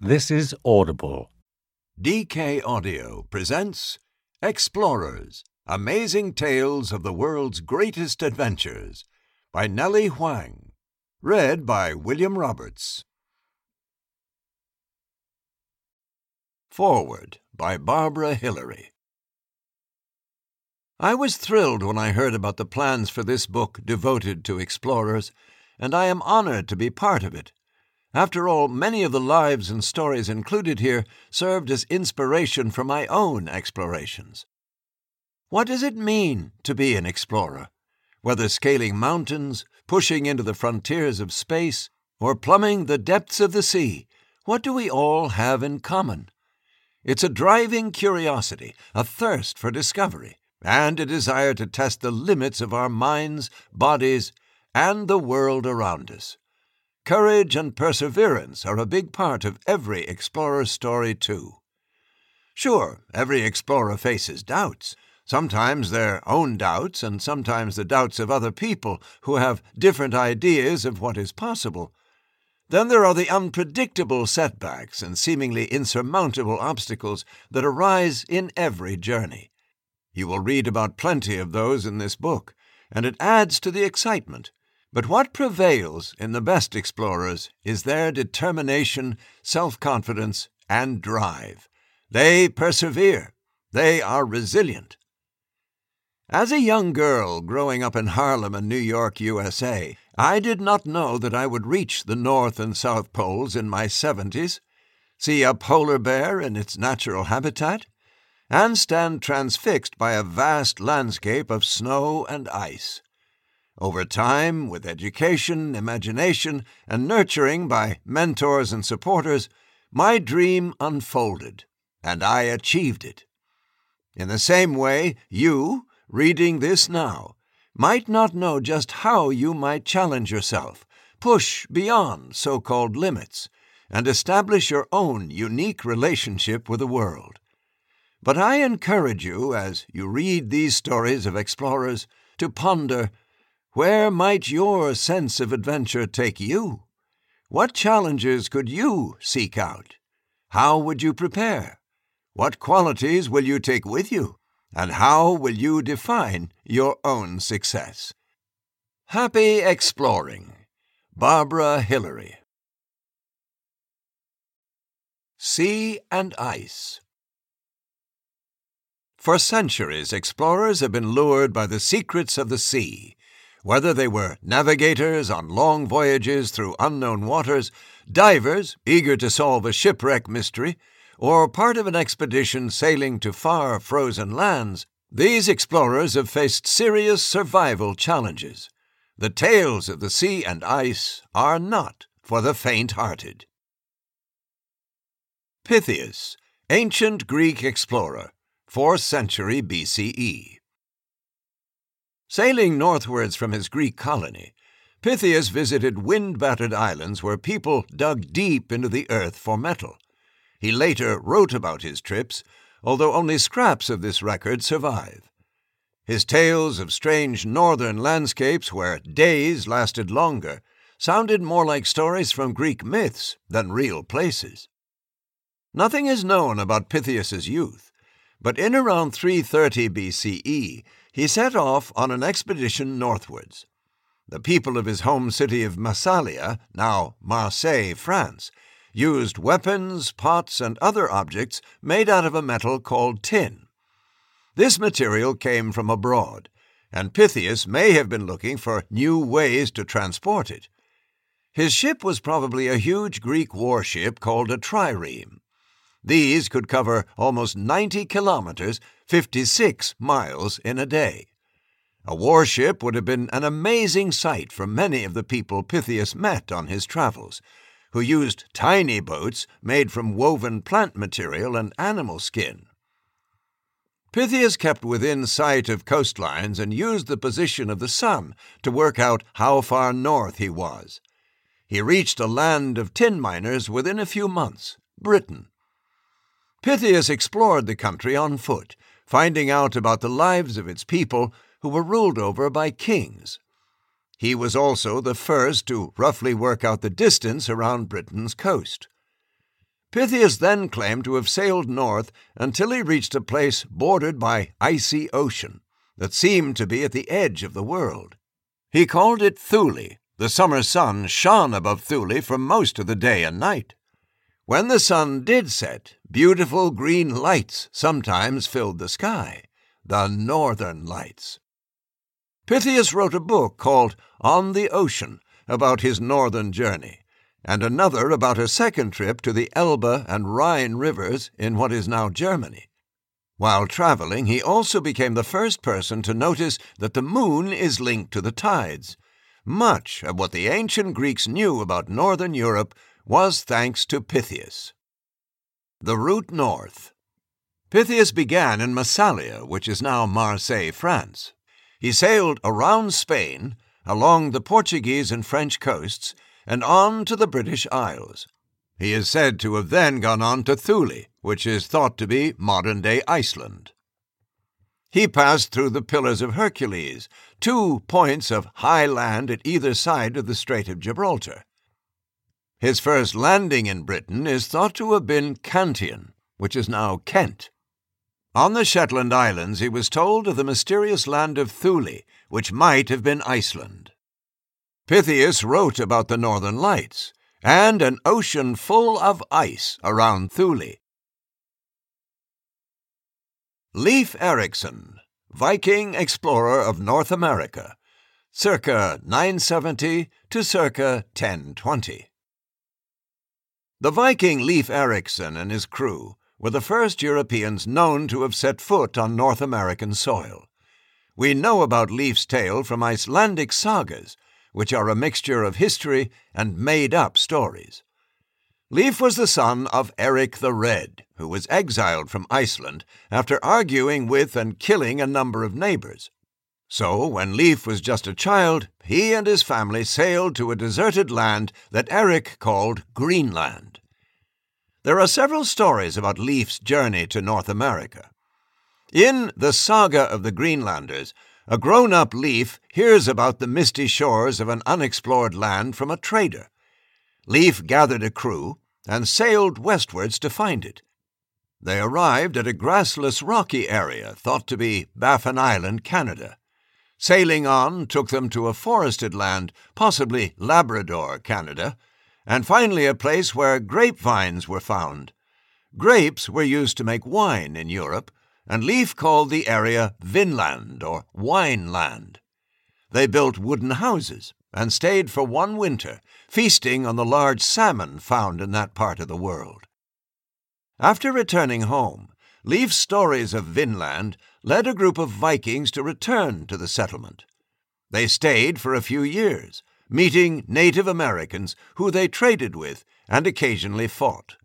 This is Audible. DK Audio presents Explorers Amazing Tales of the World's Greatest Adventures by Nellie Huang. Read by William Roberts. Foreword by Barbara Hillary. I was thrilled when I heard about the plans for this book devoted to explorers, and I am honored to be part of it. After all, many of the lives and stories included here served as inspiration for my own explorations. What does it mean to be an explorer? Whether scaling mountains, pushing into the frontiers of space, or plumbing the depths of the sea, what do we all have in common? It's a driving curiosity, a thirst for discovery, and a desire to test the limits of our minds, bodies, and the world around us. Courage and perseverance are a big part of every explorer's story, too. Sure, every explorer faces doubts, sometimes their own doubts, and sometimes the doubts of other people who have different ideas of what is possible. Then there are the unpredictable setbacks and seemingly insurmountable obstacles that arise in every journey. You will read about plenty of those in this book, and it adds to the excitement. But what prevails in the best explorers is their determination, self confidence, and drive. They persevere. They are resilient. As a young girl growing up in Harlem and New York, USA, I did not know that I would reach the North and South Poles in my 70s, see a polar bear in its natural habitat, and stand transfixed by a vast landscape of snow and ice. Over time, with education, imagination, and nurturing by mentors and supporters, my dream unfolded, and I achieved it. In the same way, you, reading this now, might not know just how you might challenge yourself, push beyond so called limits, and establish your own unique relationship with the world. But I encourage you, as you read these stories of explorers, to ponder where might your sense of adventure take you? What challenges could you seek out? How would you prepare? What qualities will you take with you? And how will you define your own success? Happy exploring. Barbara Hillary. Sea and Ice. For centuries, explorers have been lured by the secrets of the sea whether they were navigators on long voyages through unknown waters, divers eager to solve a shipwreck mystery, or part of an expedition sailing to far frozen lands, these explorers have faced serious survival challenges. The tales of the sea and ice are not for the faint hearted. Pytheas, ancient Greek explorer, 4th century BCE. Sailing northwards from his Greek colony, Pytheas visited wind battered islands where people dug deep into the earth for metal. He later wrote about his trips, although only scraps of this record survive. His tales of strange northern landscapes where days lasted longer sounded more like stories from Greek myths than real places. Nothing is known about Pytheas's youth, but in around 330 BCE he set off on an expedition northwards. The people of his home city of Massalia, now Marseille, France, used weapons, pots, and other objects made out of a metal called tin. This material came from abroad, and Pytheas may have been looking for new ways to transport it. His ship was probably a huge Greek warship called a trireme. These could cover almost 90 kilometers, 56 miles, in a day. A warship would have been an amazing sight for many of the people Pytheas met on his travels, who used tiny boats made from woven plant material and animal skin. Pytheas kept within sight of coastlines and used the position of the sun to work out how far north he was. He reached a land of tin miners within a few months, Britain. Pytheas explored the country on foot, finding out about the lives of its people who were ruled over by kings. He was also the first to roughly work out the distance around Britain's coast. Pytheas then claimed to have sailed north until he reached a place bordered by icy ocean that seemed to be at the edge of the world. He called it Thule. The summer sun shone above Thule for most of the day and night. When the sun did set, beautiful green lights sometimes filled the sky, the northern lights. Pytheas wrote a book called On the Ocean about his northern journey, and another about a second trip to the Elbe and Rhine rivers in what is now Germany. While traveling, he also became the first person to notice that the moon is linked to the tides. Much of what the ancient Greeks knew about northern Europe was thanks to Pytheas. The route north. Pytheas began in Massalia, which is now Marseille, France. He sailed around Spain, along the Portuguese and French coasts, and on to the British Isles. He is said to have then gone on to Thule, which is thought to be modern day Iceland. He passed through the Pillars of Hercules, two points of high land at either side of the Strait of Gibraltar. His first landing in Britain is thought to have been Cantian, which is now Kent. On the Shetland Islands, he was told of the mysterious land of Thule, which might have been Iceland. Pytheas wrote about the northern lights and an ocean full of ice around Thule. Leif Erikson, Viking explorer of North America, circa 970 to circa 1020. The Viking Leif Erikson and his crew were the first Europeans known to have set foot on North American soil. We know about Leif's tale from Icelandic sagas, which are a mixture of history and made up stories. Leif was the son of Eric the Red, who was exiled from Iceland after arguing with and killing a number of neighbors. So, when Leif was just a child, he and his family sailed to a deserted land that Eric called Greenland. There are several stories about Leif's journey to North America. In The Saga of the Greenlanders, a grown up Leif hears about the misty shores of an unexplored land from a trader. Leif gathered a crew and sailed westwards to find it. They arrived at a grassless rocky area thought to be Baffin Island, Canada. Sailing on took them to a forested land, possibly Labrador, Canada, and finally a place where grapevines were found. Grapes were used to make wine in Europe, and Leif called the area Vinland or Wineland. They built wooden houses and stayed for one winter, feasting on the large salmon found in that part of the world. After returning home, Leif's stories of Vinland led a group of Vikings to return to the settlement. They stayed for a few years, meeting Native Americans who they traded with and occasionally fought.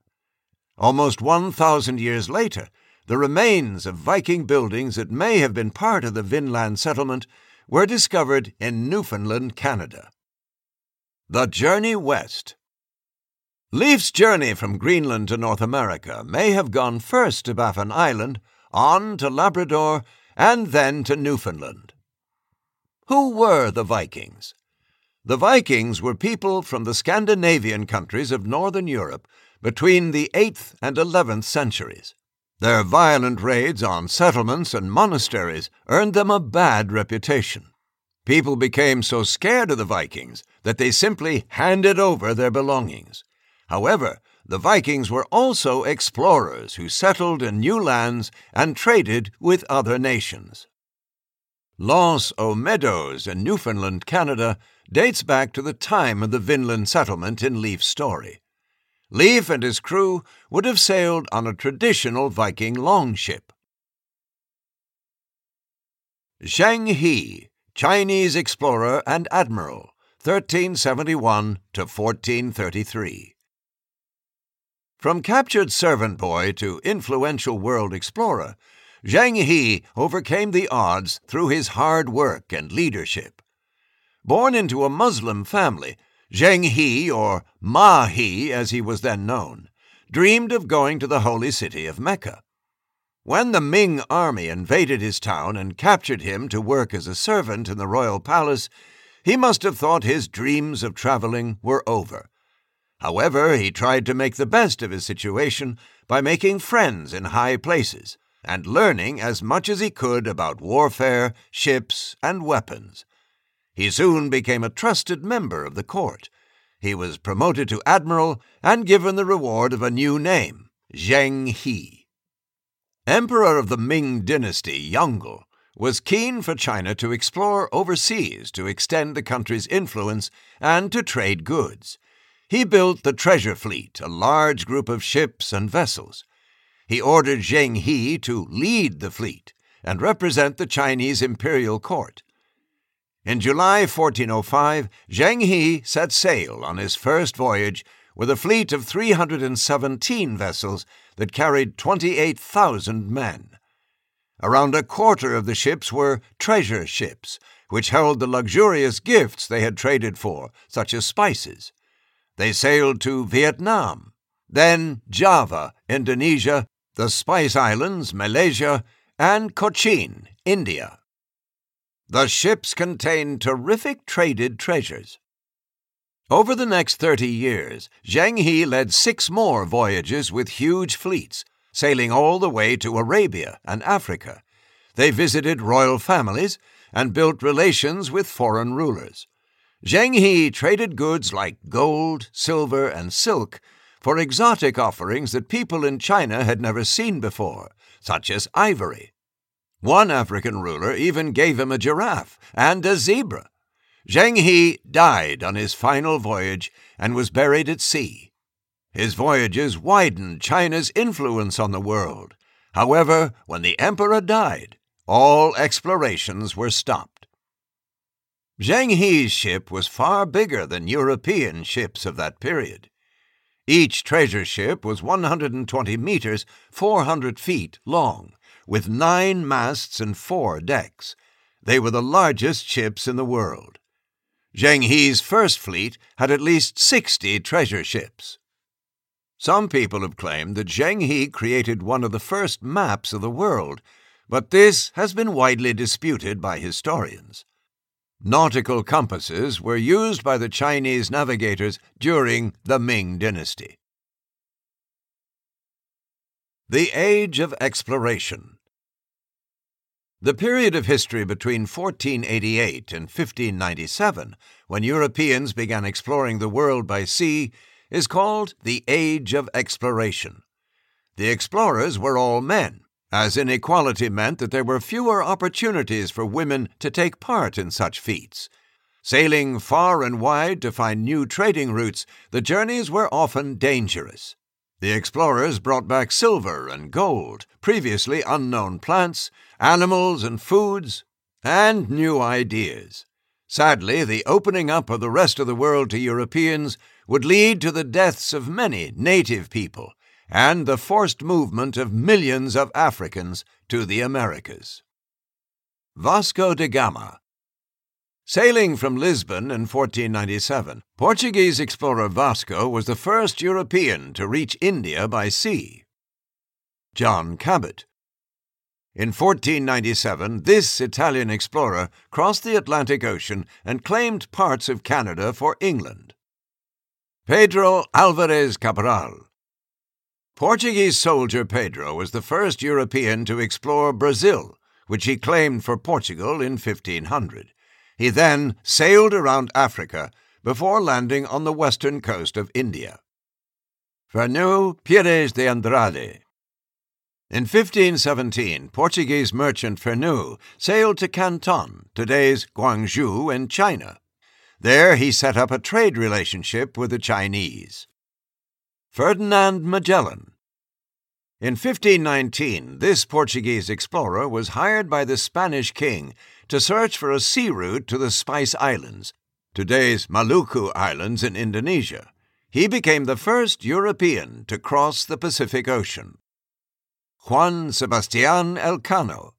Almost 1,000 years later, the remains of Viking buildings that may have been part of the Vinland settlement were discovered in Newfoundland, Canada. The Journey West Leif's journey from Greenland to North America may have gone first to Baffin Island, on to Labrador, and then to Newfoundland. Who were the Vikings? The Vikings were people from the Scandinavian countries of northern Europe between the 8th and 11th centuries. Their violent raids on settlements and monasteries earned them a bad reputation. People became so scared of the Vikings that they simply handed over their belongings. However, the Vikings were also explorers who settled in new lands and traded with other nations. L'Anse aux Meadows in Newfoundland, Canada, dates back to the time of the Vinland settlement in Leif's story. Leif and his crew would have sailed on a traditional Viking longship. Zheng He, Chinese explorer and admiral, 1371 to 1433. From captured servant boy to influential world explorer, Zheng He overcame the odds through his hard work and leadership. Born into a Muslim family, Zheng He, or Ma He as he was then known, dreamed of going to the holy city of Mecca. When the Ming army invaded his town and captured him to work as a servant in the royal palace, he must have thought his dreams of traveling were over. However, he tried to make the best of his situation by making friends in high places and learning as much as he could about warfare, ships, and weapons. He soon became a trusted member of the court. He was promoted to admiral and given the reward of a new name, Zheng He. Emperor of the Ming dynasty, Yongle, was keen for China to explore overseas to extend the country's influence and to trade goods. He built the Treasure Fleet, a large group of ships and vessels. He ordered Zheng He to lead the fleet and represent the Chinese imperial court. In July 1405, Zheng He set sail on his first voyage with a fleet of 317 vessels that carried 28,000 men. Around a quarter of the ships were treasure ships, which held the luxurious gifts they had traded for, such as spices. They sailed to Vietnam, then Java, Indonesia, the Spice Islands, Malaysia, and Cochin, India. The ships contained terrific traded treasures. Over the next 30 years, Zheng He led six more voyages with huge fleets, sailing all the way to Arabia and Africa. They visited royal families and built relations with foreign rulers. Zheng He traded goods like gold, silver, and silk for exotic offerings that people in China had never seen before, such as ivory. One African ruler even gave him a giraffe and a zebra. Zheng He died on his final voyage and was buried at sea. His voyages widened China's influence on the world. However, when the emperor died, all explorations were stopped. Zheng He's ship was far bigger than European ships of that period. Each treasure ship was 120 meters, 400 feet long with nine masts and four decks. They were the largest ships in the world. Zheng He's first fleet had at least 60 treasure ships. Some people have claimed that Zheng He created one of the first maps of the world, but this has been widely disputed by historians. Nautical compasses were used by the Chinese navigators during the Ming Dynasty. The Age of Exploration The period of history between 1488 and 1597, when Europeans began exploring the world by sea, is called the Age of Exploration. The explorers were all men, as inequality meant that there were fewer opportunities for women to take part in such feats. Sailing far and wide to find new trading routes, the journeys were often dangerous. The explorers brought back silver and gold, previously unknown plants, animals and foods, and new ideas. Sadly, the opening up of the rest of the world to Europeans would lead to the deaths of many native people and the forced movement of millions of Africans to the Americas. Vasco da Gama Sailing from Lisbon in 1497, Portuguese explorer Vasco was the first European to reach India by sea. John Cabot. In 1497, this Italian explorer crossed the Atlantic Ocean and claimed parts of Canada for England. Pedro Alvarez Cabral. Portuguese soldier Pedro was the first European to explore Brazil, which he claimed for Portugal in 1500. He then sailed around Africa before landing on the western coast of India. Fernão Pires de Andrade. In 1517, Portuguese merchant Fernão sailed to Canton, today's Guangzhou, in China. There he set up a trade relationship with the Chinese. Ferdinand Magellan. In 1519, this Portuguese explorer was hired by the Spanish king to search for a sea route to the Spice Islands, today's Maluku Islands in Indonesia. He became the first European to cross the Pacific Ocean. Juan Sebastián Elcano.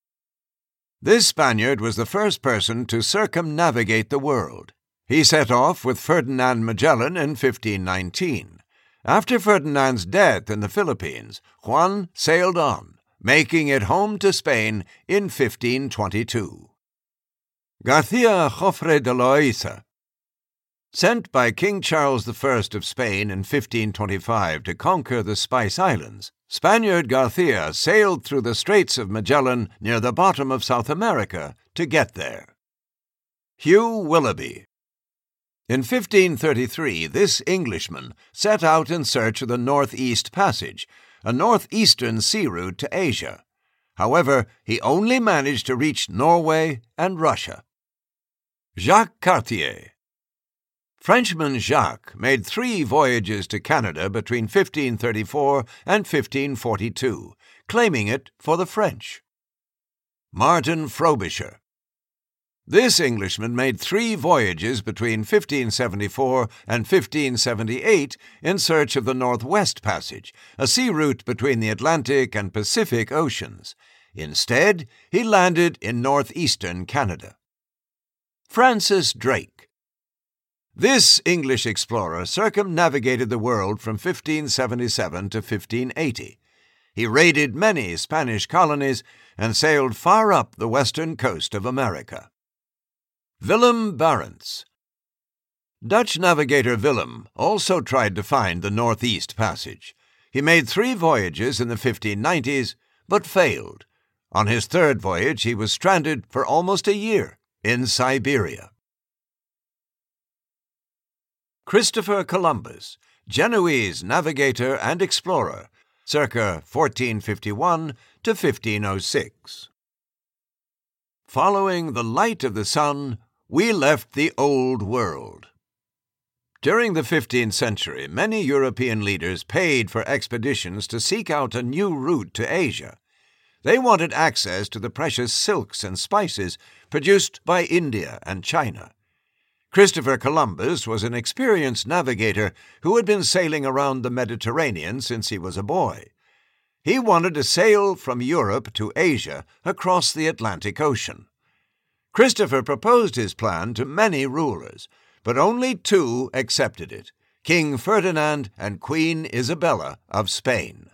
This Spaniard was the first person to circumnavigate the world. He set off with Ferdinand Magellan in 1519. After Ferdinand's death in the Philippines, Juan sailed on, making it home to Spain in 1522. Garcia Jofre de Loaiza. Sent by King Charles I of Spain in 1525 to conquer the Spice Islands, Spaniard Garcia sailed through the Straits of Magellan near the bottom of South America to get there. Hugh Willoughby. In 1533, this Englishman set out in search of the Northeast Passage, a northeastern sea route to Asia. However, he only managed to reach Norway and Russia. Jacques Cartier. Frenchman Jacques made three voyages to Canada between 1534 and 1542, claiming it for the French. Martin Frobisher. This Englishman made three voyages between 1574 and 1578 in search of the Northwest Passage, a sea route between the Atlantic and Pacific Oceans. Instead, he landed in northeastern Canada. Francis Drake. This English explorer circumnavigated the world from 1577 to 1580. He raided many Spanish colonies and sailed far up the western coast of America. Willem Barents Dutch navigator Willem also tried to find the Northeast Passage. He made three voyages in the 1590s, but failed. On his third voyage, he was stranded for almost a year in Siberia. Christopher Columbus, Genoese navigator and explorer, circa 1451 to 1506. Following the light of the sun, we left the Old World. During the 15th century, many European leaders paid for expeditions to seek out a new route to Asia. They wanted access to the precious silks and spices produced by India and China. Christopher Columbus was an experienced navigator who had been sailing around the Mediterranean since he was a boy. He wanted to sail from Europe to Asia across the Atlantic Ocean. Christopher proposed his plan to many rulers, but only two accepted it King Ferdinand and Queen Isabella of Spain.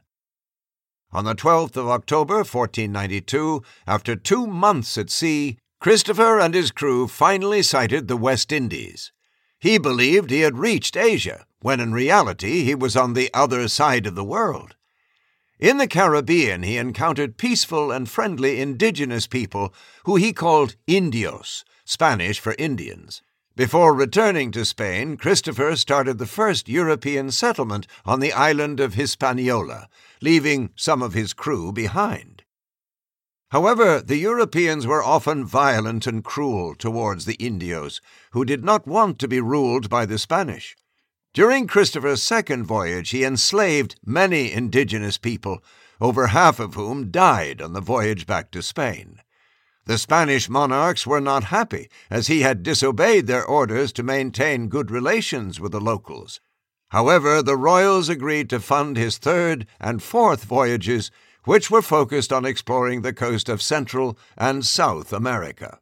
On the 12th of October, 1492, after two months at sea, Christopher and his crew finally sighted the West Indies. He believed he had reached Asia, when in reality he was on the other side of the world. In the Caribbean, he encountered peaceful and friendly indigenous people who he called Indios, Spanish for Indians. Before returning to Spain, Christopher started the first European settlement on the island of Hispaniola, leaving some of his crew behind. However, the Europeans were often violent and cruel towards the Indios, who did not want to be ruled by the Spanish. During Christopher's second voyage, he enslaved many indigenous people, over half of whom died on the voyage back to Spain. The Spanish monarchs were not happy, as he had disobeyed their orders to maintain good relations with the locals. However, the royals agreed to fund his third and fourth voyages which were focused on exploring the coast of Central and South America.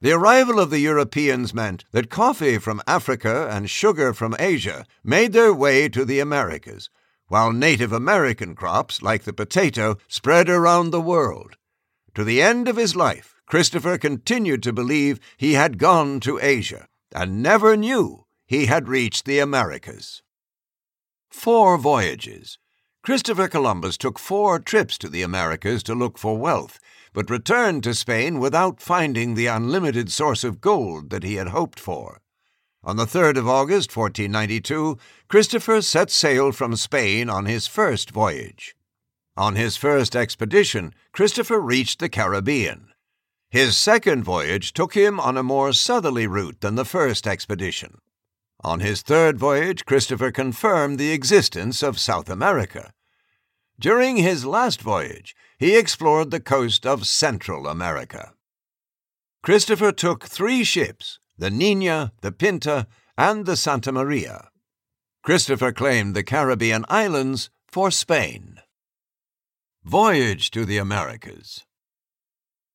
The arrival of the Europeans meant that coffee from Africa and sugar from Asia made their way to the Americas, while Native American crops, like the potato, spread around the world. To the end of his life, Christopher continued to believe he had gone to Asia and never knew he had reached the Americas. Four voyages, Christopher Columbus took four trips to the Americas to look for wealth, but returned to Spain without finding the unlimited source of gold that he had hoped for. On the 3rd of August, 1492, Christopher set sail from Spain on his first voyage. On his first expedition, Christopher reached the Caribbean. His second voyage took him on a more southerly route than the first expedition. On his third voyage, Christopher confirmed the existence of South America. During his last voyage, he explored the coast of Central America. Christopher took three ships the Nina, the Pinta, and the Santa Maria. Christopher claimed the Caribbean islands for Spain. Voyage to the Americas.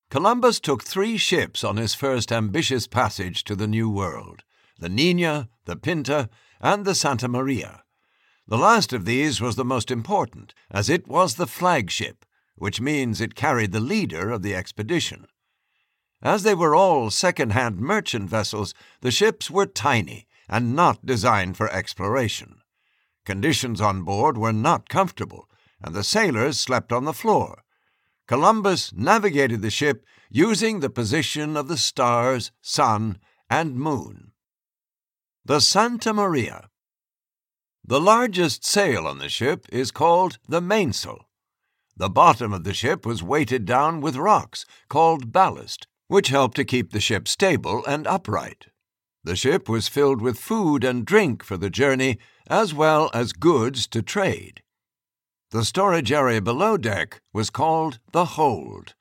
Columbus took three ships on his first ambitious passage to the New World the Nina, the Pinta, and the Santa Maria. The last of these was the most important, as it was the flagship, which means it carried the leader of the expedition. As they were all second hand merchant vessels, the ships were tiny and not designed for exploration. Conditions on board were not comfortable, and the sailors slept on the floor. Columbus navigated the ship using the position of the stars, sun, and moon. The Santa Maria. The largest sail on the ship is called the mainsail. The bottom of the ship was weighted down with rocks, called ballast, which helped to keep the ship stable and upright. The ship was filled with food and drink for the journey, as well as goods to trade. The storage area below deck was called the hold.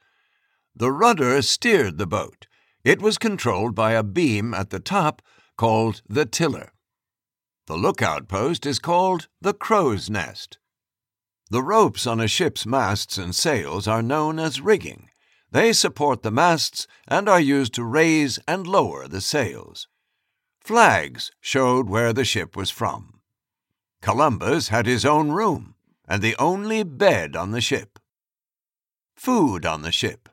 The rudder steered the boat. It was controlled by a beam at the top called the tiller. The lookout post is called the crow's nest. The ropes on a ship's masts and sails are known as rigging. They support the masts and are used to raise and lower the sails. Flags showed where the ship was from. Columbus had his own room and the only bed on the ship. Food on the ship.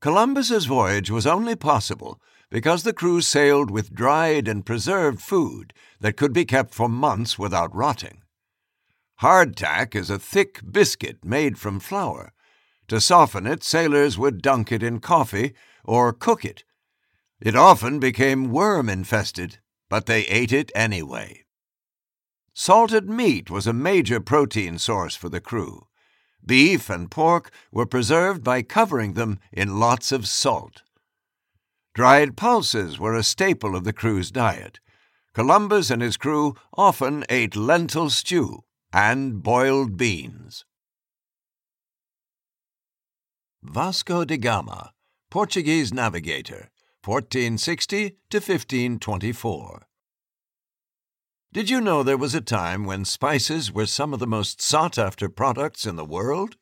Columbus's voyage was only possible because the crew sailed with dried and preserved food that could be kept for months without rotting. Hardtack is a thick biscuit made from flour. To soften it, sailors would dunk it in coffee or cook it. It often became worm infested, but they ate it anyway. Salted meat was a major protein source for the crew. Beef and pork were preserved by covering them in lots of salt. Dried pulses were a staple of the crew's diet. Columbus and his crew often ate lentil stew and boiled beans. Vasco da Gama, Portuguese navigator, 1460 to 1524. Did you know there was a time when spices were some of the most sought after products in the world?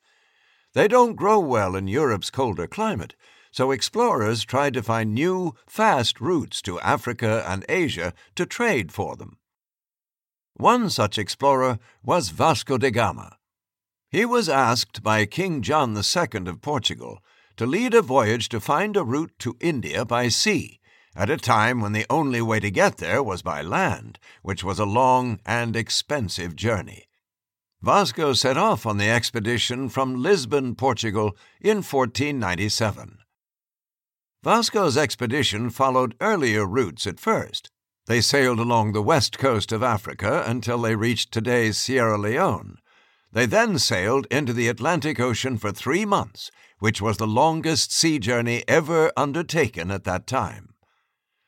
They don't grow well in Europe's colder climate, so explorers tried to find new, fast routes to Africa and Asia to trade for them. One such explorer was Vasco da Gama. He was asked by King John II of Portugal to lead a voyage to find a route to India by sea at a time when the only way to get there was by land, which was a long and expensive journey. Vasco set off on the expedition from Lisbon, Portugal, in 1497. Vasco's expedition followed earlier routes at first. They sailed along the west coast of Africa until they reached today's Sierra Leone. They then sailed into the Atlantic Ocean for three months, which was the longest sea journey ever undertaken at that time.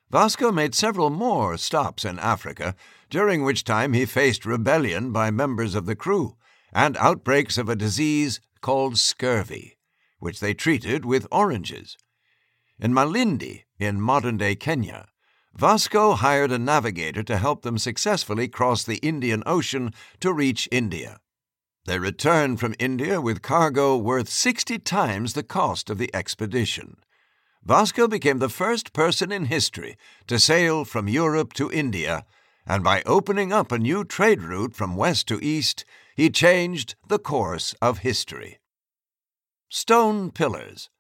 Vasco made several more stops in Africa, during which time he faced rebellion by members of the crew and outbreaks of a disease called scurvy, which they treated with oranges. In Malindi, in modern day Kenya, Vasco hired a navigator to help them successfully cross the Indian Ocean to reach India. They returned from India with cargo worth 60 times the cost of the expedition. Vasco became the first person in history to sail from Europe to India, and by opening up a new trade route from west to east, he changed the course of history. Stone Pillars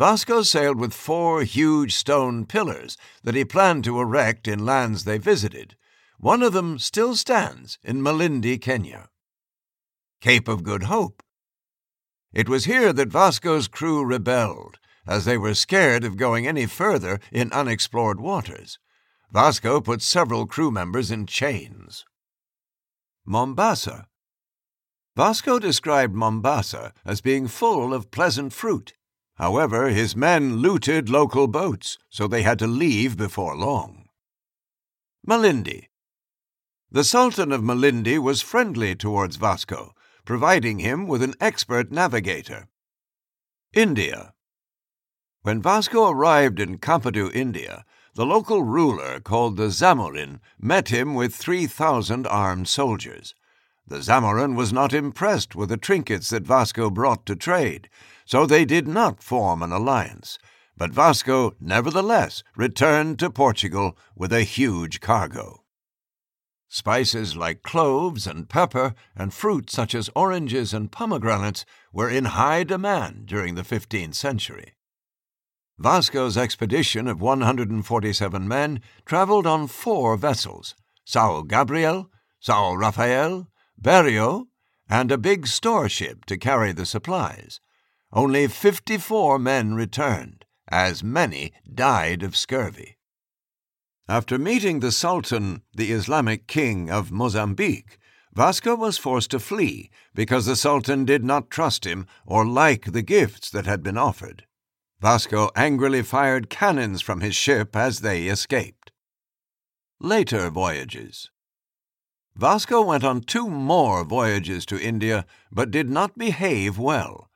Vasco sailed with four huge stone pillars that he planned to erect in lands they visited. One of them still stands in Malindi, Kenya. Cape of Good Hope. It was here that Vasco's crew rebelled as they were scared of going any further in unexplored waters. Vasco put several crew members in chains. Mombasa. Vasco described Mombasa as being full of pleasant fruit. However, his men looted local boats, so they had to leave before long. Malindi. The Sultan of Malindi was friendly towards Vasco, providing him with an expert navigator. India. When Vasco arrived in Kappadu, India, the local ruler, called the Zamorin, met him with 3,000 armed soldiers. The Zamorin was not impressed with the trinkets that Vasco brought to trade, so they did not form an alliance. But Vasco, nevertheless, returned to Portugal with a huge cargo. Spices like cloves and pepper and fruit such as oranges and pomegranates were in high demand during the 15th century. Vasco's expedition of 147 men traveled on four vessels Sao Gabriel, Sao Rafael, Berrio, and a big store ship to carry the supplies. Only 54 men returned, as many died of scurvy. After meeting the Sultan, the Islamic king of Mozambique, Vasco was forced to flee because the Sultan did not trust him or like the gifts that had been offered. Vasco angrily fired cannons from his ship as they escaped. Later voyages Vasco went on two more voyages to India, but did not behave well.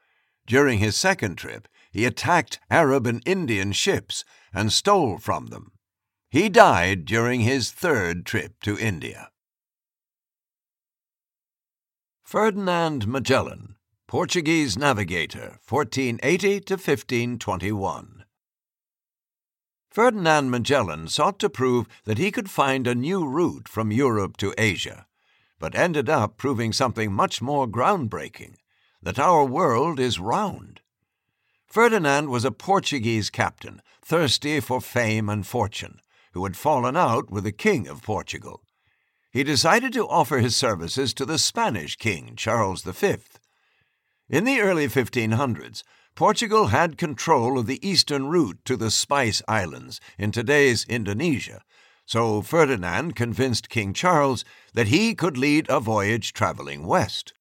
During his second trip, he attacked Arab and Indian ships and stole from them. He died during his third trip to India. Ferdinand Magellan, Portuguese navigator, 1480 to 1521. Ferdinand Magellan sought to prove that he could find a new route from Europe to Asia, but ended up proving something much more groundbreaking that our world is round. Ferdinand was a Portuguese captain, thirsty for fame and fortune, who had fallen out with the King of Portugal. He decided to offer his services to the Spanish king, Charles V. In the early 1500s, Portugal had control of the eastern route to the Spice Islands in today's Indonesia, so Ferdinand convinced King Charles that he could lead a voyage traveling west.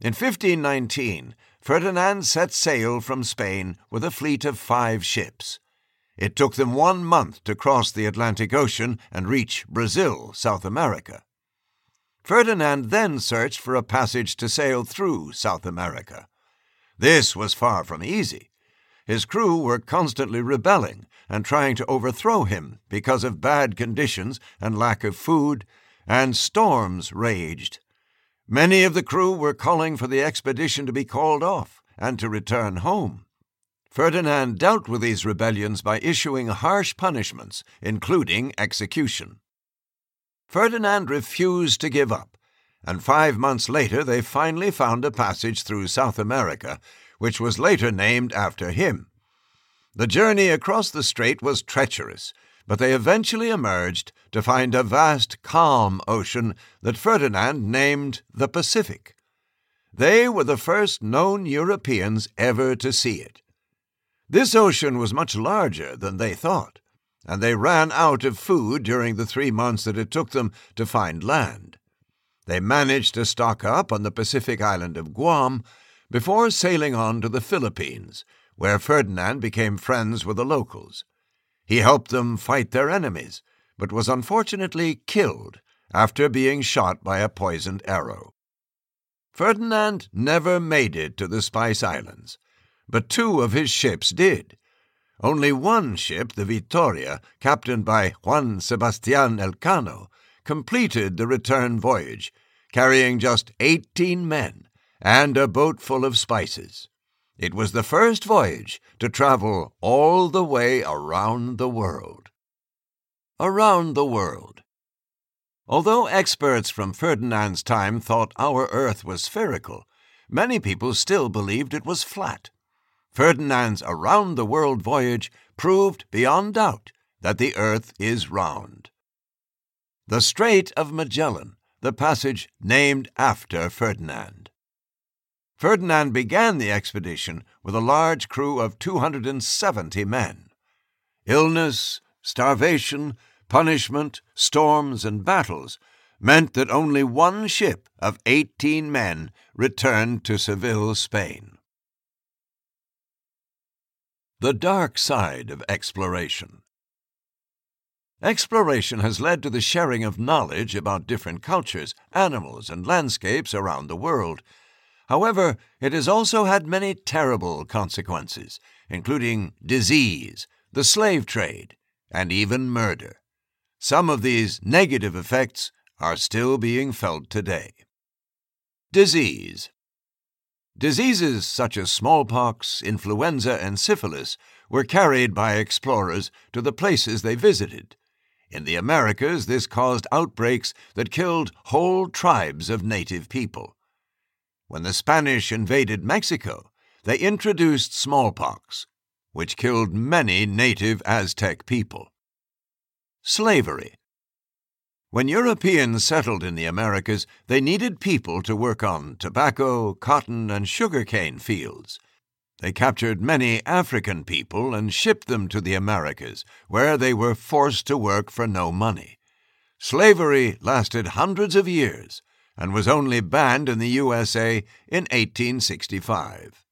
In 1519, Ferdinand set sail from Spain with a fleet of five ships. It took them one month to cross the Atlantic Ocean and reach Brazil, South America. Ferdinand then searched for a passage to sail through South America. This was far from easy. His crew were constantly rebelling and trying to overthrow him because of bad conditions and lack of food, and storms raged. Many of the crew were calling for the expedition to be called off and to return home. Ferdinand dealt with these rebellions by issuing harsh punishments, including execution. Ferdinand refused to give up, and five months later they finally found a passage through South America, which was later named after him. The journey across the strait was treacherous, but they eventually emerged to find a vast, calm ocean that Ferdinand named the Pacific. They were the first known Europeans ever to see it. This ocean was much larger than they thought, and they ran out of food during the three months that it took them to find land. They managed to stock up on the Pacific island of Guam before sailing on to the Philippines, where Ferdinand became friends with the locals. He helped them fight their enemies, but was unfortunately killed after being shot by a poisoned arrow. Ferdinand never made it to the Spice Islands, but two of his ships did. Only one ship, the Victoria, captained by Juan Sebastian Elcano, completed the return voyage, carrying just 18 men and a boat full of spices. It was the first voyage to travel all the way around the world. Around the world. Although experts from Ferdinand's time thought our Earth was spherical, many people still believed it was flat. Ferdinand's around the world voyage proved beyond doubt that the Earth is round. The Strait of Magellan, the passage named after Ferdinand. Ferdinand began the expedition with a large crew of 270 men. Illness, starvation, punishment, storms, and battles meant that only one ship of 18 men returned to Seville, Spain. The Dark Side of Exploration Exploration has led to the sharing of knowledge about different cultures, animals, and landscapes around the world. However, it has also had many terrible consequences, including disease, the slave trade, and even murder. Some of these negative effects are still being felt today. Disease Diseases such as smallpox, influenza, and syphilis were carried by explorers to the places they visited. In the Americas, this caused outbreaks that killed whole tribes of native people. When the Spanish invaded Mexico, they introduced smallpox. which killed many native Aztec people. Slavery. When Europeans settled in the Americas, they needed people to work on tobacco, cotton, and sugarcane fields. They captured many African people and shipped them to the Americas, where they were forced to work for no money. Slavery lasted hundreds of years and was only banned in the USA in 1865.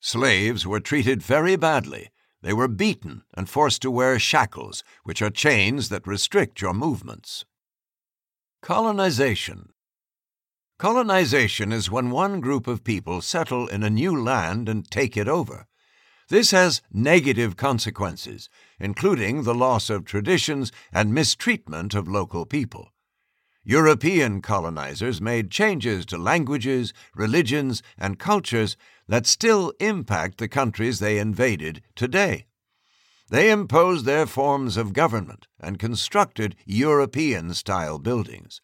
Slaves were treated very badly. They were beaten and forced to wear shackles, which are chains that restrict your movements. Colonization Colonization is when one group of people settle in a new land and take it over. This has negative consequences, including the loss of traditions and mistreatment of local people. European colonizers made changes to languages, religions, and cultures that still impact the countries they invaded today. They imposed their forms of government and constructed European style buildings.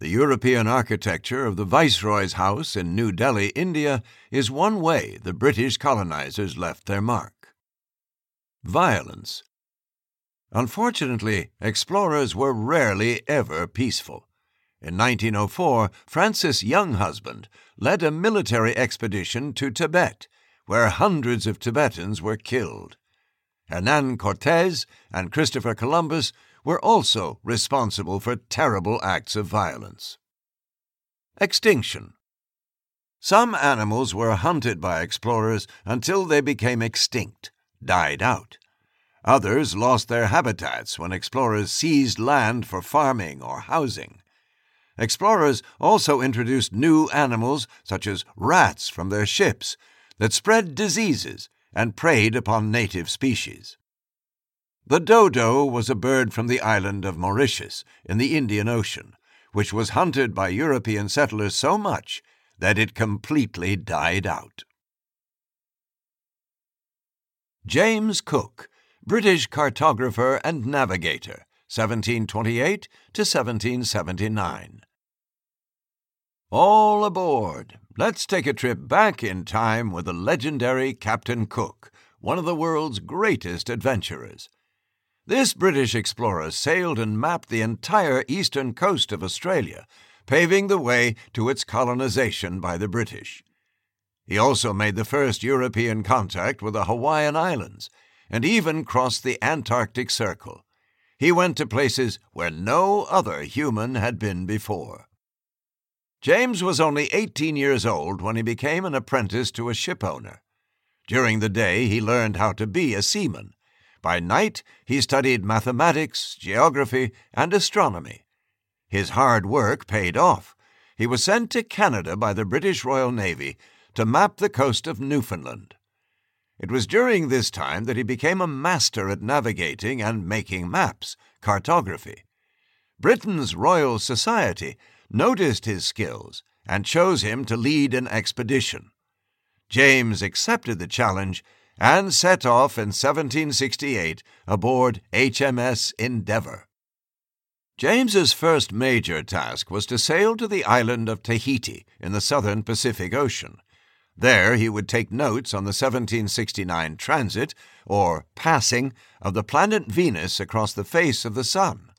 The European architecture of the Viceroy's house in New Delhi, India, is one way the British colonizers left their mark. Violence. Unfortunately, explorers were rarely ever peaceful. In 1904, Francis Younghusband led a military expedition to Tibet, where hundreds of Tibetans were killed. Hernan Cortes and Christopher Columbus were also responsible for terrible acts of violence. Extinction Some animals were hunted by explorers until they became extinct, died out. Others lost their habitats when explorers seized land for farming or housing. Explorers also introduced new animals, such as rats from their ships, that spread diseases and preyed upon native species. The dodo was a bird from the island of Mauritius in the Indian Ocean, which was hunted by European settlers so much that it completely died out. James Cook, British cartographer and navigator, 1728 to 1779. All aboard! Let's take a trip back in time with the legendary Captain Cook, one of the world's greatest adventurers. This British explorer sailed and mapped the entire eastern coast of Australia, paving the way to its colonization by the British. He also made the first European contact with the Hawaiian Islands and even crossed the Antarctic Circle. He went to places where no other human had been before. James was only 18 years old when he became an apprentice to a shipowner. During the day, he learned how to be a seaman by night, he studied mathematics, geography, and astronomy. His hard work paid off. He was sent to Canada by the British Royal Navy to map the coast of Newfoundland. It was during this time that he became a master at navigating and making maps, cartography. Britain's Royal Society noticed his skills and chose him to lead an expedition. James accepted the challenge and set off in 1768 aboard HMS Endeavour. James's first major task was to sail to the island of Tahiti in the southern Pacific Ocean. There he would take notes on the 1769 transit, or passing, of the planet Venus across the face of the Sun.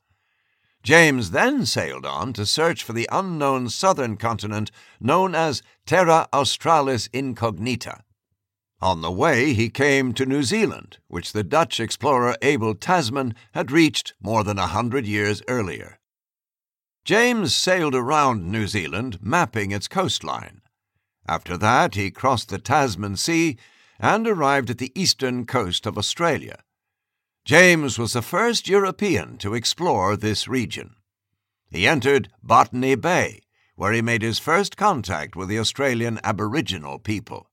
James then sailed on to search for the unknown southern continent known as Terra Australis Incognita. On the way, he came to New Zealand, which the Dutch explorer Abel Tasman had reached more than a hundred years earlier. James sailed around New Zealand, mapping its coastline. After that, he crossed the Tasman Sea and arrived at the eastern coast of Australia. James was the first European to explore this region. He entered Botany Bay, where he made his first contact with the Australian Aboriginal people.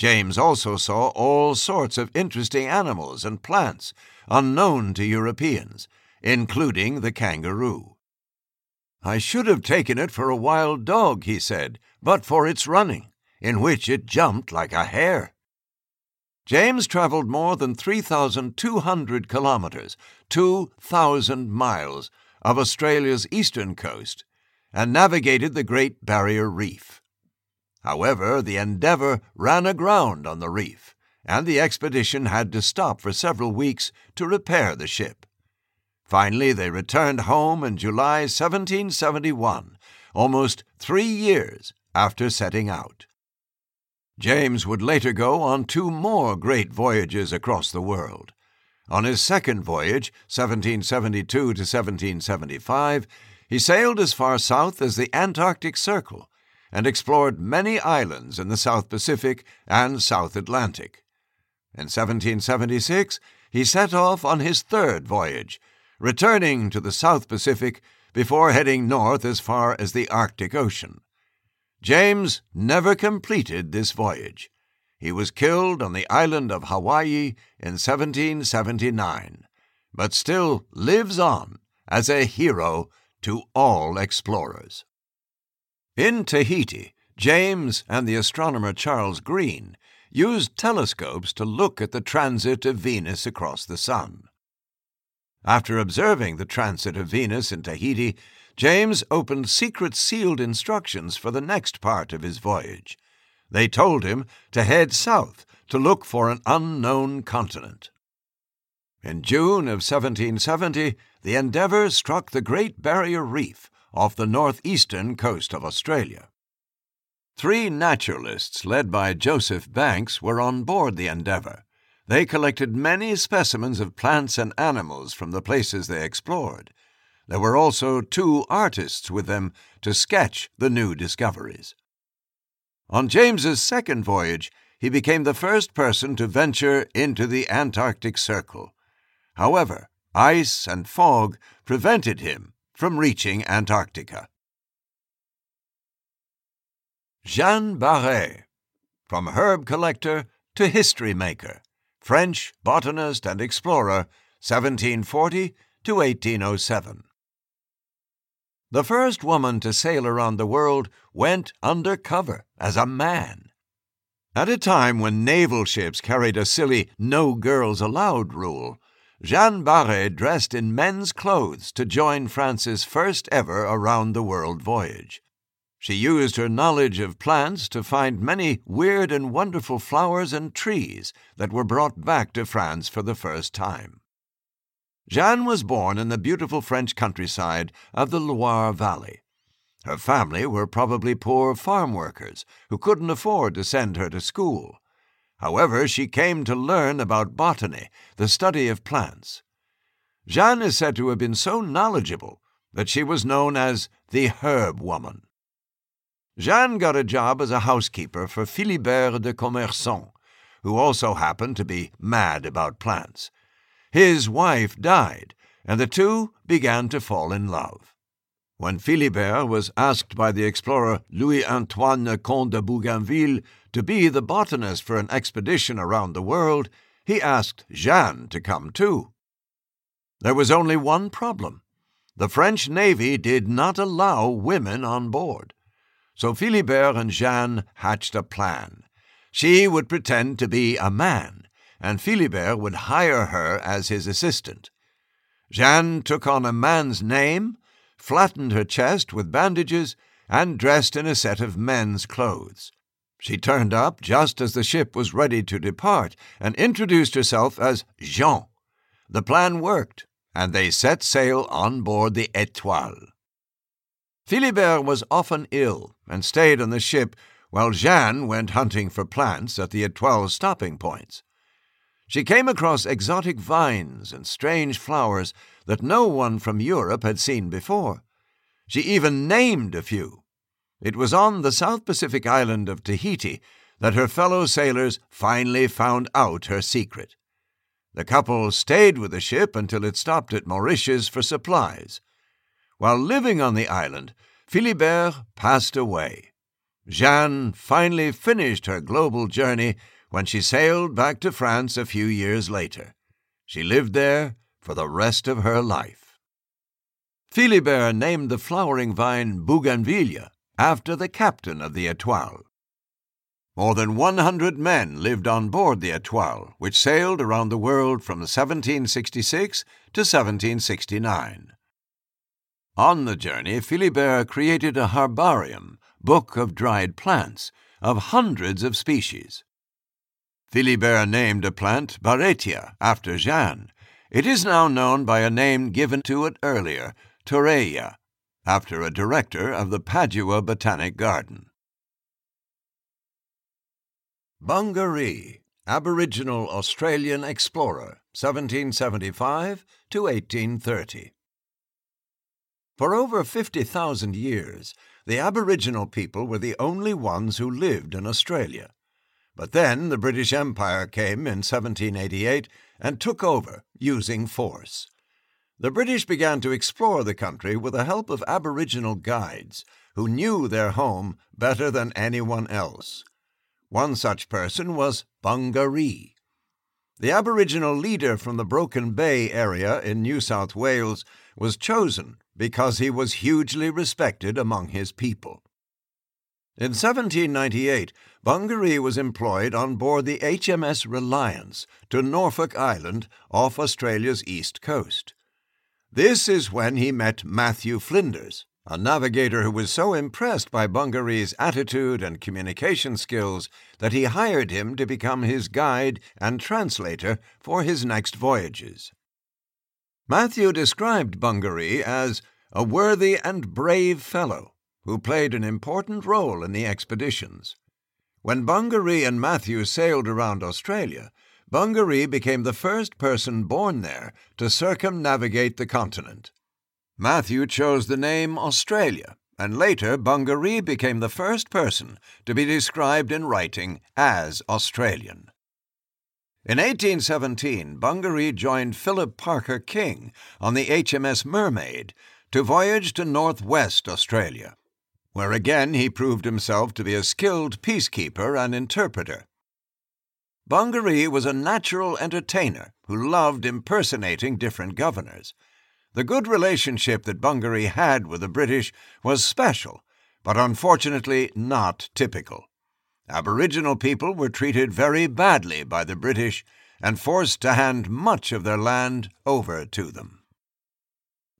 James also saw all sorts of interesting animals and plants unknown to Europeans, including the kangaroo. I should have taken it for a wild dog, he said, but for its running, in which it jumped like a hare. James traveled more than 3,200 kilometers, 2,000 miles, of Australia's eastern coast, and navigated the Great Barrier Reef. However, the Endeavour ran aground on the reef, and the expedition had to stop for several weeks to repair the ship. Finally, they returned home in July 1771, almost three years after setting out. James would later go on two more great voyages across the world. On his second voyage, 1772 to 1775, he sailed as far south as the Antarctic Circle and explored many islands in the South Pacific and South Atlantic. In 1776, he set off on his third voyage, returning to the South Pacific before heading north as far as the Arctic Ocean. James never completed this voyage. He was killed on the island of Hawaii in 1779, but still lives on as a hero to all explorers. In Tahiti, James and the astronomer Charles Green used telescopes to look at the transit of Venus across the Sun. After observing the transit of Venus in Tahiti, James opened secret sealed instructions for the next part of his voyage. They told him to head south to look for an unknown continent. In June of 1770, the Endeavour struck the Great Barrier Reef off the northeastern coast of Australia. Three naturalists, led by Joseph Banks, were on board the Endeavour. They collected many specimens of plants and animals from the places they explored. There were also two artists with them to sketch the new discoveries. On James's second voyage, he became the first person to venture into the Antarctic Circle. However, ice and fog prevented him from reaching Antarctica. Jean Barré, from herb collector to history maker, French botanist and explorer, 1740 to 1807. The first woman to sail around the world went under cover as a man. At a time when naval ships carried a silly no girls allowed rule, Jeanne Barré dressed in men's clothes to join France's first ever around the world voyage. She used her knowledge of plants to find many weird and wonderful flowers and trees that were brought back to France for the first time. Jeanne was born in the beautiful French countryside of the Loire Valley. Her family were probably poor farm workers who couldn't afford to send her to school. However, she came to learn about botany, the study of plants. Jeanne is said to have been so knowledgeable that she was known as the Herb Woman. Jeanne got a job as a housekeeper for Philibert de Commerson, who also happened to be mad about plants. His wife died, and the two began to fall in love. When Philibert was asked by the explorer Louis Antoine Comte de Bougainville to be the botanist for an expedition around the world, he asked Jeanne to come too. There was only one problem. The French Navy did not allow women on board. So Philibert and Jeanne hatched a plan. She would pretend to be a man, and Philibert would hire her as his assistant. Jeanne took on a man's name, flattened her chest with bandages, and dressed in a set of men's clothes. She turned up just as the ship was ready to depart and introduced herself as Jean. The plan worked, and they set sail on board the Etoile. Philibert was often ill and stayed on the ship while Jeanne went hunting for plants at the Etoile's stopping points. She came across exotic vines and strange flowers that no one from Europe had seen before. She even named a few. It was on the South Pacific island of Tahiti that her fellow sailors finally found out her secret. The couple stayed with the ship until it stopped at Mauritius for supplies. While living on the island, Philibert passed away. Jeanne finally finished her global journey when she sailed back to France a few years later. She lived there for the rest of her life. Philibert named the flowering vine Bougainvillea after the captain of the Etoile. More than 100 men lived on board the Etoile, which sailed around the world from 1766 to 1769. On the journey, Philibert created a herbarium, book of dried plants, of hundreds of species. Philibert named a plant Barretia after Jeanne. It is now known by a name given to it earlier, Turraea, after a director of the Padua Botanic Garden. Bungaree, Aboriginal Australian explorer, 1775 to 1830. For over 50,000 years, the Aboriginal people were the only ones who lived in Australia. But then the British Empire came in 1788 and took over, using force. The British began to explore the country with the help of Aboriginal guides who knew their home better than anyone else. One such person was Bungaree. The Aboriginal leader from the Broken Bay area in New South Wales was chosen because he was hugely respected among his people. In 1798, Bungaree was employed on board the HMS Reliance to Norfolk Island off Australia's east coast. This is when he met Matthew Flinders, a navigator who was so impressed by Bungaree's attitude and communication skills that he hired him to become his guide and translator for his next voyages. Matthew described Bungaree as a worthy and brave fellow who played an important role in the expeditions. When Bungaree and Matthew sailed around Australia, Bungaree became the first person born there to circumnavigate the continent. Matthew chose the name Australia, and later Bungaree became the first person to be described in writing as Australian. In 1817, Bungaree joined Philip Parker King on the HMS Mermaid to voyage to northwest Australia, where again he proved himself to be a skilled peacekeeper and interpreter. Bungaree was a natural entertainer who loved impersonating different governors. The good relationship that Bungaree had with the British was special, but unfortunately not typical. Aboriginal people were treated very badly by the British and forced to hand much of their land over to them.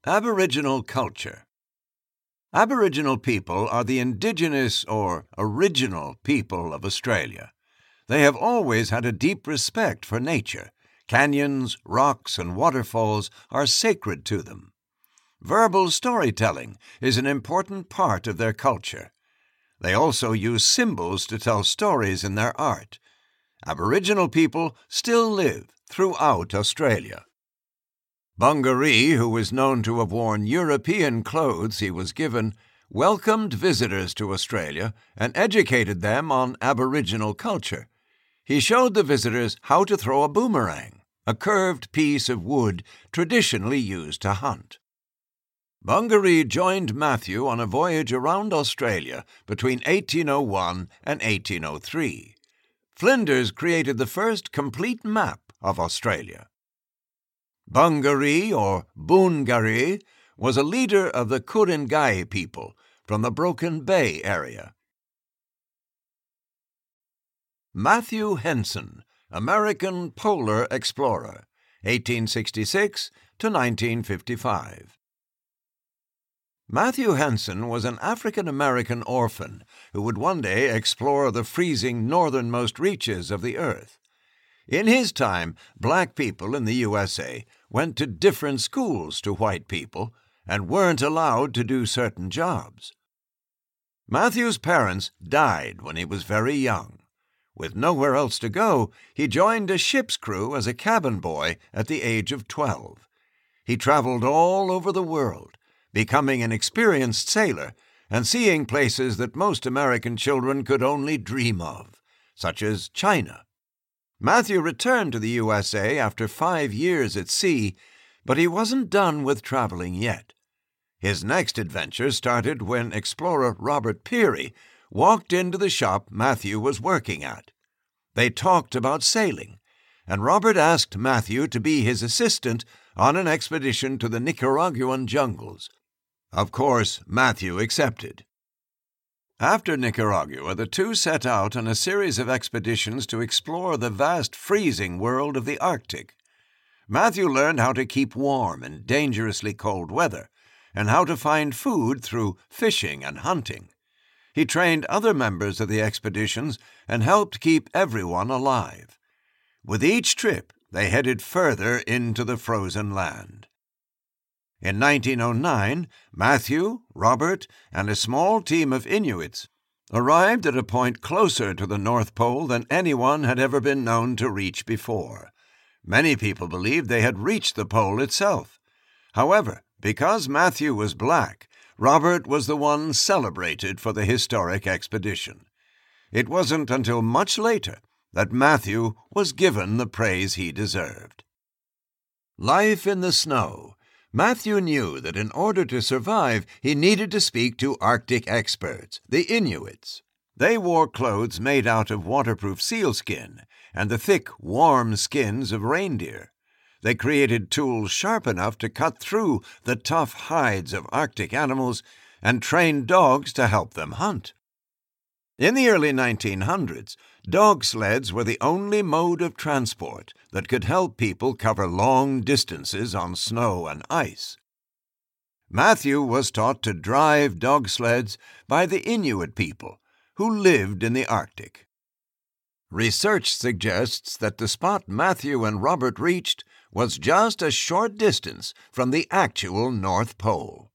Aboriginal Culture Aboriginal people are the indigenous or original people of Australia. They have always had a deep respect for nature Canyons, rocks, and waterfalls are sacred to them. Verbal storytelling is an important part of their culture. They also use symbols to tell stories in their art. Aboriginal people still live throughout Australia. Bungaree, who was known to have worn European clothes he was given, welcomed visitors to Australia and educated them on Aboriginal culture. He showed the visitors how to throw a boomerang a curved piece of wood traditionally used to hunt. Bungaree joined Matthew on a voyage around Australia between 1801 and 1803. Flinders created the first complete map of Australia. Bungaree, or Boongaree, was a leader of the Ku-ring-gai people from the Broken Bay area. Matthew Henson, American Polar Explorer, 1866 to 1955. Matthew Henson was an African American orphan who would one day explore the freezing northernmost reaches of the earth. In his time, black people in the USA went to different schools to white people and weren't allowed to do certain jobs. Matthew's parents died when he was very young. With nowhere else to go, he joined a ship's crew as a cabin boy at the age of 12. He traveled all over the world, becoming an experienced sailor and seeing places that most American children could only dream of, such as China. Matthew returned to the USA after five years at sea, but he wasn't done with traveling yet. His next adventure started when explorer Robert Peary walked into the shop Matthew was working at. They talked about sailing, and Robert asked Matthew to be his assistant on an expedition to the Nicaraguan jungles. Of course, Matthew accepted. After Nicaragua, the two set out on a series of expeditions to explore the vast freezing world of the Arctic. Matthew learned how to keep warm in dangerously cold weather and how to find food through fishing and hunting. He trained other members of the expeditions and helped keep everyone alive. With each trip, they headed further into the frozen land. In 1909, Matthew, Robert, and a small team of Inuits arrived at a point closer to the North Pole than anyone had ever been known to reach before. Many people believed they had reached the pole itself. However, because Matthew was black, Robert was the one celebrated for the historic expedition. It wasn't until much later that Matthew was given the praise he deserved. Life in the snow. Matthew knew that in order to survive, he needed to speak to Arctic experts, the Inuits. They wore clothes made out of waterproof sealskin and the thick, warm skins of reindeer. They created tools sharp enough to cut through the tough hides of Arctic animals and trained dogs to help them hunt. In the early 1900s, dog sleds were the only mode of transport that could help people cover long distances on snow and ice. Matthew was taught to drive dog sleds by the Inuit people who lived in the Arctic. Research suggests that the spot Matthew and Robert reached was just a short distance from the actual North Pole.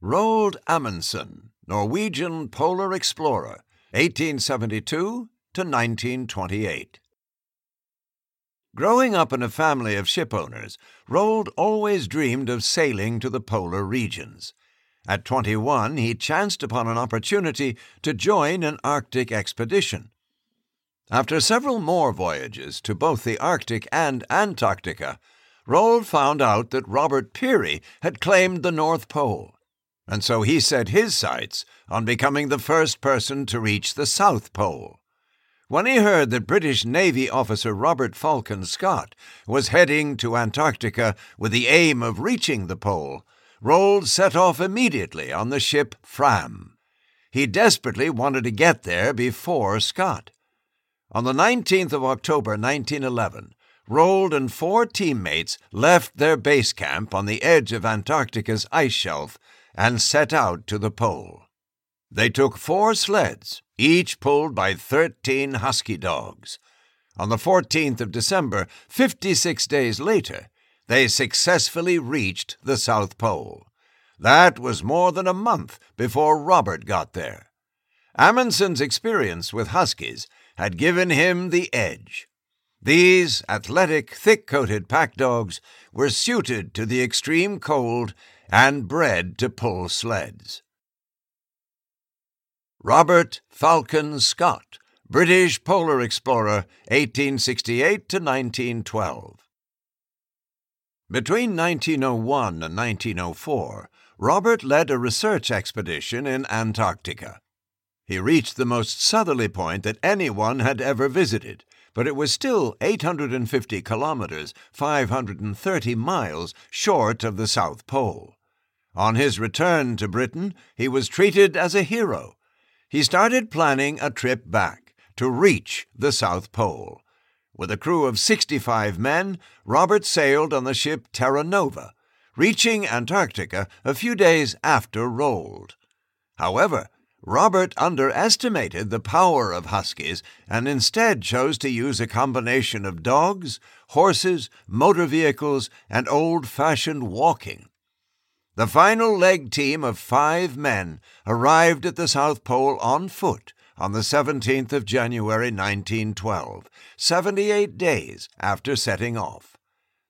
Roald Amundsen, Norwegian polar explorer, 1872 to 1928. Growing up in a family of shipowners, Roald always dreamed of sailing to the polar regions. At 21, he chanced upon an opportunity to join an Arctic expedition. After several more voyages to both the Arctic and Antarctica, Roald found out that Robert Peary had claimed the North Pole and so he set his sights on becoming the first person to reach the South Pole. When he heard that British Navy officer Robert Falcon Scott was heading to Antarctica with the aim of reaching the pole, Roald set off immediately on the ship Fram. He desperately wanted to get there before Scott. On the 19th of October 1911, Roald and four teammates left their base camp on the edge of Antarctica's ice shelf and set out to the pole. They took four sleds, each pulled by 13 husky dogs. On the 14th of December, 56 days later, they successfully reached the South Pole. That was more than a month before Robert got there. Amundsen's experience with huskies had given him the edge. These athletic, thick coated pack dogs were suited to the extreme cold and bred to pull sleds. Robert Falcon Scott, British polar explorer, 1868 to 1912. Between 1901 and 1904, Robert led a research expedition in Antarctica. He reached the most southerly point that anyone had ever visited, but it was still 850 kilometers, 530 miles, short of the South Pole. On his return to Britain, he was treated as a hero. He started planning a trip back to reach the South Pole. With a crew of 65 men, Robert sailed on the ship Terra Nova, reaching Antarctica a few days after Roald. However, Robert underestimated the power of huskies and instead chose to use a combination of dogs, horses, motor vehicles, and old fashioned walking. The final leg team of five men arrived at the South Pole on foot on the 17th of January 1912, 78 days after setting off.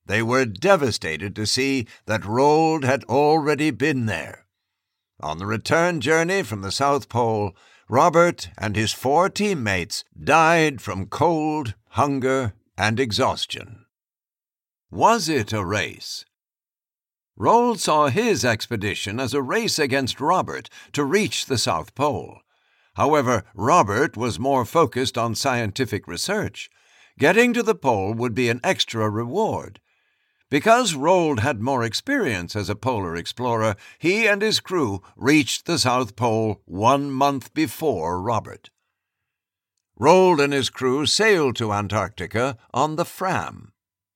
They were devastated to see that Roald had already been there. On the return journey from the South Pole, Robert and his four teammates died from cold, hunger, and exhaustion. Was it a race? Roald saw his expedition as a race against Robert to reach the South Pole. However, Robert was more focused on scientific research. Getting to the pole would be an extra reward. Because Roald had more experience as a polar explorer, he and his crew reached the South Pole one month before Robert. Roald and his crew sailed to Antarctica on the Fram.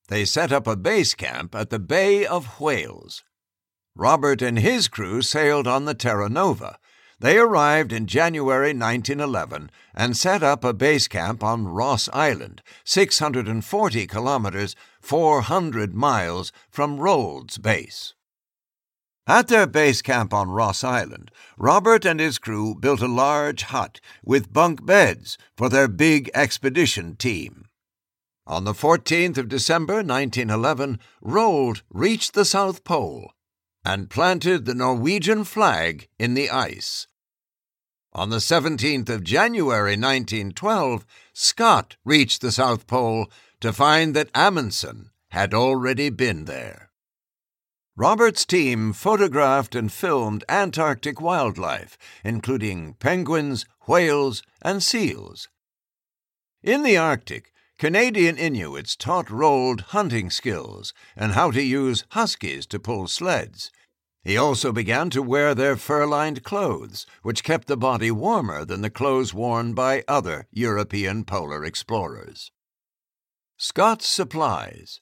They set up a base camp at the Bay of Whales. Robert and his crew sailed on the Terra Nova. They arrived in January 1911 and set up a base camp on Ross Island, 640 kilometers, 400 miles from Roald's base. At their base camp on Ross Island, Robert and his crew built a large hut with bunk beds for their big expedition team. On the 14th of December 1911, Roald reached the South Pole and planted the Norwegian flag in the ice. On the 17th of January 1912, Scott reached the South Pole to find that Amundsen had already been there. Robert's team photographed and filmed Antarctic wildlife, including penguins, whales, and seals. In the Arctic, Canadian Inuits taught Roald hunting skills and how to use huskies to pull sleds. He also began to wear their fur lined clothes, which kept the body warmer than the clothes worn by other European polar explorers. Scott's Supplies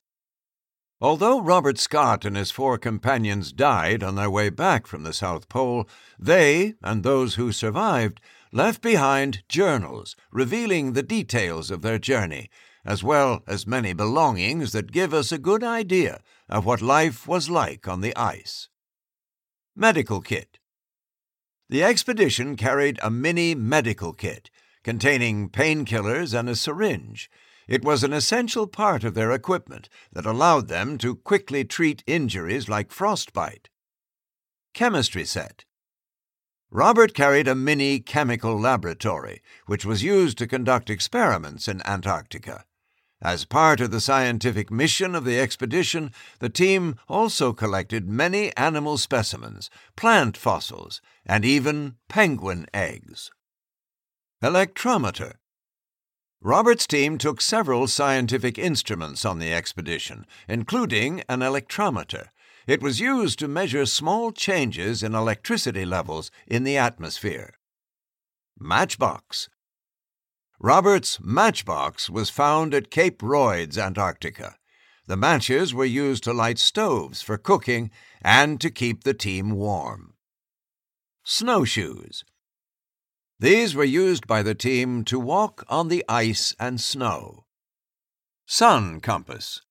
Although Robert Scott and his four companions died on their way back from the South Pole, they, and those who survived, left behind journals revealing the details of their journey, as well as many belongings that give us a good idea of what life was like on the ice. Medical Kit The expedition carried a mini medical kit containing painkillers and a syringe it was an essential part of their equipment that allowed them to quickly treat injuries like frostbite. Chemistry set. Robert carried a mini chemical laboratory, which was used to conduct experiments in Antarctica. As part of the scientific mission of the expedition, the team also collected many animal specimens, plant fossils, and even penguin eggs. Electrometer Robert's team took several scientific instruments on the expedition, including an electrometer. It was used to measure small changes in electricity levels in the atmosphere. Matchbox Robert's matchbox was found at Cape Royds, Antarctica. The matches were used to light stoves for cooking and to keep the team warm. Snowshoes these were used by the team to walk on the ice and snow. Sun compass.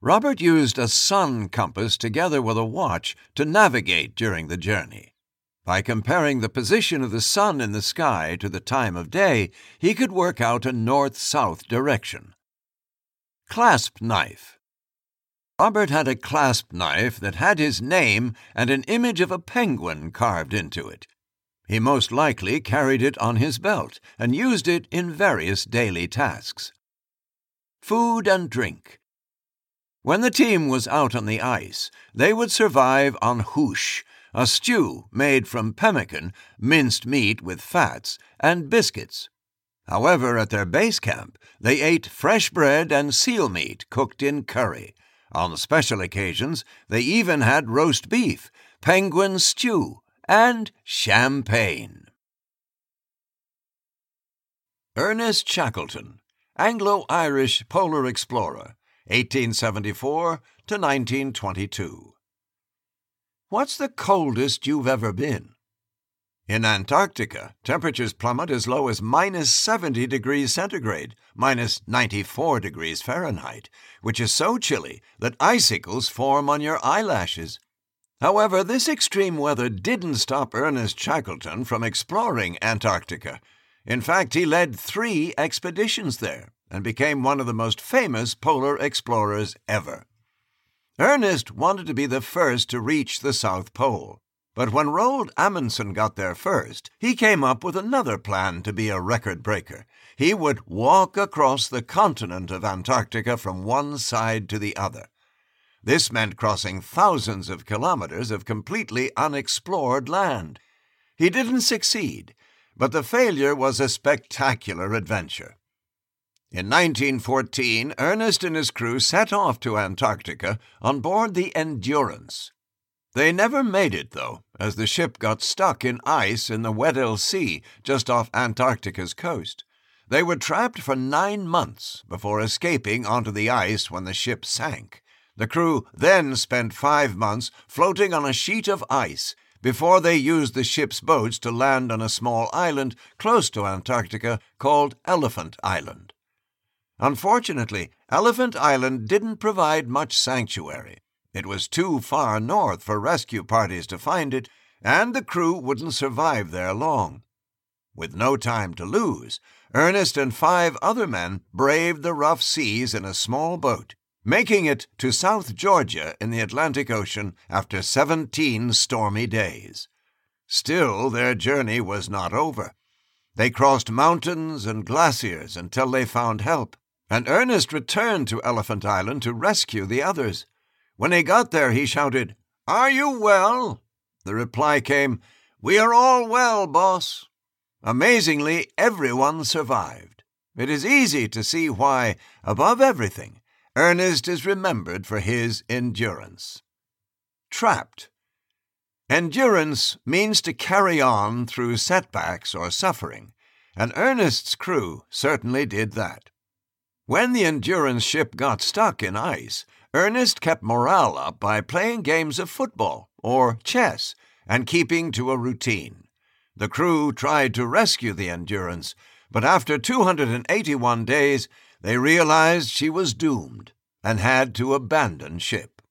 Robert used a sun compass together with a watch to navigate during the journey. By comparing the position of the sun in the sky to the time of day, he could work out a north south direction. Clasp knife. Robert had a clasp knife that had his name and an image of a penguin carved into it. He most likely carried it on his belt and used it in various daily tasks. Food and drink. When the team was out on the ice, they would survive on hoosh, a stew made from pemmican, minced meat with fats, and biscuits. However, at their base camp, they ate fresh bread and seal meat cooked in curry. On special occasions, they even had roast beef, penguin stew, and champagne. Ernest Shackleton, Anglo Irish polar explorer, 1874 to 1922. What's the coldest you've ever been? In Antarctica, temperatures plummet as low as minus 70 degrees centigrade, minus 94 degrees Fahrenheit, which is so chilly that icicles form on your eyelashes. However, this extreme weather didn't stop Ernest Shackleton from exploring Antarctica. In fact, he led three expeditions there and became one of the most famous polar explorers ever. Ernest wanted to be the first to reach the South Pole. But when Roald Amundsen got there first, he came up with another plan to be a record breaker. He would walk across the continent of Antarctica from one side to the other. This meant crossing thousands of kilometers of completely unexplored land. He didn't succeed, but the failure was a spectacular adventure. In 1914, Ernest and his crew set off to Antarctica on board the Endurance. They never made it, though, as the ship got stuck in ice in the Weddell Sea just off Antarctica's coast. They were trapped for nine months before escaping onto the ice when the ship sank. The crew then spent five months floating on a sheet of ice before they used the ship's boats to land on a small island close to Antarctica called Elephant Island. Unfortunately, Elephant Island didn't provide much sanctuary. It was too far north for rescue parties to find it, and the crew wouldn't survive there long. With no time to lose, Ernest and five other men braved the rough seas in a small boat, making it to South Georgia in the Atlantic Ocean after 17 stormy days. Still, their journey was not over. They crossed mountains and glaciers until they found help, and Ernest returned to Elephant Island to rescue the others. When he got there, he shouted, Are you well? The reply came, We are all well, boss. Amazingly, everyone survived. It is easy to see why, above everything, Ernest is remembered for his endurance. Trapped. Endurance means to carry on through setbacks or suffering, and Ernest's crew certainly did that. When the Endurance ship got stuck in ice, Ernest kept morale up by playing games of football or chess and keeping to a routine. The crew tried to rescue the Endurance, but after 281 days, they realized she was doomed and had to abandon ship.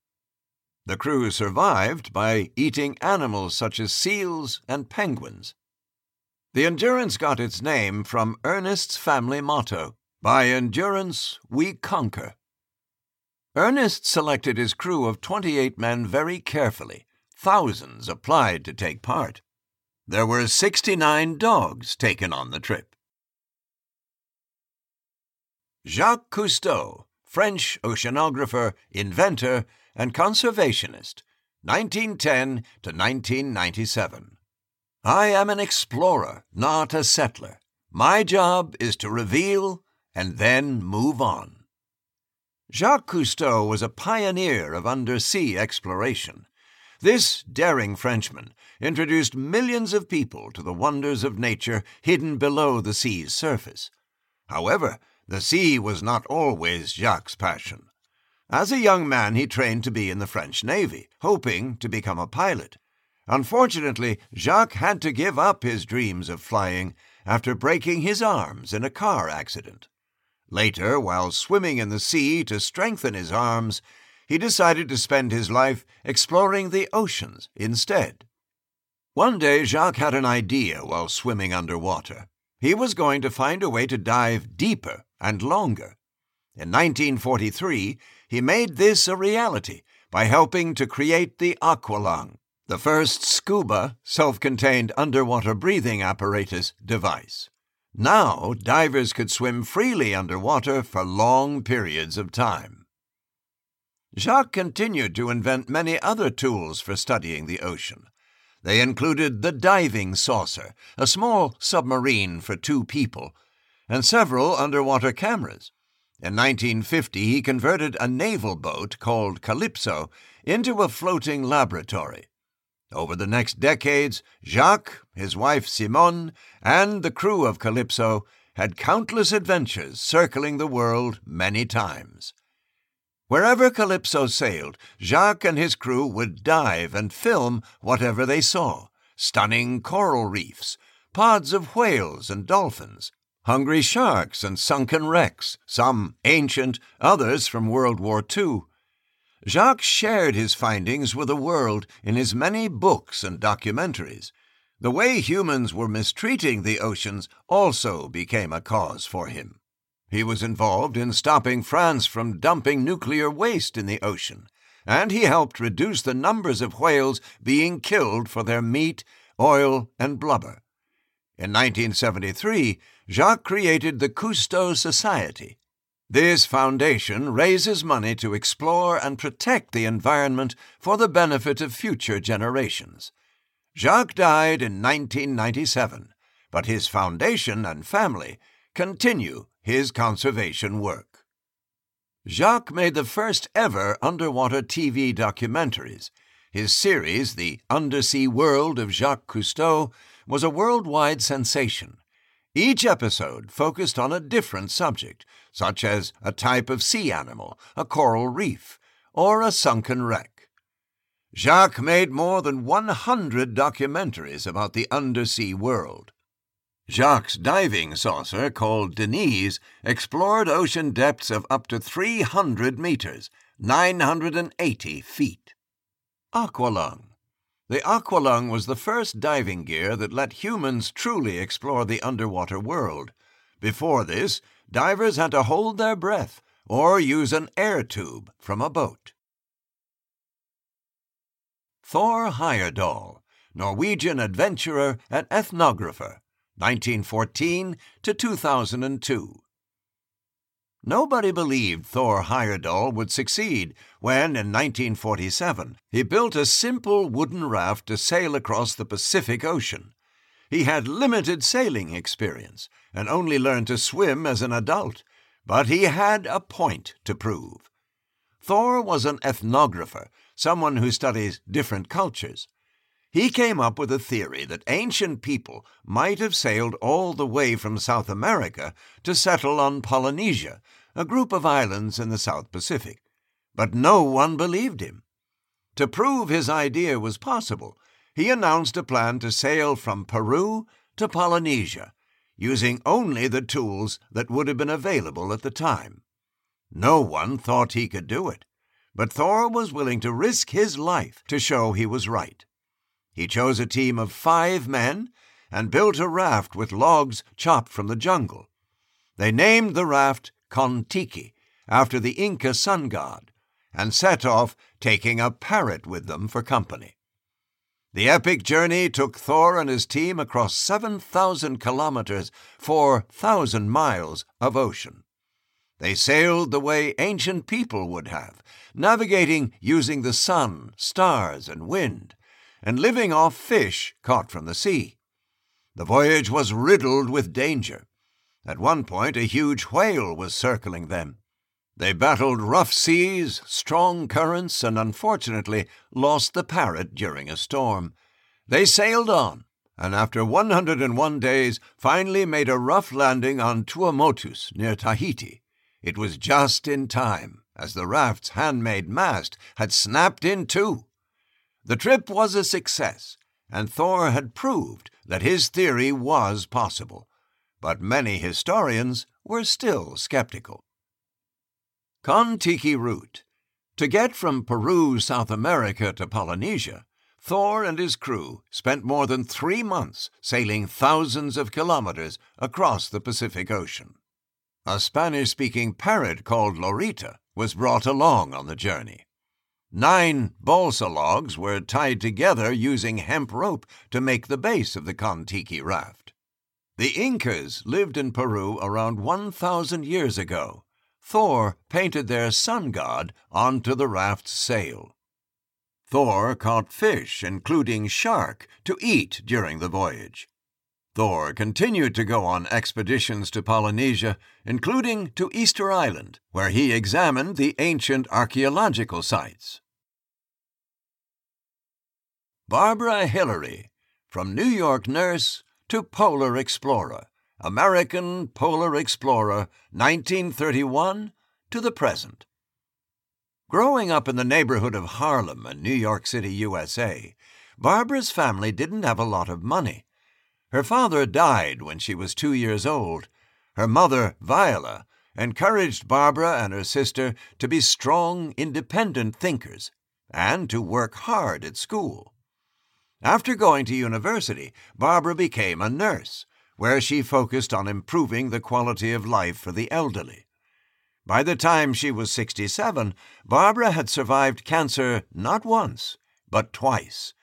The crew survived by eating animals such as seals and penguins. The Endurance got its name from Ernest's family motto By endurance we conquer. Ernest selected his crew of 28 men very carefully. Thousands applied to take part. There were 69 dogs taken on the trip. Jacques Cousteau, French oceanographer, inventor, and conservationist, 1910 to 1997. I am an explorer, not a settler. My job is to reveal and then move on. Jacques Cousteau was a pioneer of undersea exploration. This daring Frenchman introduced millions of people to the wonders of nature hidden below the sea's surface. However, the sea was not always Jacques' passion. As a young man, he trained to be in the French Navy, hoping to become a pilot. Unfortunately, Jacques had to give up his dreams of flying after breaking his arms in a car accident. Later, while swimming in the sea to strengthen his arms, he decided to spend his life exploring the oceans instead. One day, Jacques had an idea while swimming underwater. He was going to find a way to dive deeper and longer. In 1943, he made this a reality by helping to create the aqualung, the first scuba, self contained underwater breathing apparatus device. Now, divers could swim freely underwater for long periods of time. Jacques continued to invent many other tools for studying the ocean. They included the diving saucer, a small submarine for two people, and several underwater cameras. In 1950, he converted a naval boat called Calypso into a floating laboratory. Over the next decades, Jacques, his wife Simone, and the crew of Calypso had countless adventures circling the world many times. Wherever Calypso sailed, Jacques and his crew would dive and film whatever they saw stunning coral reefs, pods of whales and dolphins, hungry sharks and sunken wrecks, some ancient, others from World War II. Jacques shared his findings with the world in his many books and documentaries. The way humans were mistreating the oceans also became a cause for him. He was involved in stopping France from dumping nuclear waste in the ocean, and he helped reduce the numbers of whales being killed for their meat, oil, and blubber. In 1973, Jacques created the Cousteau Society. This foundation raises money to explore and protect the environment for the benefit of future generations. Jacques died in 1997, but his foundation and family continue his conservation work. Jacques made the first ever underwater TV documentaries. His series, The Undersea World of Jacques Cousteau, was a worldwide sensation. Each episode focused on a different subject, such as a type of sea animal, a coral reef, or a sunken wreck. Jacques made more than 100 documentaries about the undersea world. Jacques' diving saucer, called Denise, explored ocean depths of up to 300 meters, 980 feet. Aqualung. The Aqualung was the first diving gear that let humans truly explore the underwater world. Before this, divers had to hold their breath or use an air tube from a boat. Thor Heyerdahl, Norwegian adventurer and ethnographer, 1914 to 2002. Nobody believed Thor Heyerdahl would succeed when, in 1947, he built a simple wooden raft to sail across the Pacific Ocean. He had limited sailing experience and only learned to swim as an adult, but he had a point to prove. Thor was an ethnographer, someone who studies different cultures. He came up with a theory that ancient people might have sailed all the way from South America to settle on Polynesia, a group of islands in the South Pacific. But no one believed him. To prove his idea was possible, he announced a plan to sail from Peru to Polynesia, using only the tools that would have been available at the time. No one thought he could do it, but Thor was willing to risk his life to show he was right. He chose a team of five men and built a raft with logs chopped from the jungle. They named the raft Kon-Tiki, after the Inca sun god, and set off taking a parrot with them for company. The epic journey took Thor and his team across 7,000 kilometers, 4,000 miles of ocean. They sailed the way ancient people would have, navigating using the sun, stars, and wind and living off fish caught from the sea. The voyage was riddled with danger. At one point, a huge whale was circling them. They battled rough seas, strong currents, and unfortunately lost the parrot during a storm. They sailed on, and after 101 days finally made a rough landing on Tuamotus near Tahiti. It was just in time, as the raft's handmade mast had snapped in two. The trip was a success, and Thor had proved that his theory was possible, but many historians were still skeptical. Kon-Tiki route. To get from Peru, South America to Polynesia, Thor and his crew spent more than three months sailing thousands of kilometers across the Pacific Ocean. A Spanish speaking parrot called Lorita was brought along on the journey. Nine balsa logs were tied together using hemp rope to make the base of the Kon-Tiki raft. The Incas lived in Peru around 1,000 years ago. Thor painted their sun god onto the raft's sail. Thor caught fish, including shark, to eat during the voyage. Thor continued to go on expeditions to Polynesia, including to Easter Island, where he examined the ancient archaeological sites. Barbara Hillary, from New York nurse to polar explorer, American polar explorer, 1931 to the present. Growing up in the neighborhood of Harlem in New York City, USA, Barbara's family didn't have a lot of money. Her father died when she was two years old. Her mother, Viola, encouraged Barbara and her sister to be strong, independent thinkers and to work hard at school. After going to university, Barbara became a nurse, where she focused on improving the quality of life for the elderly. By the time she was 67, Barbara had survived cancer not once, but twice.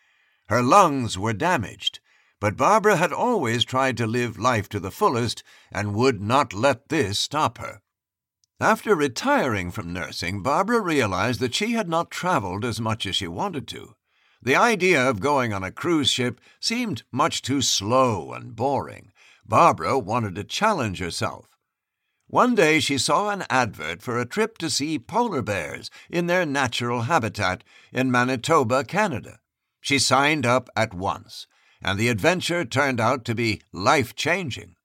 Her lungs were damaged, but Barbara had always tried to live life to the fullest and would not let this stop her. After retiring from nursing, Barbara realized that she had not traveled as much as she wanted to. The idea of going on a cruise ship seemed much too slow and boring. Barbara wanted to challenge herself. One day she saw an advert for a trip to see polar bears in their natural habitat in Manitoba, Canada. She signed up at once and the adventure turned out to be life changing.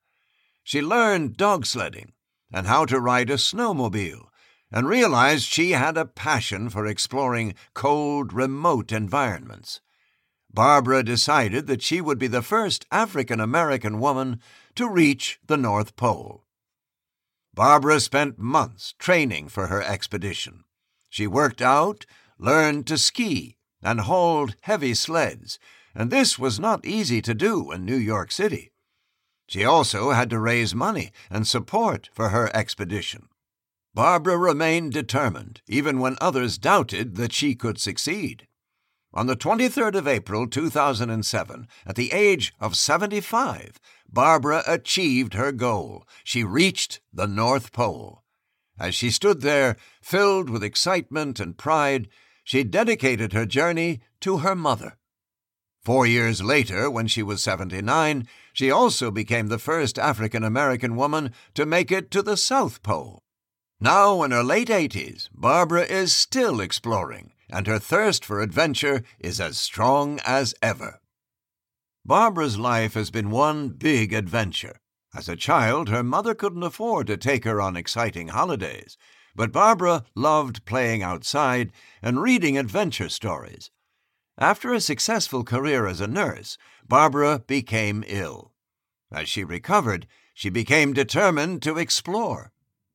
She learned dog sledding and how to ride a snowmobile, and realized she had a passion for exploring cold, remote environments. Barbara decided that she would be the first African American woman to reach the North Pole. Barbara spent months training for her expedition. She worked out, learned to ski, and hauled heavy sleds, and this was not easy to do in New York City. She also had to raise money and support for her expedition. Barbara remained determined, even when others doubted that she could succeed. On the 23rd of April 2007, at the age of 75, Barbara achieved her goal. She reached the North Pole. As she stood there, filled with excitement and pride, she dedicated her journey to her mother. Four years later, when she was 79, she also became the first African American woman to make it to the South Pole. Now, in her late 80s, Barbara is still exploring, and her thirst for adventure is as strong as ever. Barbara's life has been one big adventure. As a child, her mother couldn't afford to take her on exciting holidays, but Barbara loved playing outside and reading adventure stories. After a successful career as a nurse, Barbara became ill. As she recovered, she became determined to explore.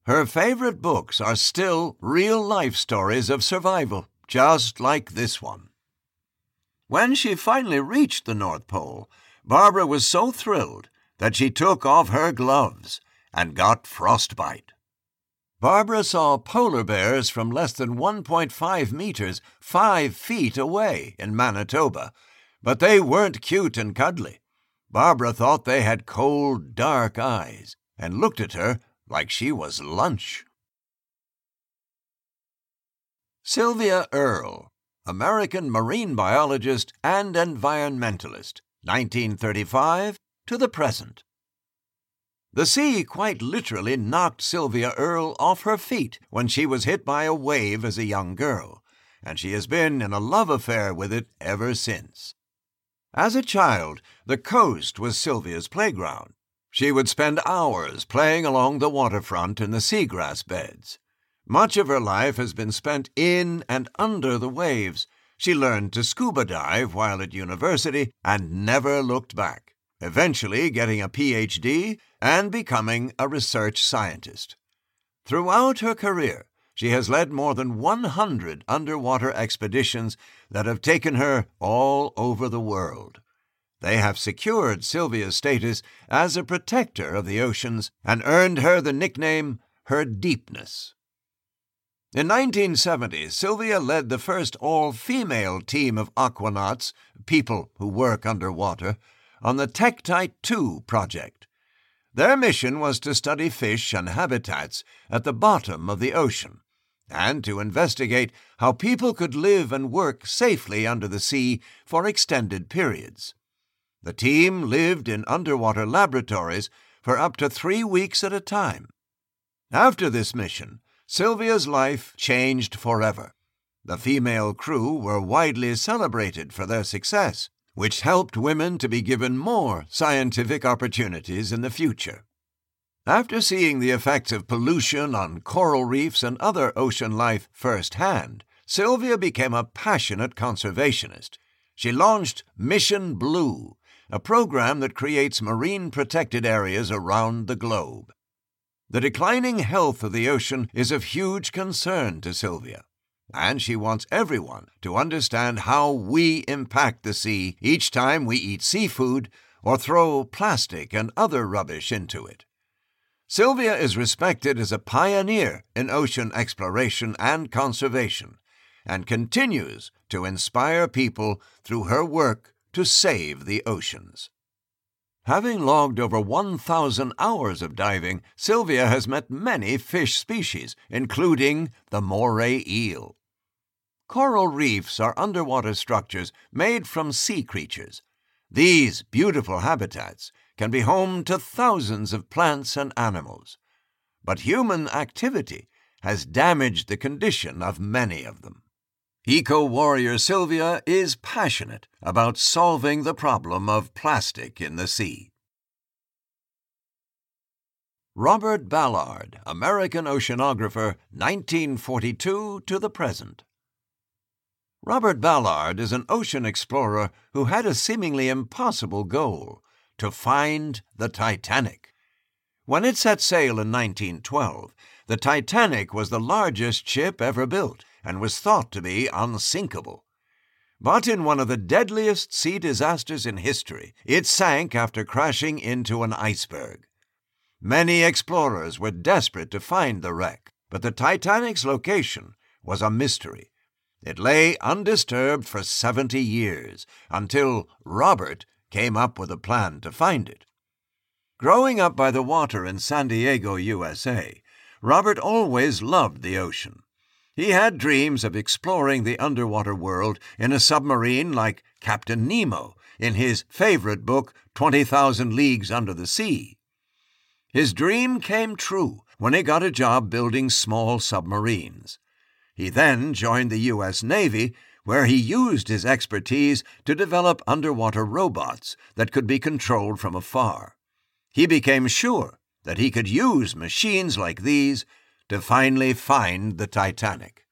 Her favorite books are still real life stories of survival, just like this one. When she finally reached the North Pole, Barbara was so thrilled that she took off her gloves and got frostbite. Barbara saw polar bears from less than 1.5 meters, five feet away in Manitoba, but they weren't cute and cuddly. Barbara thought they had cold, dark eyes and looked at her like she was lunch. Sylvia Earle, American marine biologist and environmentalist, 1935 to the present. The sea quite literally knocked Sylvia Earle off her feet when she was hit by a wave as a young girl, and she has been in a love affair with it ever since. As a child, the coast was Sylvia's playground. She would spend hours playing along the waterfront in the seagrass beds. Much of her life has been spent in and under the waves. She learned to scuba dive while at university and never looked back, eventually getting a PhD and becoming a research scientist. Throughout her career, she has led more than 100 underwater expeditions that have taken her all over the world. They have secured Sylvia's status as a protector of the oceans and earned her the nickname Her Deepness. In 1970, Sylvia led the first all female team of aquanauts, people who work underwater, on the Tektite 2 project. Their mission was to study fish and habitats at the bottom of the ocean and to investigate how people could live and work safely under the sea for extended periods. The team lived in underwater laboratories for up to three weeks at a time. After this mission, Sylvia's life changed forever. The female crew were widely celebrated for their success, which helped women to be given more scientific opportunities in the future. After seeing the effects of pollution on coral reefs and other ocean life firsthand, Sylvia became a passionate conservationist. She launched Mission Blue, a program that creates marine protected areas around the globe. The declining health of the ocean is of huge concern to Sylvia, and she wants everyone to understand how we impact the sea each time we eat seafood or throw plastic and other rubbish into it. Sylvia is respected as a pioneer in ocean exploration and conservation and continues to inspire people through her work to save the oceans. Having logged over 1,000 hours of diving, Sylvia has met many fish species, including the moray eel. Coral reefs are underwater structures made from sea creatures. These beautiful habitats can be home to thousands of plants and animals. But human activity has damaged the condition of many of them. Eco warrior Sylvia is passionate about solving the problem of plastic in the sea. Robert Ballard, American oceanographer, 1942 to the present. Robert Ballard is an ocean explorer who had a seemingly impossible goal to find the Titanic. When it set sail in 1912, the Titanic was the largest ship ever built and was thought to be unsinkable. But in one of the deadliest sea disasters in history, it sank after crashing into an iceberg. Many explorers were desperate to find the wreck, but the Titanic's location was a mystery. It lay undisturbed for 70 years until Robert came up with a plan to find it. Growing up by the water in San Diego, USA, Robert always loved the ocean. He had dreams of exploring the underwater world in a submarine like Captain Nemo in his favorite book, 20,000 Leagues Under the Sea. His dream came true when he got a job building small submarines. He then joined the U.S. Navy, where he used his expertise to develop underwater robots that could be controlled from afar. He became sure that he could use machines like these to finally find the Titanic.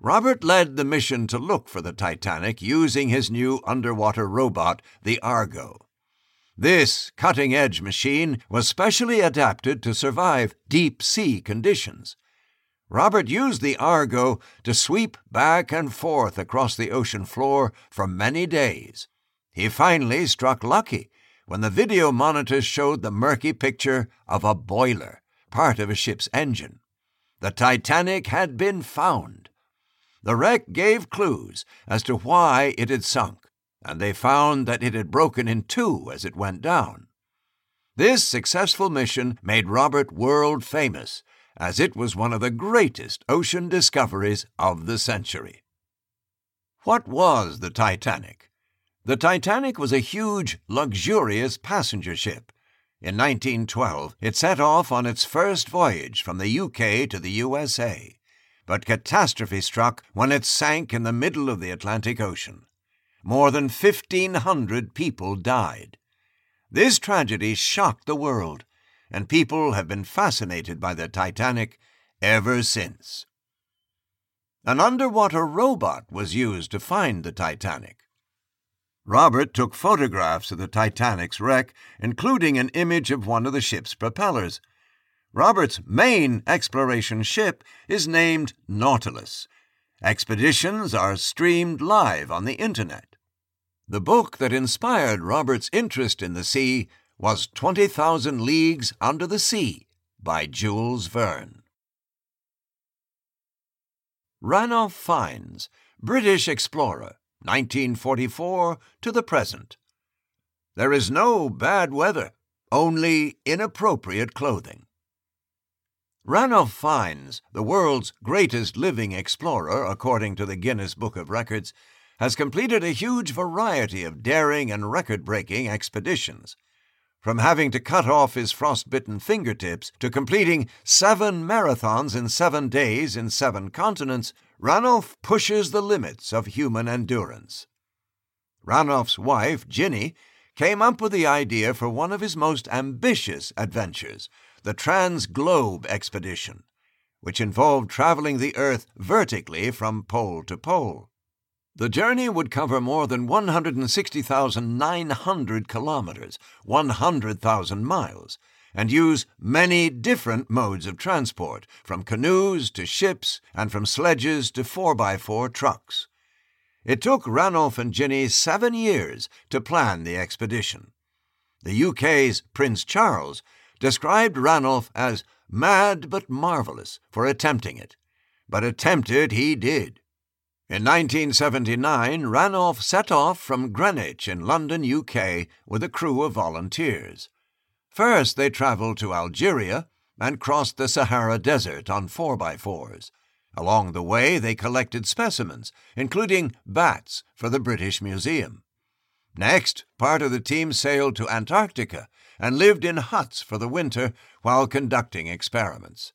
Robert led the mission to look for the Titanic using his new underwater robot, the Argo. This cutting edge machine was specially adapted to survive deep sea conditions. Robert used the Argo to sweep back and forth across the ocean floor for many days. He finally struck lucky when the video monitors showed the murky picture of a boiler part of a ship's engine. The Titanic had been found. The wreck gave clues as to why it had sunk, and they found that it had broken in two as it went down. This successful mission made Robert world famous, as it was one of the greatest ocean discoveries of the century. What was the Titanic? The Titanic was a huge, luxurious passenger ship in 1912, it set off on its first voyage from the UK to the USA, but catastrophe struck when it sank in the middle of the Atlantic Ocean. More than 1,500 people died. This tragedy shocked the world, and people have been fascinated by the Titanic ever since. An underwater robot was used to find the Titanic. Robert took photographs of the Titanic's wreck, including an image of one of the ship's propellers. Robert's main exploration ship is named Nautilus. Expeditions are streamed live on the Internet. The book that inspired Robert's interest in the sea was 20,000 Leagues Under the Sea by Jules Verne. Ranulph Fiennes, British explorer, 1944 to the present. There is no bad weather, only inappropriate clothing. Ranulph Fiennes, the world's greatest living explorer according to the Guinness Book of Records, has completed a huge variety of daring and record breaking expeditions. From having to cut off his frostbitten fingertips to completing seven marathons in seven days in seven continents, Ranulph pushes the limits of human endurance. Ranulph's wife, Ginny, came up with the idea for one of his most ambitious adventures, the Trans-Globe expedition, which involved traveling the Earth vertically from pole to pole. The journey would cover more than 160,900 kilometers, 100,000 miles, and use many different modes of transport, from canoes to ships and from sledges to 4x4 trucks. It took Ranulph and Ginny seven years to plan the expedition. The UK's Prince Charles described Ranulph as mad but marvellous for attempting it. But attempt it he did. In 1979, Ranulph set off from Greenwich in London, UK, with a crew of volunteers. First, they traveled to Algeria and crossed the Sahara Desert on 4x4s. Along the way, they collected specimens, including bats, for the British Museum. Next, part of the team sailed to Antarctica and lived in huts for the winter while conducting experiments.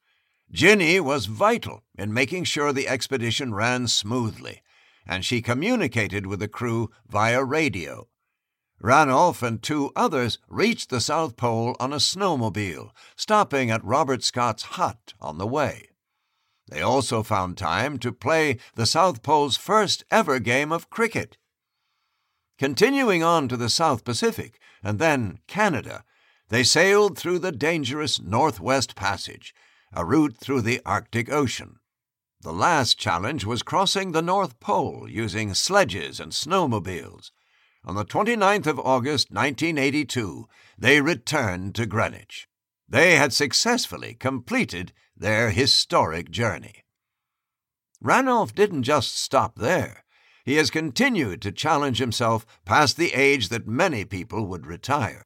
Ginny was vital in making sure the expedition ran smoothly, and she communicated with the crew via radio Ranulph and two others reached the South Pole on a snowmobile, stopping at Robert Scott's hut on the way. They also found time to play the South Pole's first ever game of cricket. Continuing on to the South Pacific and then Canada, they sailed through the dangerous Northwest Passage, a route through the Arctic Ocean. The last challenge was crossing the North Pole using sledges and snowmobiles. On the 29th of August 1982, they returned to Greenwich. They had successfully completed their historic journey. Ranulph didn't just stop there. He has continued to challenge himself past the age that many people would retire.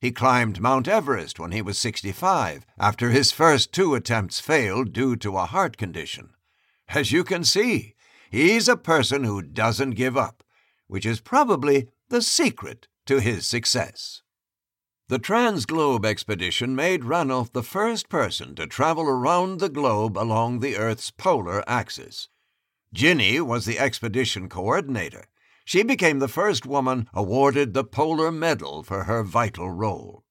He climbed Mount Everest when he was 65, after his first two attempts failed due to a heart condition. As you can see, he's a person who doesn't give up, which is probably the secret to his success. The Transglobe expedition made Ranulph the first person to travel around the globe along the Earth's polar axis. Ginny was the expedition coordinator. She became the first woman awarded the Polar Medal for her vital role.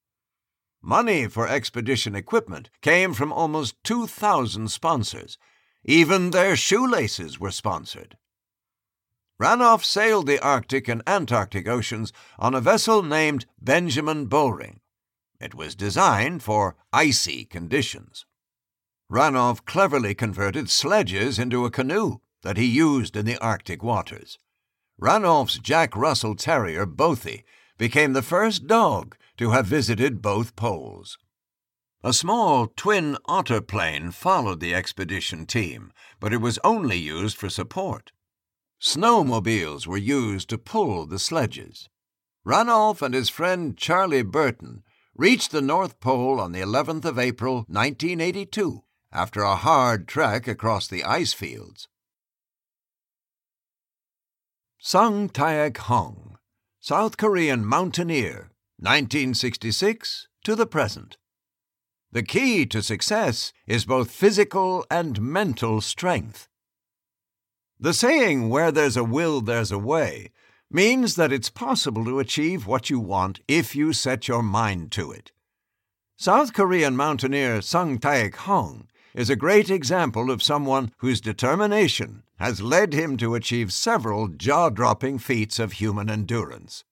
Money for expedition equipment came from almost 2,000 sponsors. Even their shoelaces were sponsored. Ranulph sailed the Arctic and Antarctic Oceans on a vessel named Benjamin Bowring. It was designed for icy conditions. Ranulph cleverly converted sledges into a canoe that he used in the Arctic waters. Ranulph's Jack Russell Terrier, Bothy, became the first dog to have visited both poles. A small twin otter plane followed the expedition team, but it was only used for support. Snowmobiles were used to pull the sledges. Ranulph and his friend Charlie Burton reached the North Pole on the 11th of April, 1982, after a hard trek across the ice fields. Sung Taek Hong, South Korean mountaineer, 1966 to the present. The key to success is both physical and mental strength. The saying, where there's a will, there's a way, means that it's possible to achieve what you want if you set your mind to it. South Korean mountaineer Sung Taek Hong is a great example of someone whose determination has led him to achieve several jaw dropping feats of human endurance.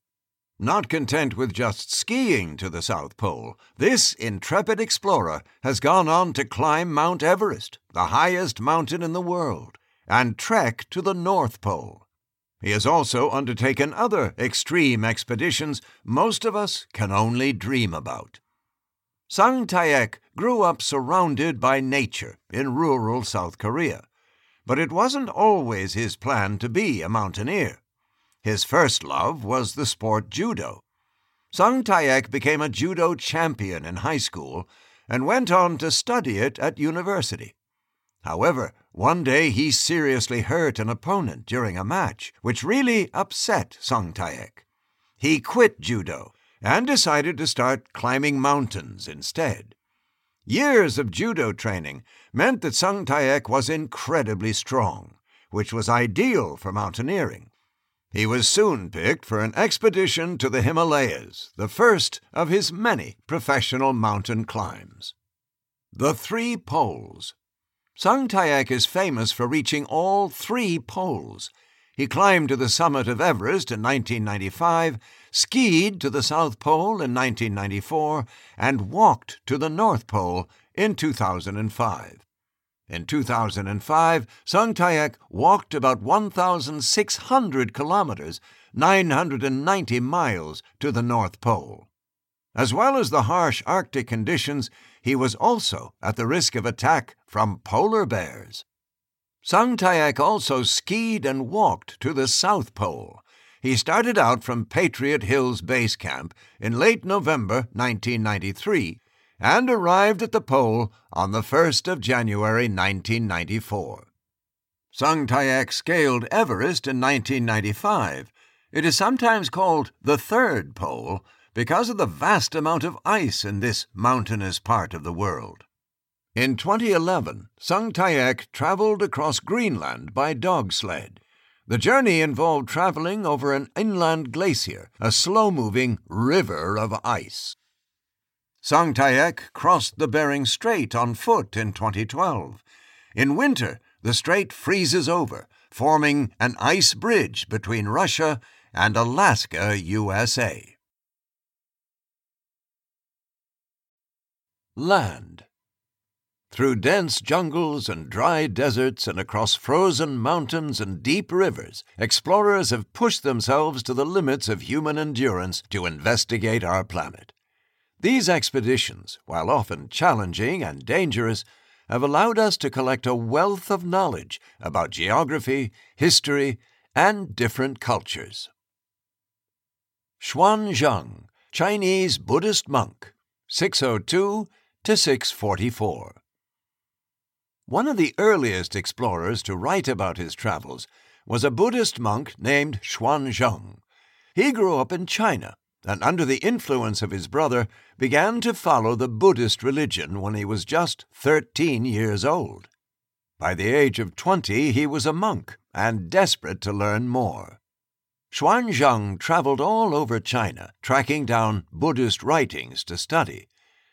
Not content with just skiing to the South Pole, this intrepid explorer has gone on to climb Mount Everest, the highest mountain in the world and trek to the North Pole. He has also undertaken other extreme expeditions most of us can only dream about. Sung Taek grew up surrounded by nature in rural South Korea, but it wasn't always his plan to be a mountaineer. His first love was the sport judo. Sung Taek became a judo champion in high school and went on to study it at university. However, one day he seriously hurt an opponent during a match, which really upset Sung Taek. He quit judo and decided to start climbing mountains instead. Years of judo training meant that Sung Taek was incredibly strong, which was ideal for mountaineering. He was soon picked for an expedition to the Himalayas, the first of his many professional mountain climbs. The Three Poles Sung Taek is famous for reaching all three poles. He climbed to the summit of Everest in 1995, skied to the South Pole in 1994, and walked to the North Pole in 2005. In 2005, Sung Taek walked about 1,600 kilometers, 990 miles, to the North Pole. As well as the harsh Arctic conditions, he was also at the risk of attack from polar bears. Sung Taek also skied and walked to the South Pole. He started out from Patriot Hills Base Camp in late November 1993 and arrived at the pole on the 1st of January 1994. Sung Taek scaled Everest in 1995. It is sometimes called the third pole because of the vast amount of ice in this mountainous part of the world. In 2011, Sung Taek traveled across Greenland by dog sled. The journey involved traveling over an inland glacier, a slow moving river of ice. Sung Taek crossed the Bering Strait on foot in 2012. In winter, the strait freezes over, forming an ice bridge between Russia and Alaska, USA. Land through dense jungles and dry deserts and across frozen mountains and deep rivers, explorers have pushed themselves to the limits of human endurance to investigate our planet. These expeditions, while often challenging and dangerous, have allowed us to collect a wealth of knowledge about geography, history, and different cultures. Xuanzang, Chinese Buddhist monk, 602 to 644. One of the earliest explorers to write about his travels was a Buddhist monk named Xuanzang. He grew up in China and, under the influence of his brother, began to follow the Buddhist religion when he was just 13 years old. By the age of 20, he was a monk and desperate to learn more. Xuanzang traveled all over China, tracking down Buddhist writings to study.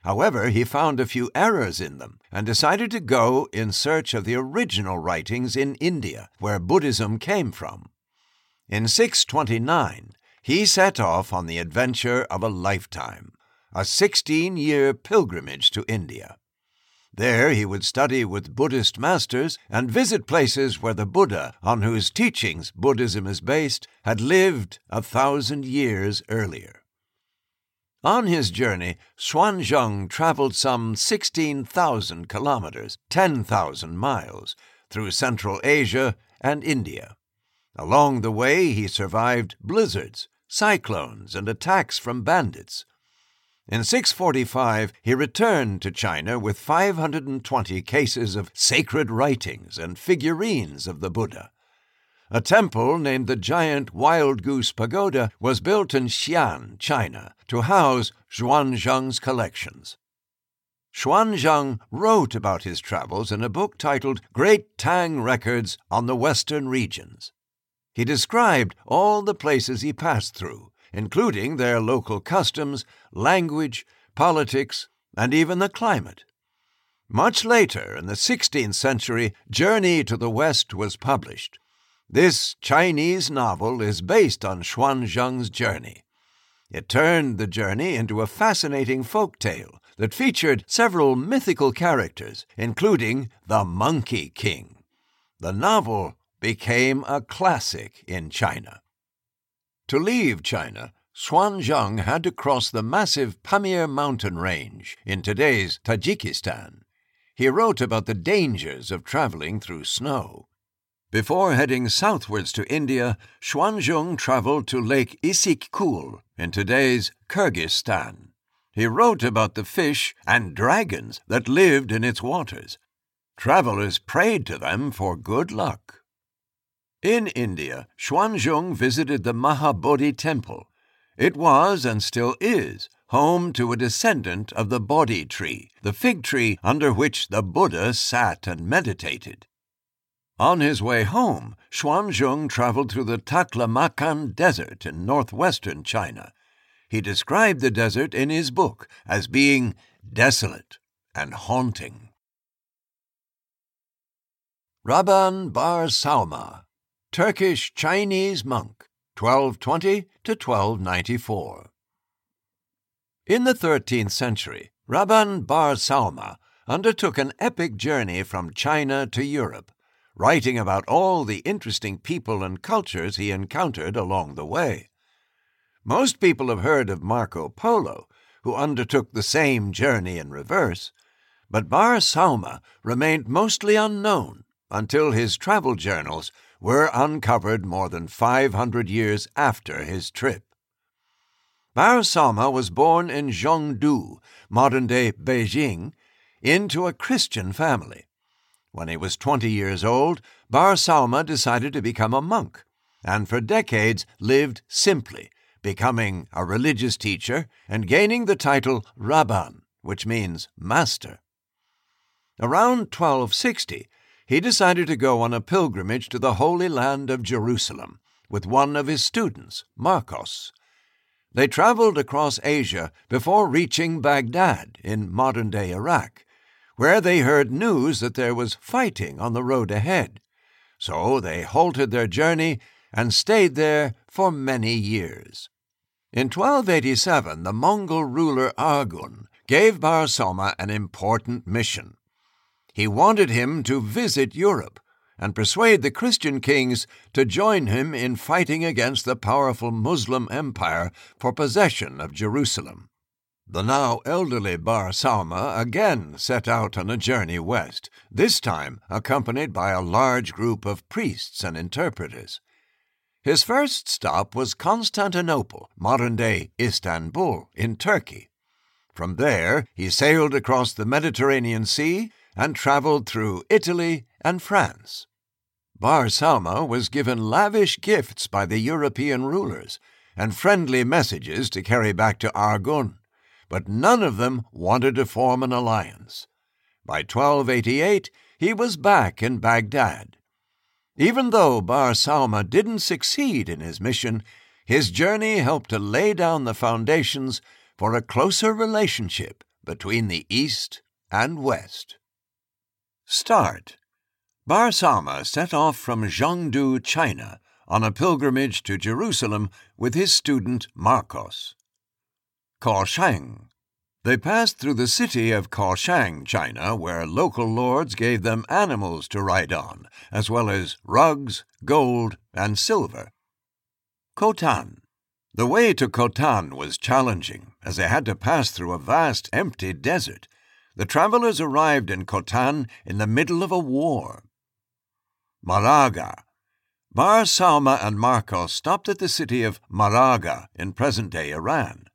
However, he found a few errors in them and decided to go in search of the original writings in India, where Buddhism came from. In 629, he set off on the adventure of a lifetime, a 16 year pilgrimage to India. There he would study with Buddhist masters and visit places where the Buddha, on whose teachings Buddhism is based, had lived a thousand years earlier. On his journey, Xuanzang traveled some 16,000 kilometers, 10,000 miles, through Central Asia and India. Along the way, he survived blizzards, cyclones, and attacks from bandits. In 645, he returned to China with 520 cases of sacred writings and figurines of the Buddha. A temple named the Giant Wild Goose Pagoda was built in Xi'an, China, to house Xuanzang's collections. Xuanzang wrote about his travels in a book titled Great Tang Records on the Western Regions. He described all the places he passed through, including their local customs, language, politics, and even the climate. Much later, in the 16th century, Journey to the West was published. This Chinese novel is based on Xuanzang's journey. It turned the journey into a fascinating folk tale that featured several mythical characters, including the Monkey King. The novel became a classic in China. To leave China, Xuanzang had to cross the massive Pamir mountain range in today's Tajikistan. He wrote about the dangers of traveling through snow. Before heading southwards to India, Xuanzang traveled to Lake Issyk-Kul in today's Kyrgyzstan. He wrote about the fish and dragons that lived in its waters. Travelers prayed to them for good luck. In India, Xuanzang visited the Mahabodhi temple. It was and still is home to a descendant of the Bodhi tree, the fig tree under which the Buddha sat and meditated. On his way home, Xuanzang traveled through the Taklamakan Desert in northwestern China. He described the desert in his book as being desolate and haunting. Rabban Bar Sauma, Turkish Chinese monk, 1220 to 1294. In the 13th century, Rabban Bar Sauma undertook an epic journey from China to Europe writing about all the interesting people and cultures he encountered along the way. Most people have heard of Marco Polo, who undertook the same journey in reverse, but Bar Sauma remained mostly unknown until his travel journals were uncovered more than 500 years after his trip. Bar Sauma was born in Zhongdu, modern day Beijing, into a Christian family. When he was 20 years old, Bar Sauma decided to become a monk, and for decades lived simply, becoming a religious teacher and gaining the title Rabban, which means master. Around 1260, he decided to go on a pilgrimage to the Holy Land of Jerusalem with one of his students, Marcos. They traveled across Asia before reaching Baghdad in modern day Iraq, where they heard news that there was fighting on the road ahead. So they halted their journey and stayed there for many years. In 1287, the Mongol ruler Arghun gave Bar Sauma an important mission. He wanted him to visit Europe and persuade the Christian kings to join him in fighting against the powerful Muslim empire for possession of Jerusalem. The now elderly Bar Sauma again set out on a journey west, this time accompanied by a large group of priests and interpreters. His first stop was Constantinople, modern day Istanbul, in Turkey. From there, he sailed across the Mediterranean Sea and traveled through Italy and France. Bar Sauma was given lavish gifts by the European rulers and friendly messages to carry back to Arghun, but none of them wanted to form an alliance. By 1288, he was back in Baghdad. Even though Bar Sauma didn't succeed in his mission, his journey helped to lay down the foundations for a closer relationship between the East and West. Start Bar Sauma set off from Zhongdu, China, on a pilgrimage to Jerusalem with his student Marcos. Kaohsiung they passed through the city of Kaohsiung, China, where local lords gave them animals to ride on, as well as rugs, gold, and silver. Khotan. The way to Khotan was challenging, as they had to pass through a vast empty desert. The travelers arrived in Khotan in the middle of a war. Maraga. Bar Sauma and Marcos stopped at the city of Maraga in present day Iran.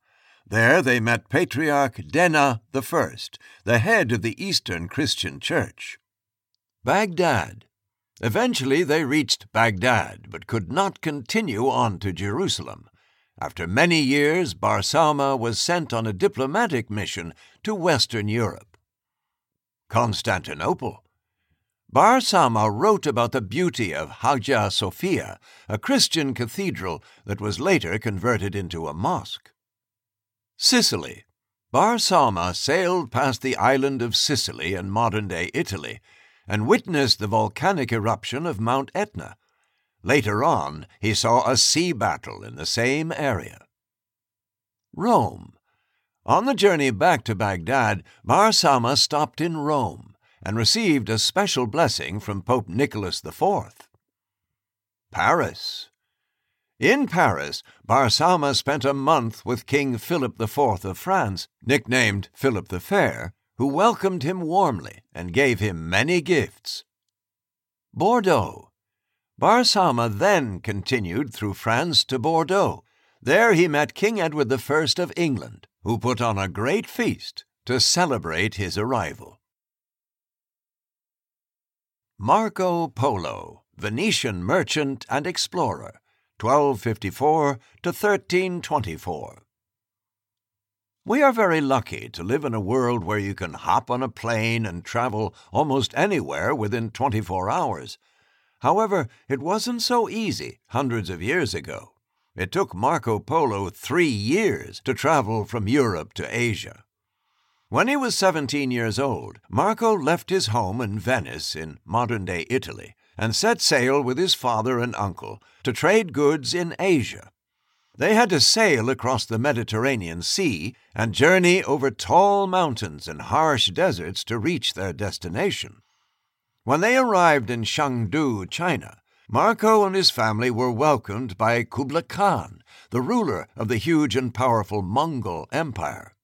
There they met Patriarch Denha I, the head of the Eastern Christian Church. Baghdad. Eventually they reached Baghdad, but could not continue on to Jerusalem. After many years, Bar Sauma was sent on a diplomatic mission to Western Europe. Constantinople. Bar Sauma wrote about the beauty of Hagia Sophia, a Christian cathedral that was later converted into a mosque. Sicily. Bar Sauma sailed past the island of Sicily in modern day Italy and witnessed the volcanic eruption of Mount Etna. Later on, he saw a sea battle in the same area. Rome. On the journey back to Baghdad, Bar Sauma stopped in Rome and received a special blessing from Pope Nicholas IV. Paris. In Paris, Bar Sauma spent a month with King Philip IV of France, nicknamed Philip the Fair, who welcomed him warmly and gave him many gifts. Bordeaux. Bar Sauma then continued through France to Bordeaux. There he met King Edward I of England, who put on a great feast to celebrate his arrival. Marco Polo, Venetian merchant and explorer. 1254 to 1324. We are very lucky to live in a world where you can hop on a plane and travel almost anywhere within 24 hours. However, it wasn't so easy hundreds of years ago. It took Marco Polo three years to travel from Europe to Asia. When he was 17 years old, Marco left his home in Venice in modern day Italy and set sail with his father and uncle to trade goods in Asia. They had to sail across the Mediterranean Sea and journey over tall mountains and harsh deserts to reach their destination. When they arrived in Chengdu, China, Marco and his family were welcomed by Kublai Khan, the ruler of the huge and powerful Mongol Empire.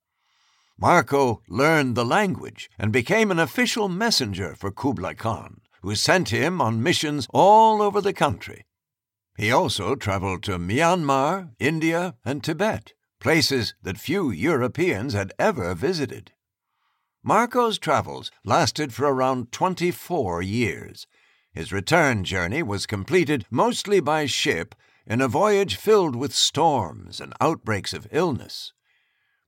Marco learned the language and became an official messenger for Kublai Khan who sent him on missions all over the country. He also traveled to Myanmar, India, and Tibet, places that few Europeans had ever visited. Marco's travels lasted for around 24 years. His return journey was completed mostly by ship in a voyage filled with storms and outbreaks of illness.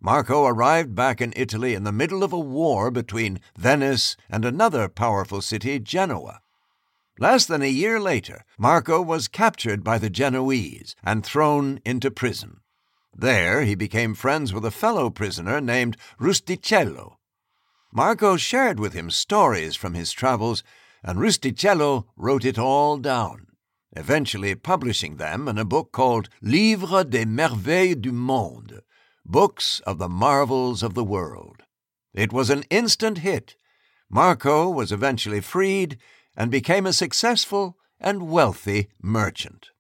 Marco arrived back in Italy in the middle of a war between Venice and another powerful city, Genoa. Less than a year later, Marco was captured by the Genoese and thrown into prison. There he became friends with a fellow prisoner named Rustichello. Marco shared with him stories from his travels, and Rustichello wrote it all down, eventually publishing them in a book called Livre des Merveilles du Monde, Books of the Marvels of the World. It was an instant hit. Marco was eventually freed and became a successful and wealthy merchant.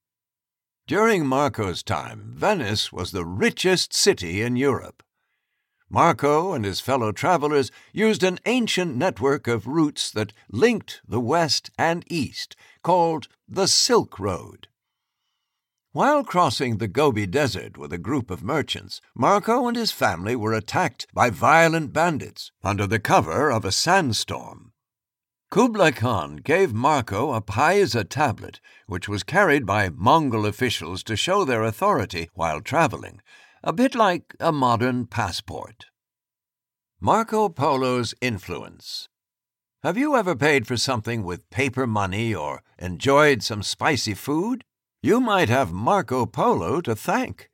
During Marco's time, Venice was the richest city in Europe. Marco and his fellow travelers used an ancient network of routes that linked the West and East, called the Silk Road. While crossing the Gobi Desert with a group of merchants, Marco and his family were attacked by violent bandits under the cover of a sandstorm. Kublai Khan gave Marco a Paiza tablet, which was carried by Mongol officials to show their authority while traveling, a bit like a modern passport. Marco Polo's influence. Have you ever paid for something with paper money or enjoyed some spicy food? You might have Marco Polo to thank.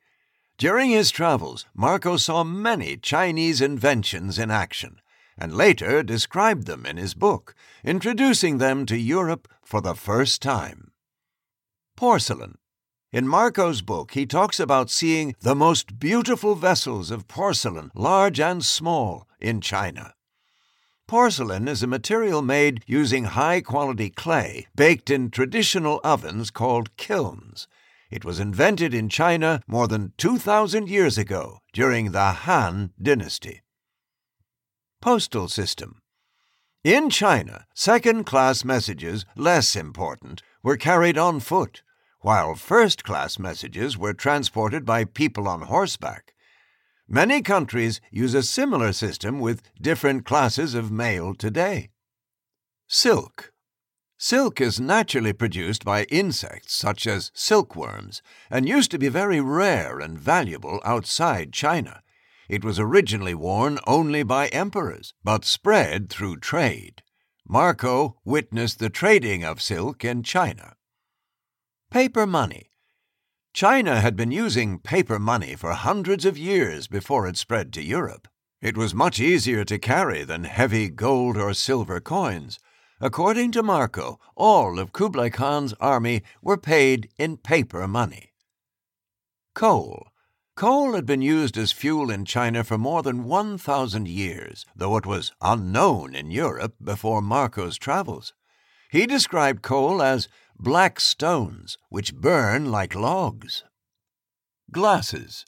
During his travels, Marco saw many Chinese inventions in action and later described them in his book, introducing them to Europe for the first time. Porcelain. In Marco's book, he talks about seeing the most beautiful vessels of porcelain, large and small, in China. Porcelain is a material made using high quality clay, baked in traditional ovens called kilns. It was invented in China more than 2,000 years ago during the Han Dynasty. Postal System In China, second class messages, less important, were carried on foot, while first class messages were transported by people on horseback. Many countries use a similar system with different classes of mail today. Silk. Silk is naturally produced by insects such as silkworms and used to be very rare and valuable outside China. It was originally worn only by emperors, but spread through trade. Marco witnessed the trading of silk in China. Paper money. China had been using paper money for hundreds of years before it spread to Europe. It was much easier to carry than heavy gold or silver coins. According to Marco, all of Kublai Khan's army were paid in paper money. Coal. Coal had been used as fuel in China for more than 1,000 years, though it was unknown in Europe before Marco's travels. He described coal as black stones which burn like logs. Glasses.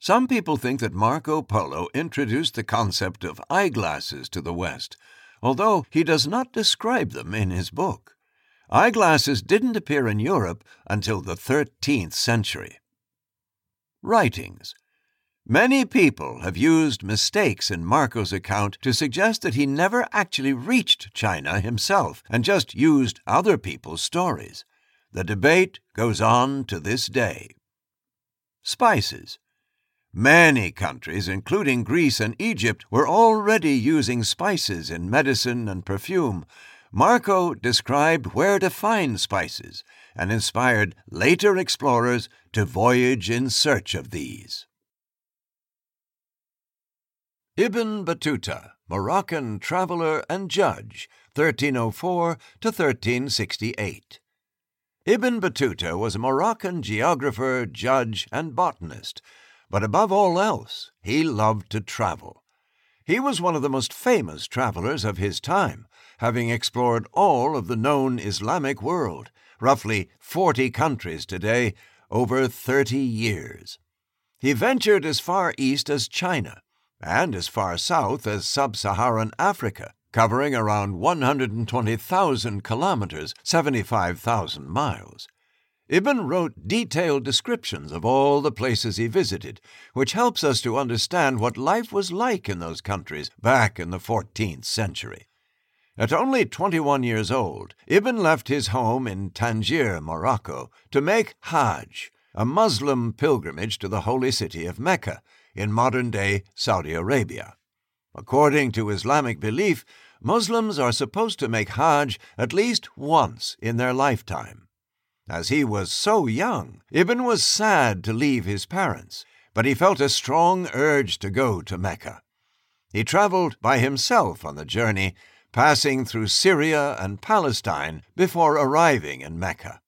Some people think that Marco Polo introduced the concept of eyeglasses to the West, although he does not describe them in his book. Eyeglasses didn't appear in Europe until the 13th century. Writings. Many people have used mistakes in Marco's account to suggest that he never actually reached China himself and just used other people's stories. The debate goes on to this day. Spices. Many countries, including Greece and Egypt, were already using spices in medicine and perfume. Marco described where to find spices and inspired later explorers to voyage in search of these. Ibn Battuta, Moroccan traveler and judge, 1304 to 1368. Ibn Battuta was a Moroccan geographer, judge, and botanist, but above all else, he loved to travel. He was one of the most famous travelers of his time, having explored all of the known Islamic world, roughly 40 countries today, over 30 years. He ventured as far east as China and as far south as sub Saharan Africa, covering around 120,000 kilometers, 75,000 miles. Ibn wrote detailed descriptions of all the places he visited, which helps us to understand what life was like in those countries back in the 14th century. At only 21 years old, Ibn left his home in Tangier, Morocco, to make Hajj, a Muslim pilgrimage to the holy city of Mecca, in modern day Saudi Arabia. According to Islamic belief, Muslims are supposed to make Hajj at least once in their lifetime. As he was so young, Ibn was sad to leave his parents, but he felt a strong urge to go to Mecca. He traveled by himself on the journey, passing through Syria and Palestine before arriving in Mecca.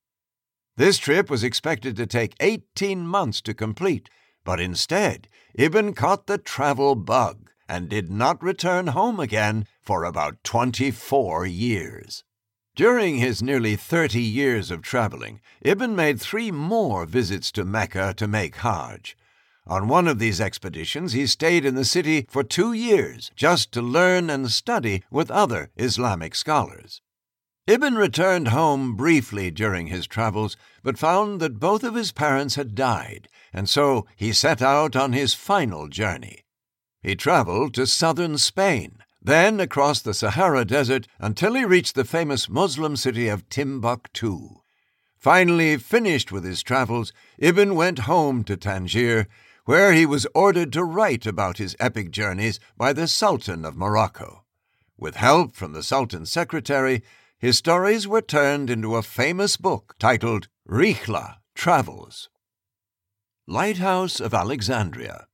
This trip was expected to take 18 months to complete, but instead, Ibn caught the travel bug and did not return home again for about 24 years. During his nearly 30 years of traveling, Ibn made three more visits to Mecca to make Hajj. On one of these expeditions, he stayed in the city for two years just to learn and study with other Islamic scholars. Ibn returned home briefly during his travels, but found that both of his parents had died, and so he set out on his final journey. He traveled to southern Spain, then across the Sahara Desert until he reached the famous Muslim city of Timbuktu. Finally finished with his travels, Ibn went home to Tangier, where he was ordered to write about his epic journeys by the Sultan of Morocco. With help from the Sultan's secretary, his stories were turned into a famous book titled Rihla Travels. Lighthouse of Alexandria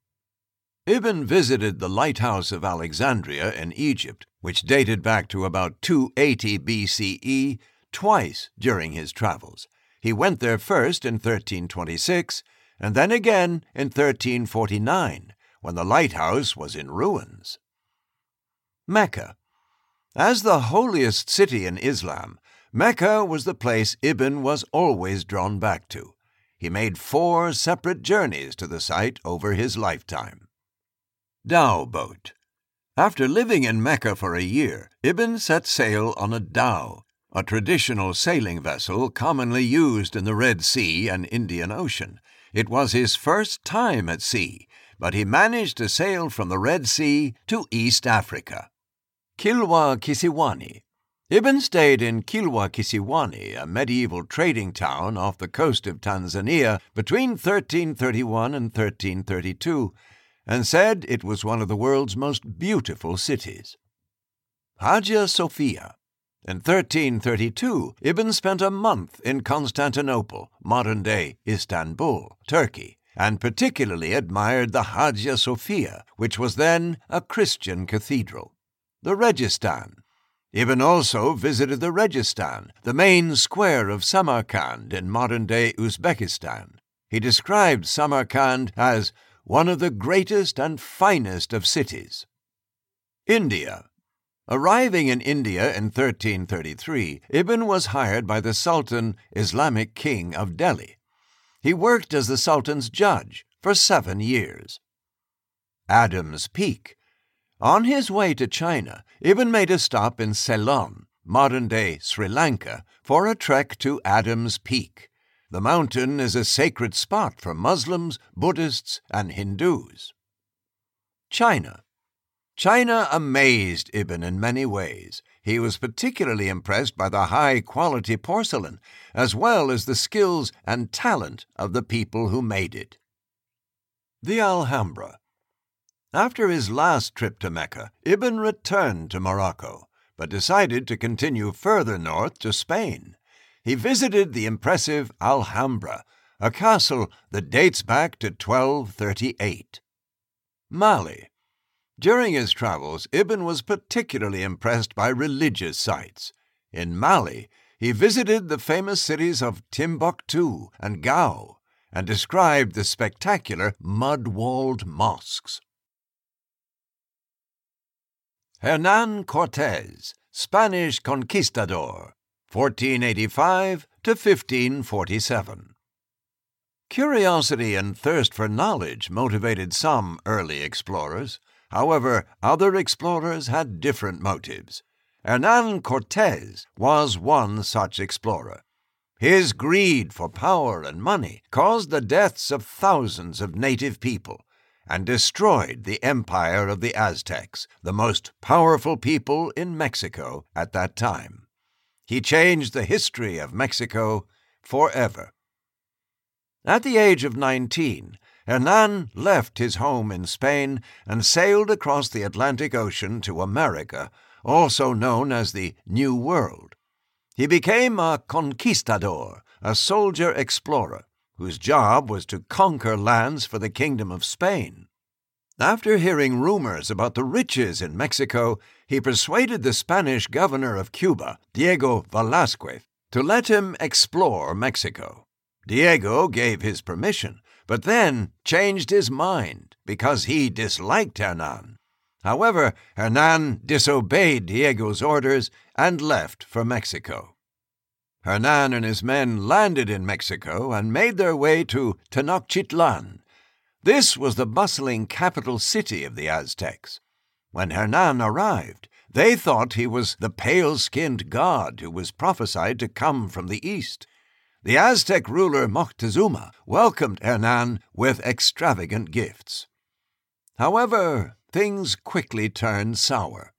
Ibn visited the lighthouse of Alexandria in Egypt, which dated back to about 280 BCE, twice during his travels. He went there first in 1326 and then again in 1349, when the lighthouse was in ruins. Mecca. As the holiest city in Islam, Mecca was the place Ibn was always drawn back to. He made four separate journeys to the site over his lifetime. Dhow boat. After living in Mecca for a year, Ibn set sail on a dhow, a traditional sailing vessel commonly used in the Red Sea and Indian Ocean. It was his first time at sea, but he managed to sail from the Red Sea to East Africa. Kilwa Kisiwani. Ibn stayed in Kilwa Kisiwani, a medieval trading town off the coast of Tanzania, between 1331 and 1332 and said it was one of the world's most beautiful cities. Hagia Sophia. In 1332, Ibn spent a month in Constantinople, modern day Istanbul, Turkey, and particularly admired the Hagia Sophia, which was then a Christian cathedral. The Registan. Ibn also visited the Registan, the main square of Samarkand in modern day Uzbekistan. He described Samarkand as one of the greatest and finest of cities. India. Arriving in India in 1333, Ibn was hired by the Sultan, Islamic king of Delhi. He worked as the Sultan's judge for seven years. Adam's Peak. On his way to China, Ibn made a stop in Ceylon, modern day Sri Lanka, for a trek to Adam's Peak. The mountain is a sacred spot for Muslims, Buddhists, and Hindus. China. China amazed Ibn in many ways. He was particularly impressed by the high quality porcelain, as well as the skills and talent of the people who made it. The Alhambra. After his last trip to Mecca, Ibn returned to Morocco, but decided to continue further north to Spain he visited the impressive Alhambra, a castle that dates back to 1238. Mali. During his travels, Ibn was particularly impressed by religious sites. In Mali, he visited the famous cities of Timbuktu and Gao and described the spectacular mud walled mosques. Hernan Cortes, Spanish conquistador, 1485 to 1547. Curiosity and thirst for knowledge motivated some early explorers. However, other explorers had different motives. Hernan Cortes was one such explorer. His greed for power and money caused the deaths of thousands of native people and destroyed the empire of the Aztecs, the most powerful people in Mexico at that time. He changed the history of Mexico forever. At the age of 19, Hernan left his home in Spain and sailed across the Atlantic Ocean to America, also known as the New World. He became a conquistador, a soldier explorer, whose job was to conquer lands for the Kingdom of Spain. After hearing rumors about the riches in Mexico, he persuaded the Spanish governor of Cuba, Diego Velazquez, to let him explore Mexico. Diego gave his permission, but then changed his mind because he disliked Hernan. However, Hernan disobeyed Diego's orders and left for Mexico. Hernan and his men landed in Mexico and made their way to Tenochtitlan. This was the bustling capital city of the Aztecs. When Hernan arrived, they thought he was the pale skinned god who was prophesied to come from the east. The Aztec ruler Moctezuma welcomed Hernan with extravagant gifts. However, things quickly turned sour.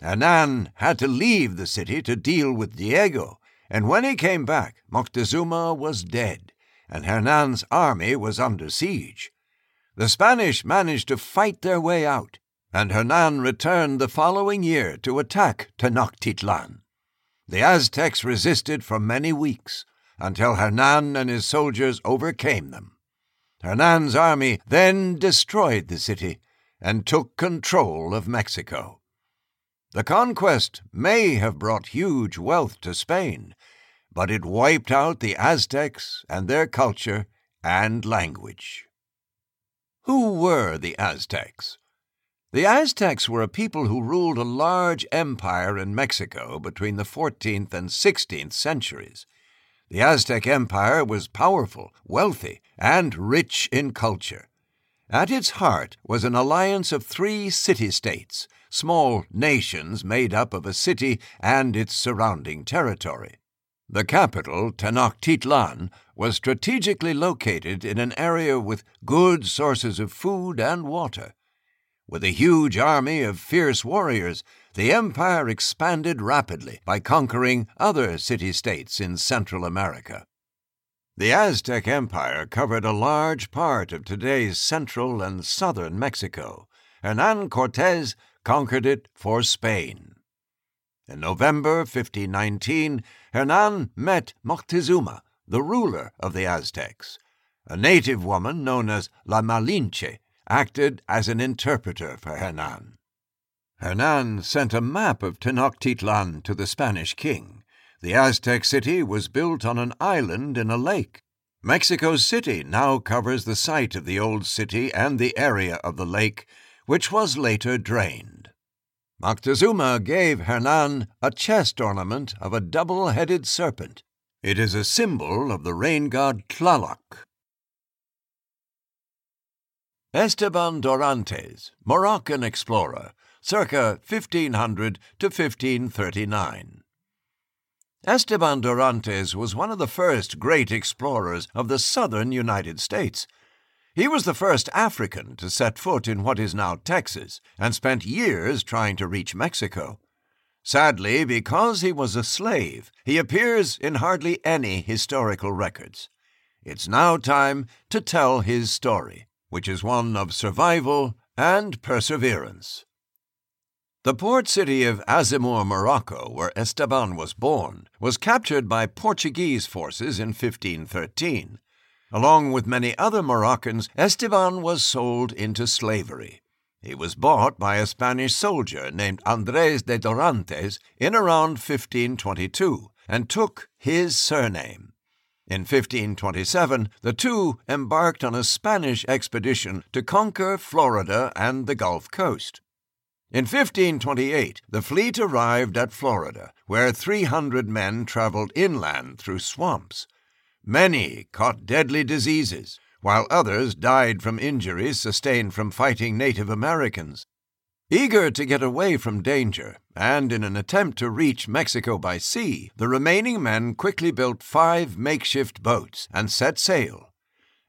Hernan had to leave the city to deal with Diego, and when he came back, Moctezuma was dead, and Hernan's army was under siege. The Spanish managed to fight their way out, and Hernan returned the following year to attack Tenochtitlan. The Aztecs resisted for many weeks, until Hernan and his soldiers overcame them. Hernan's army then destroyed the city and took control of Mexico. The conquest may have brought huge wealth to Spain, but it wiped out the Aztecs and their culture and language. Who were the Aztecs? The Aztecs were a people who ruled a large empire in Mexico between the 14th and 16th centuries. The Aztec Empire was powerful, wealthy, and rich in culture. At its heart was an alliance of three city states, small nations made up of a city and its surrounding territory. The capital, Tenochtitlan, was strategically located in an area with good sources of food and water. With a huge army of fierce warriors, the empire expanded rapidly by conquering other city states in Central America. The Aztec Empire covered a large part of today's central and southern Mexico. Hernan Cortes conquered it for Spain. In November 1519, Hernan met Moctezuma, the ruler of the Aztecs. A native woman known as La Malinche acted as an interpreter for Hernan. Hernan sent a map of Tenochtitlan to the Spanish king. The Aztec city was built on an island in a lake. Mexico City now covers the site of the old city and the area of the lake, which was later drained. Moctezuma gave Hernan a chest ornament of a double headed serpent. It is a symbol of the rain god Tlaloc. Esteban Dorantes, Moroccan explorer, circa 1500 to 1539. Esteban Dorantes was one of the first great explorers of the southern United States. He was the first African to set foot in what is now Texas and spent years trying to reach Mexico. Sadly, because he was a slave, he appears in hardly any historical records. It's now time to tell his story, which is one of survival and perseverance. The port city of Azemmour, Morocco, where Esteban was born, was captured by Portuguese forces in 1513. Along with many other Moroccans, Esteban was sold into slavery. He was bought by a Spanish soldier named Andres de Dorantes in around 1522 and took his surname. In 1527, the two embarked on a Spanish expedition to conquer Florida and the Gulf Coast. In 1528, the fleet arrived at Florida, where 300 men traveled inland through swamps. Many caught deadly diseases, while others died from injuries sustained from fighting Native Americans. Eager to get away from danger, and in an attempt to reach Mexico by sea, the remaining men quickly built five makeshift boats and set sail.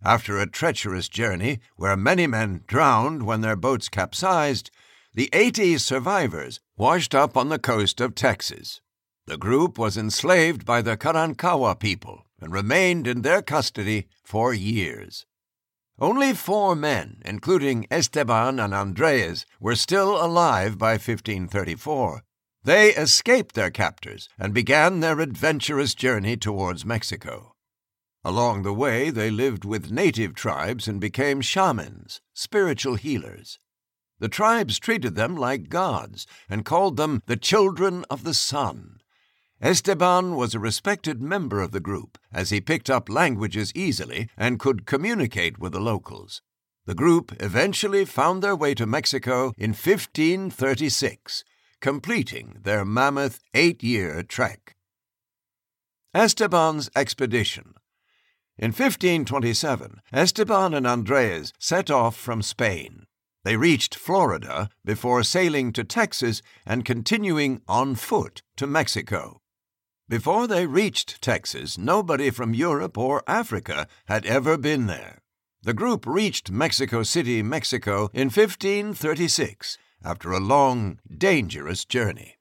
After a treacherous journey, where many men drowned when their boats capsized, the 80 survivors washed up on the coast of Texas. The group was enslaved by the Karankawa people and remained in their custody for years. Only four men, including Esteban and Andres, were still alive by 1534. They escaped their captors and began their adventurous journey towards Mexico. Along the way, they lived with native tribes and became shamans, spiritual healers. The tribes treated them like gods and called them the children of the sun. Esteban was a respected member of the group, as he picked up languages easily and could communicate with the locals. The group eventually found their way to Mexico in 1536, completing their mammoth eight year trek. Esteban's expedition in 1527, Esteban and Andres set off from Spain. They reached Florida before sailing to Texas and continuing on foot to Mexico. Before they reached Texas, nobody from Europe or Africa had ever been there. The group reached Mexico City, Mexico in 1536 after a long, dangerous journey.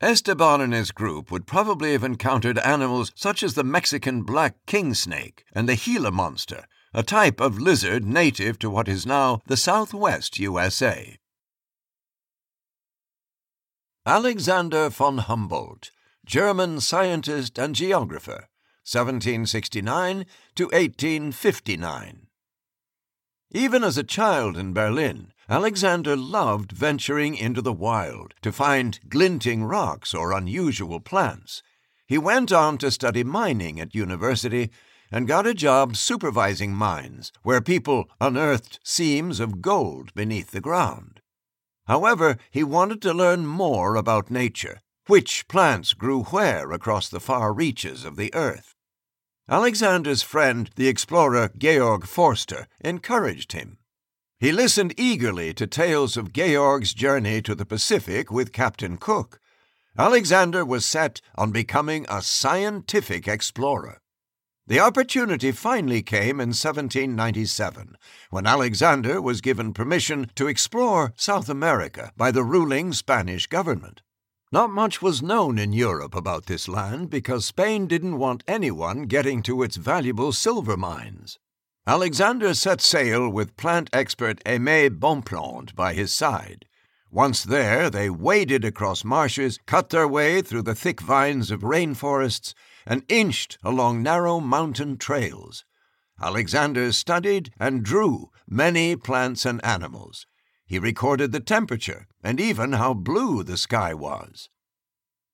Esteban and his group would probably have encountered animals such as the Mexican black king snake and the Gila monster, a type of lizard native to what is now the southwest USA. Alexander von Humboldt, German scientist and geographer, 1769 to 1859. Even as a child in Berlin, Alexander loved venturing into the wild to find glinting rocks or unusual plants. He went on to study mining at university and got a job supervising mines where people unearthed seams of gold beneath the ground. However, he wanted to learn more about nature, which plants grew where across the far reaches of the earth. Alexander's friend, the explorer Georg Forster, encouraged him. He listened eagerly to tales of Georg's journey to the Pacific with Captain Cook. Alexander was set on becoming a scientific explorer. The opportunity finally came in 1797, when Alexander was given permission to explore South America by the ruling Spanish government. Not much was known in Europe about this land because Spain didn't want anyone getting to its valuable silver mines. Alexander set sail with plant expert Aimé Bonpland by his side. Once there, they waded across marshes, cut their way through the thick vines of rainforests, and inched along narrow mountain trails. Alexander studied and drew many plants and animals. He recorded the temperature and even how blue the sky was.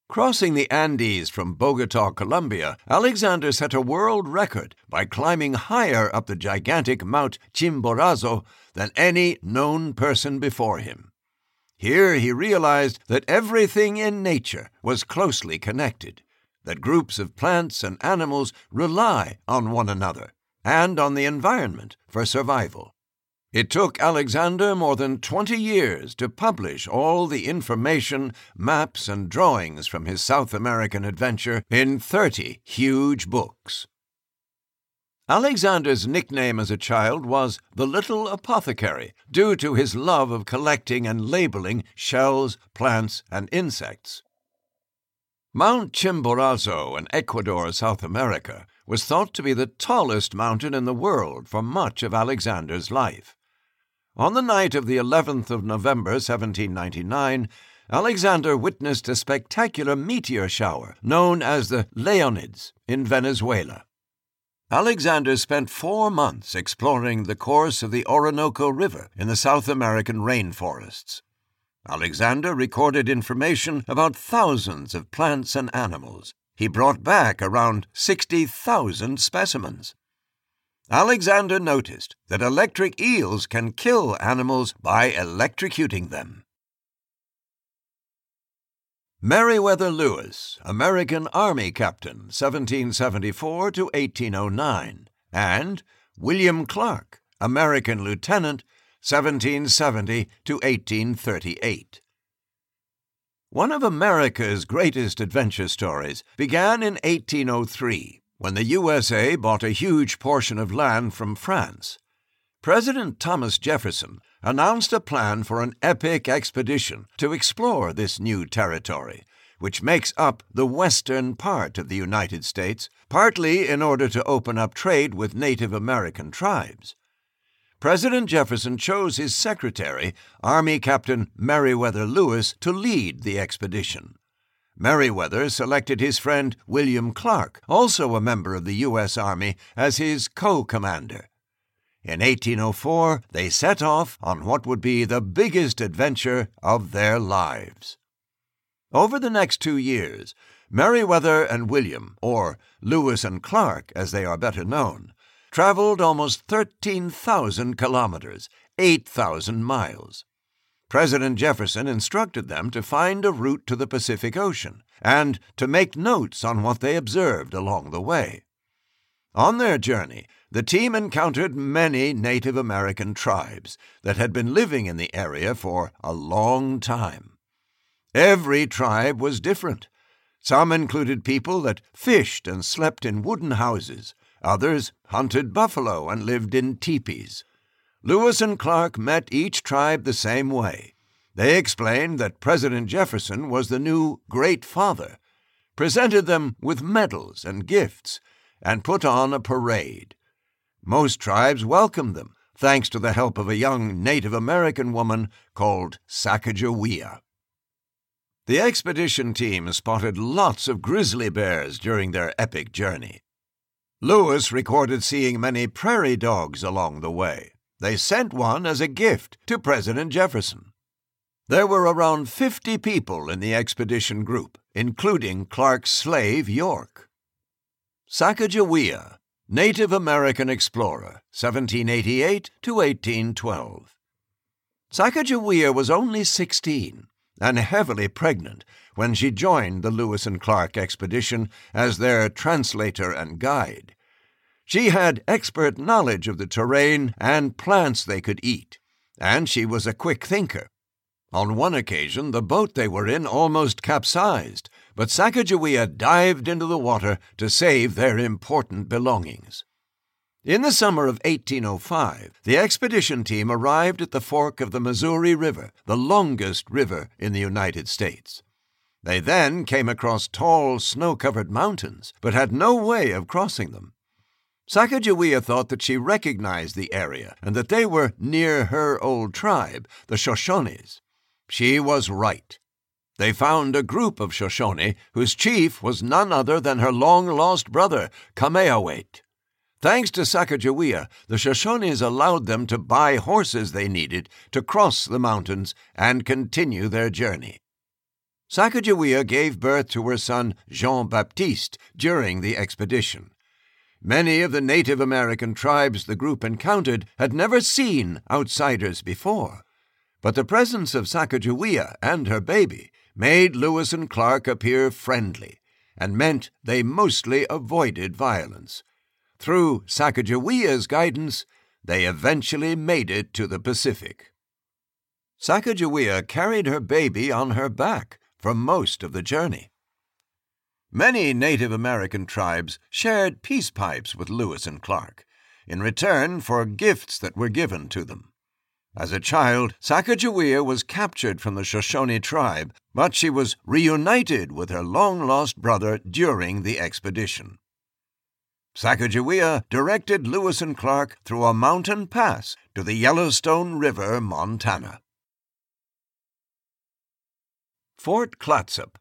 Crossing the Andes from Bogota, Colombia, Alexander set a world record by climbing higher up the gigantic Mount Chimborazo than any known person before him. Here he realized that everything in nature was closely connected, that groups of plants and animals rely on one another and on the environment for survival. It took Alexander more than 20 years to publish all the information, maps, and drawings from his South American adventure in 30 huge books. Alexander's nickname as a child was the Little Apothecary, due to his love of collecting and labeling shells, plants, and insects. Mount Chimborazo in Ecuador, South America, was thought to be the tallest mountain in the world for much of Alexander's life. On the night of the 11th of November 1799, Alexander witnessed a spectacular meteor shower known as the Leonids in Venezuela. Alexander spent four months exploring the course of the Orinoco River in the South American rainforests. Alexander recorded information about thousands of plants and animals. He brought back around 60,000 specimens. Alexander noticed that electric eels can kill animals by electrocuting them. Meriwether Lewis, American Army Captain, 1774 to 1809, and William Clark, American Lieutenant, 1770 to 1838. One of America's greatest adventure stories began in 1803 when the USA bought a huge portion of land from France. President Thomas Jefferson announced a plan for an epic expedition to explore this new territory, which makes up the western part of the United States, partly in order to open up trade with Native American tribes. President Jefferson chose his secretary, Army Captain Meriwether Lewis, to lead the expedition. Meriwether selected his friend William Clark, also a member of the U.S. Army, as his co commander. In 1804, they set off on what would be the biggest adventure of their lives. Over the next two years, Meriwether and William, or Lewis and Clark as they are better known, traveled almost 13,000 kilometers, 8,000 miles. President Jefferson instructed them to find a route to the Pacific Ocean and to make notes on what they observed along the way. On their journey, the team encountered many Native American tribes that had been living in the area for a long time. Every tribe was different. Some included people that fished and slept in wooden houses, Others hunted buffalo and lived in teepees. Lewis and Clark met each tribe the same way. They explained that President Jefferson was the new Great Father, presented them with medals and gifts, and put on a parade. Most tribes welcomed them, thanks to the help of a young Native American woman called Sacagawea. The expedition team spotted lots of grizzly bears during their epic journey. Lewis recorded seeing many prairie dogs along the way. They sent one as a gift to President Jefferson. There were around 50 people in the expedition group, including Clark's slave York. Sacagawea, Native American explorer, 1788 to 1812. Sacagawea was only 16 and heavily pregnant when she joined the Lewis and Clark expedition as their translator and guide. She had expert knowledge of the terrain and plants they could eat, and she was a quick thinker. On one occasion, the boat they were in almost capsized, but Sacagawea dived into the water to save their important belongings. In the summer of 1805, the expedition team arrived at the fork of the Missouri River, the longest river in the United States. They then came across tall, snow covered mountains, but had no way of crossing them. Sacagawea thought that she recognized the area and that they were near her old tribe, the Shoshones. She was right. They found a group of Shoshone whose chief was none other than her long lost brother, Cameahwait. Thanks to Sacagawea, the Shoshones allowed them to buy horses they needed to cross the mountains and continue their journey. Sacagawea gave birth to her son Jean Baptiste during the expedition. Many of the Native American tribes the group encountered had never seen outsiders before, but the presence of Sacagawea and her baby made Lewis and Clark appear friendly and meant they mostly avoided violence. Through Sacagawea's guidance, they eventually made it to the Pacific. Sacagawea carried her baby on her back for most of the journey. Many Native American tribes shared peace pipes with Lewis and Clark in return for gifts that were given to them. As a child, Sacagawea was captured from the Shoshone tribe, but she was reunited with her long lost brother during the expedition. Sacagawea directed Lewis and Clark through a mountain pass to the Yellowstone River, Montana. Fort Clatsop.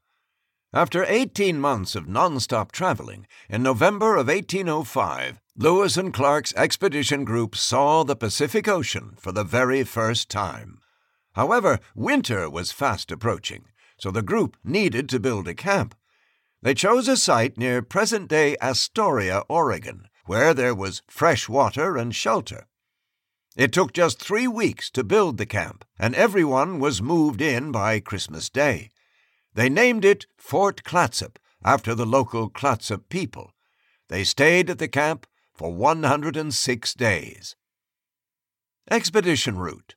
After 18 months of non-stop traveling, in November of 1805, Lewis and Clark's expedition group saw the Pacific Ocean for the very first time. However, winter was fast approaching, so the group needed to build a camp. They chose a site near present day Astoria, Oregon, where there was fresh water and shelter. It took just three weeks to build the camp, and everyone was moved in by Christmas Day. They named it Fort Clatsop after the local Clatsop people. They stayed at the camp for 106 days. Expedition Route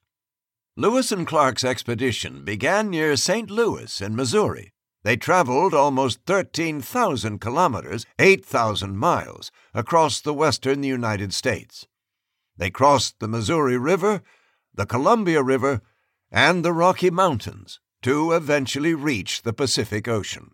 Lewis and Clark's expedition began near St. Louis in Missouri they traveled almost 13,000 kilometers, 8,000 miles, across the western United States. They crossed the Missouri River, the Columbia River, and the Rocky Mountains to eventually reach the Pacific Ocean.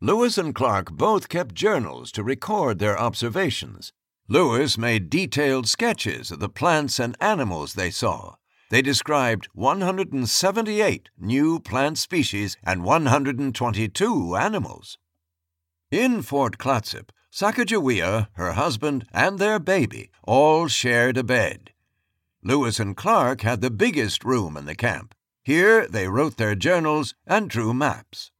Lewis and Clark both kept journals to record their observations. Lewis made detailed sketches of the plants and animals they saw. They described 178 new plant species and 122 animals. In Fort Clatsop, Sacagawea, her husband, and their baby all shared a bed. Lewis and Clark had the biggest room in the camp. Here they wrote their journals and drew maps.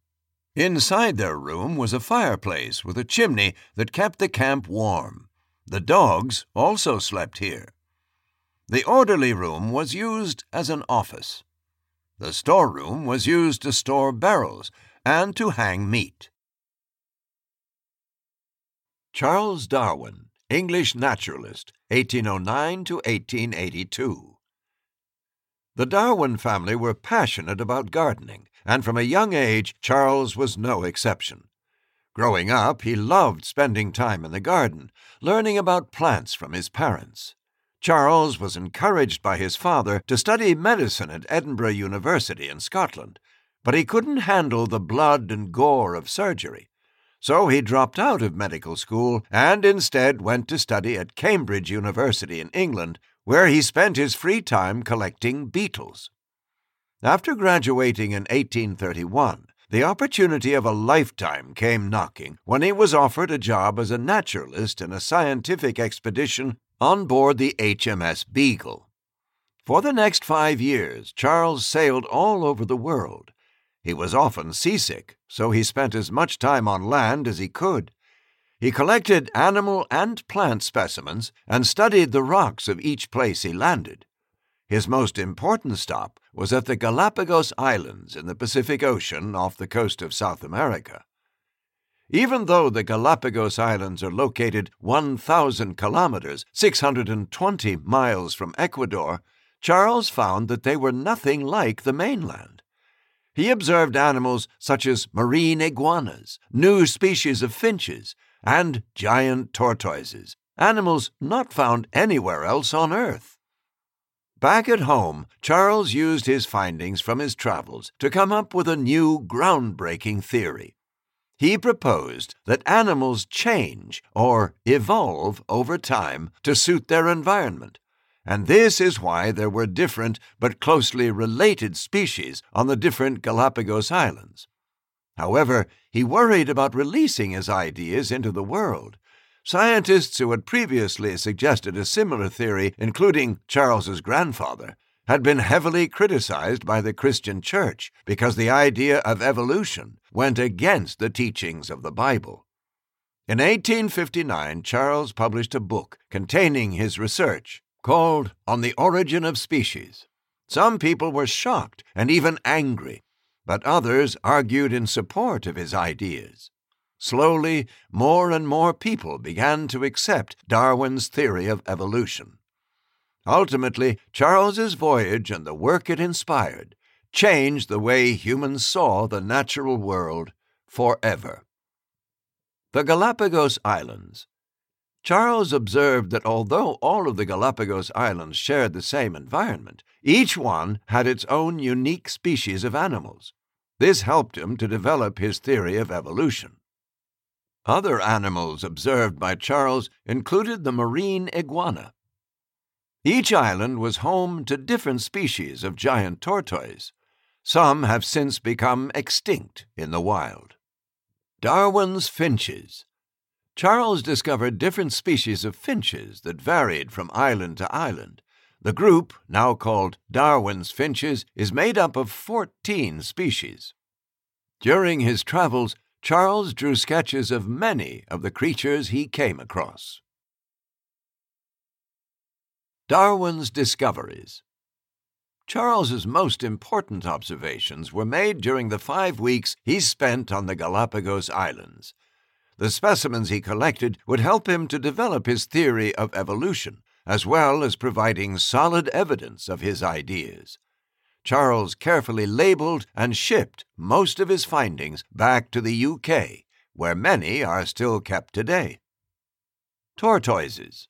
Inside their room was a fireplace with a chimney that kept the camp warm. The dogs also slept here. The orderly room was used as an office. The storeroom was used to store barrels and to hang meat. Charles Darwin, English naturalist, 1809 to 1882. The Darwin family were passionate about gardening, and from a young age Charles was no exception. Growing up, he loved spending time in the garden, learning about plants from his parents. Charles was encouraged by his father to study medicine at Edinburgh University in Scotland, but he couldn't handle the blood and gore of surgery. So he dropped out of medical school and instead went to study at Cambridge University in England, where he spent his free time collecting beetles. After graduating in 1831, the opportunity of a lifetime came knocking when he was offered a job as a naturalist in a scientific expedition on board the HMS Beagle. For the next five years, Charles sailed all over the world. He was often seasick, so he spent as much time on land as he could. He collected animal and plant specimens and studied the rocks of each place he landed. His most important stop was at the Galapagos Islands in the Pacific Ocean off the coast of South America. Even though the Galapagos Islands are located 1,000 kilometers, 620 miles from Ecuador, Charles found that they were nothing like the mainland. He observed animals such as marine iguanas, new species of finches, and giant tortoises, animals not found anywhere else on Earth. Back at home, Charles used his findings from his travels to come up with a new groundbreaking theory. He proposed that animals change or evolve over time to suit their environment, and this is why there were different but closely related species on the different Galapagos Islands. However, he worried about releasing his ideas into the world Scientists who had previously suggested a similar theory, including Charles's grandfather, had been heavily criticized by the Christian Church because the idea of evolution went against the teachings of the Bible. In 1859, Charles published a book containing his research called On the Origin of Species. Some people were shocked and even angry, but others argued in support of his ideas. Slowly, more and more people began to accept Darwin's theory of evolution. Ultimately, Charles's voyage and the work it inspired changed the way humans saw the natural world forever. The Galapagos Islands. Charles observed that although all of the Galapagos Islands shared the same environment, each one had its own unique species of animals. This helped him to develop his theory of evolution. Other animals observed by Charles included the marine iguana. Each island was home to different species of giant tortoise. Some have since become extinct in the wild. Darwin's finches. Charles discovered different species of finches that varied from island to island. The group, now called Darwin's finches, is made up of 14 species. During his travels, Charles drew sketches of many of the creatures he came across. Darwin's Discoveries Charles's most important observations were made during the five weeks he spent on the Galapagos Islands. The specimens he collected would help him to develop his theory of evolution, as well as providing solid evidence of his ideas. Charles carefully labeled and shipped most of his findings back to the UK, where many are still kept today. Tortoises.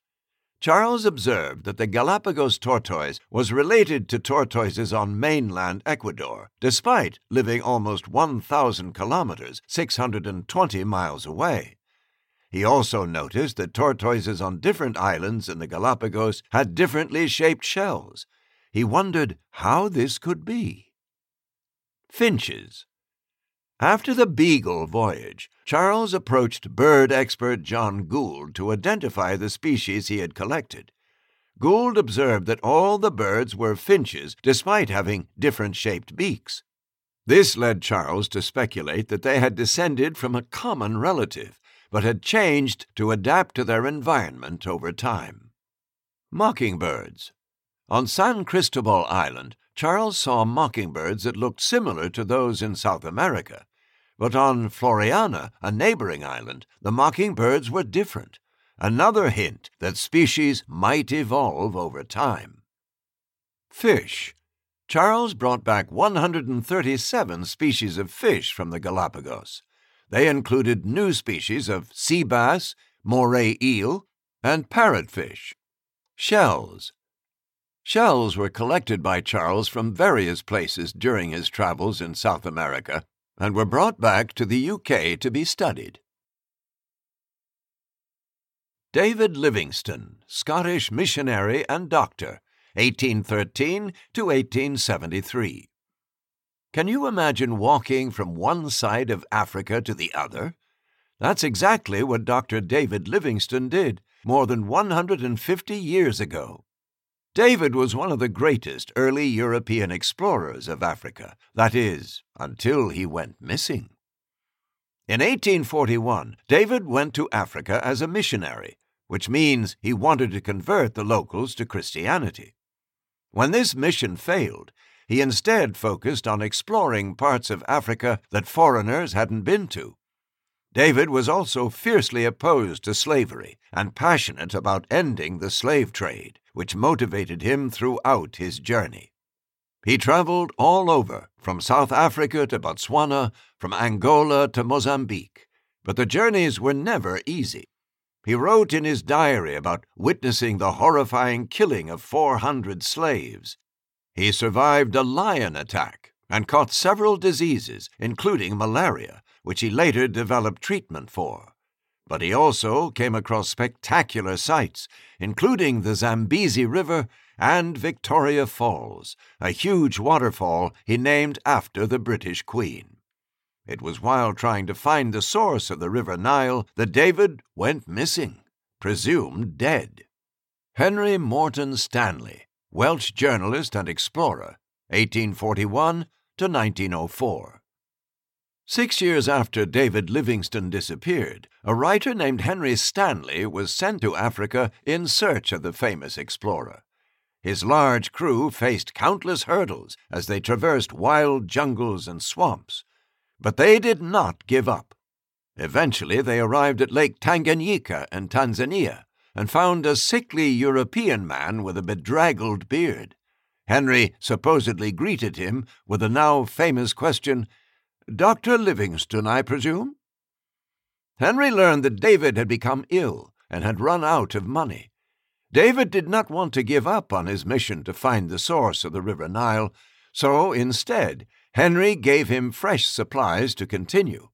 Charles observed that the Galapagos tortoise was related to tortoises on mainland Ecuador, despite living almost 1,000 kilometers, 620 miles away. He also noticed that tortoises on different islands in the Galapagos had differently shaped shells. He wondered how this could be. Finches. After the Beagle voyage, Charles approached bird expert John Gould to identify the species he had collected. Gould observed that all the birds were finches despite having different shaped beaks. This led Charles to speculate that they had descended from a common relative, but had changed to adapt to their environment over time. Mockingbirds. On San Cristobal Island, Charles saw mockingbirds that looked similar to those in South America. But on Floreana, a neighboring island, the mockingbirds were different another hint that species might evolve over time. Fish. Charles brought back 137 species of fish from the Galapagos. They included new species of sea bass, moray eel, and parrotfish. Shells. Shells were collected by Charles from various places during his travels in South America and were brought back to the UK to be studied. David Livingstone, Scottish missionary and doctor, 1813 to 1873. Can you imagine walking from one side of Africa to the other? That's exactly what Dr. David Livingstone did more than 150 years ago. David was one of the greatest early European explorers of Africa, that is, until he went missing. In 1841, David went to Africa as a missionary which means he wanted to convert the locals to Christianity. When this mission failed, he instead focused on exploring parts of Africa that foreigners hadn't been to. David was also fiercely opposed to slavery and passionate about ending the slave trade, which motivated him throughout his journey. He traveled all over, from South Africa to Botswana, from Angola to Mozambique, but the journeys were never easy. He wrote in his diary about witnessing the horrifying killing of 400 slaves. He survived a lion attack and caught several diseases, including malaria, which he later developed treatment for. But he also came across spectacular sights, including the Zambezi River and Victoria Falls, a huge waterfall he named after the British Queen. It was while trying to find the source of the River Nile that David went missing, presumed dead. Henry Morton Stanley, Welsh journalist and explorer, 1841 to 1904. Six years after David Livingstone disappeared, a writer named Henry Stanley was sent to Africa in search of the famous explorer. His large crew faced countless hurdles as they traversed wild jungles and swamps, but they did not give up. Eventually, they arrived at Lake Tanganyika in Tanzania and found a sickly European man with a bedraggled beard. Henry supposedly greeted him with the now famous question, Dr. Livingstone, I presume? Henry learned that David had become ill and had run out of money. David did not want to give up on his mission to find the source of the River Nile, so instead Henry gave him fresh supplies to continue.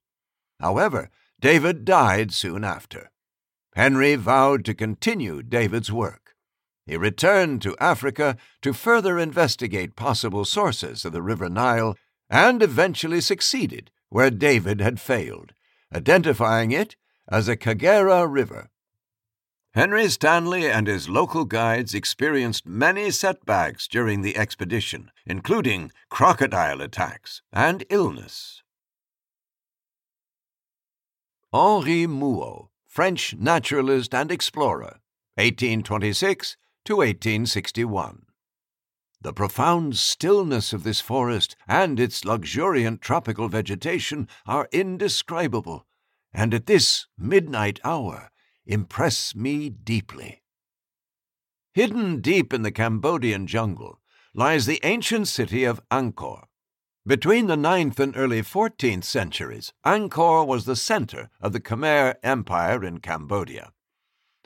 However, David died soon after. Henry vowed to continue David's work. He returned to Africa to further investigate possible sources of the River Nile and eventually succeeded where David had failed, identifying it as a Kagera River. Henry Stanley and his local guides experienced many setbacks during the expedition, including crocodile attacks and illness. Henri Mouhot, French naturalist and explorer, 1826 to 1861. The profound stillness of this forest and its luxuriant tropical vegetation are indescribable, and at this midnight hour, impress me deeply. Hidden deep in the Cambodian jungle lies the ancient city of Angkor. Between the 9th and early 14th centuries, Angkor was the center of the Khmer Empire in Cambodia.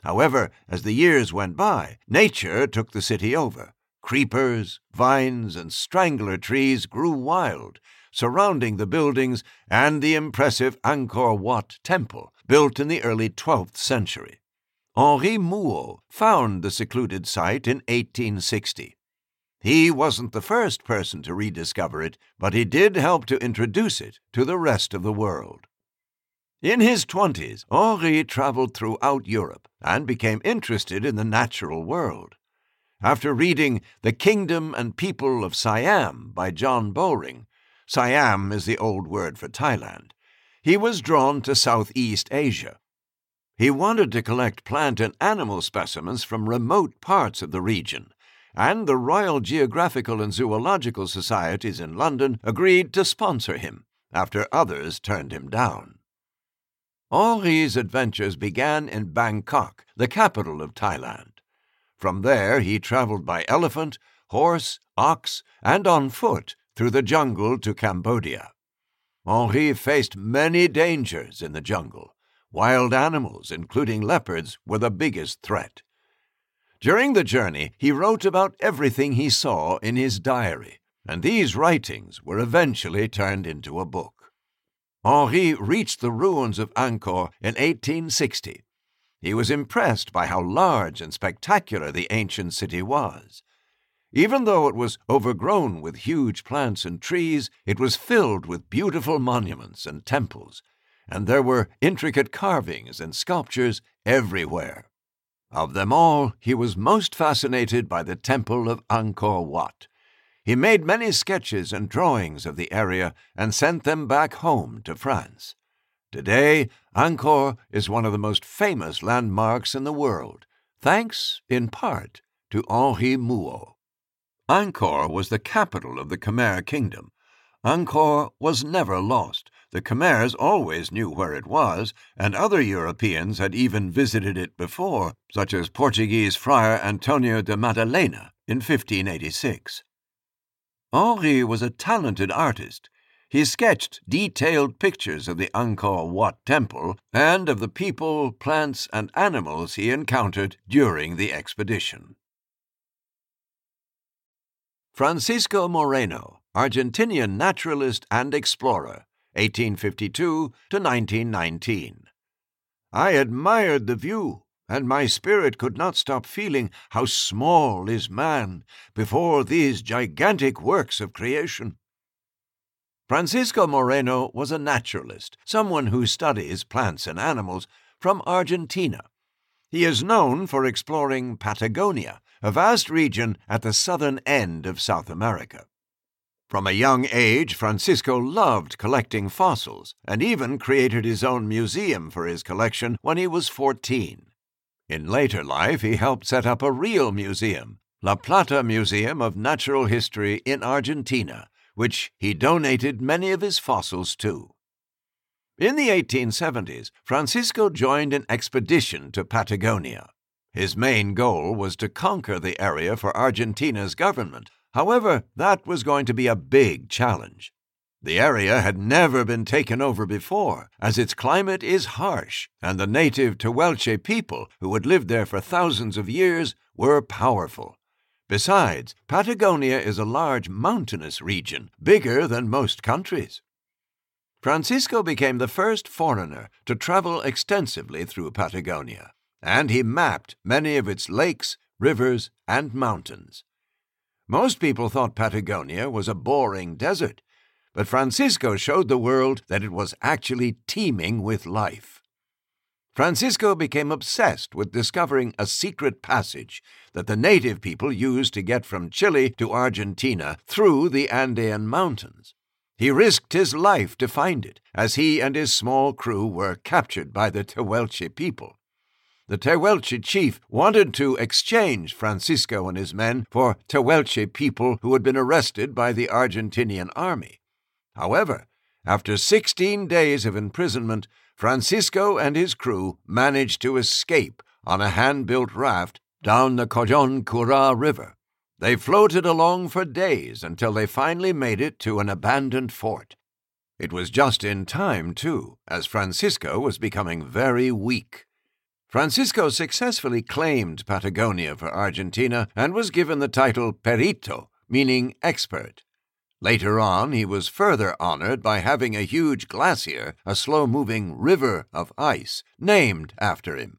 However, as the years went by, nature took the city over. Creepers, vines, and strangler trees grew wild, surrounding the buildings and the impressive Angkor Wat temple, built in the early 12th century. Henri Mouhot found the secluded site in 1860. He wasn't the first person to rediscover it, but he did help to introduce it to the rest of the world. In his twenties, Henri traveled throughout Europe and became interested in the natural world. After reading The Kingdom and People of Siam by John Bowring, Siam is the old word for Thailand, he was drawn to Southeast Asia. He wanted to collect plant and animal specimens from remote parts of the region, and the Royal Geographical and Zoological Societies in London agreed to sponsor him after others turned him down. Henri's adventures began in Bangkok, the capital of Thailand. From there he traveled by elephant, horse, ox, and on foot through the jungle to Cambodia. Henri faced many dangers in the jungle. Wild animals, including leopards, were the biggest threat. During the journey, he wrote about everything he saw in his diary, and these writings were eventually turned into a book. Henri reached the ruins of Angkor in 1860. He was impressed by how large and spectacular the ancient city was. Even though it was overgrown with huge plants and trees, it was filled with beautiful monuments and temples, and there were intricate carvings and sculptures everywhere. Of them all, he was most fascinated by the Temple of Angkor Wat, he made many sketches and drawings of the area and sent them back home to France. Today, Angkor is one of the most famous landmarks in the world, thanks, in part, to Henri Mouhot. Angkor was the capital of the Khmer kingdom. Angkor was never lost. The Khmers always knew where it was, and other Europeans had even visited it before, such as Portuguese Friar Antonio de Madalena in 1586. Henri was a talented artist. He sketched detailed pictures of the Angkor Wat temple and of the people, plants, and animals he encountered during the expedition. Francisco Moreno, Argentinian naturalist and explorer, 1852 to 1919. I admired the view, and my spirit could not stop feeling how small is man before these gigantic works of creation. Francisco Moreno was a naturalist, someone who studies plants and animals, from Argentina. He is known for exploring Patagonia, a vast region at the southern end of South America. From a young age, Francisco loved collecting fossils and even created his own museum for his collection when he was 14. In later life, he helped set up a real museum, La Plata Museum of Natural History in Argentina, which he donated many of his fossils to. In the 1870s, Francisco joined an expedition to Patagonia. His main goal was to conquer the area for Argentina's government. However, that was going to be a big challenge. The area had never been taken over before, as its climate is harsh, and the native Tehuelche people, who had lived there for thousands of years, were powerful. Besides, Patagonia is a large mountainous region, bigger than most countries. Francisco became the first foreigner to travel extensively through Patagonia, and he mapped many of its lakes, rivers, and mountains. Most people thought Patagonia was a boring desert, but Francisco showed the world that it was actually teeming with life. Francisco became obsessed with discovering a secret passage that the native people used to get from Chile to Argentina through the Andean Mountains. He risked his life to find it, as he and his small crew were captured by the Tehuelche people. The Tehuelche chief wanted to exchange Francisco and his men for Tehuelche people who had been arrested by the Argentinian army. However, after 16 days of imprisonment, Francisco and his crew managed to escape on a hand built raft down the Collón Curá River. They floated along for days until they finally made it to an abandoned fort. It was just in time, too, as Francisco was becoming very weak. Francisco successfully claimed Patagonia for Argentina and was given the title Perito, meaning expert. Later on, he was further honored by having a huge glacier, a slow moving river of ice, named after him.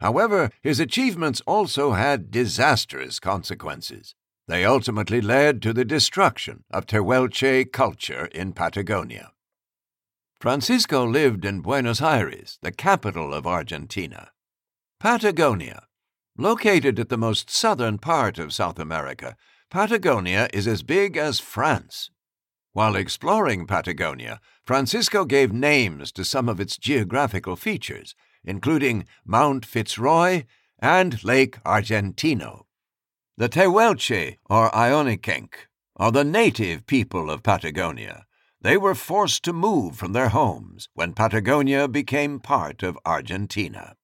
However, his achievements also had disastrous consequences. They ultimately led to the destruction of Tehuelche culture in Patagonia. Francisco lived in Buenos Aires, the capital of Argentina. Patagonia. Located at the most southern part of South America, Patagonia is as big as France. While exploring Patagonia, Francisco gave names to some of its geographical features, including Mount Fitzroy and Lake Argentino. The Tehuelche, or Aonikenk, are the native people of Patagonia. They were forced to move from their homes when Patagonia became part of Argentina.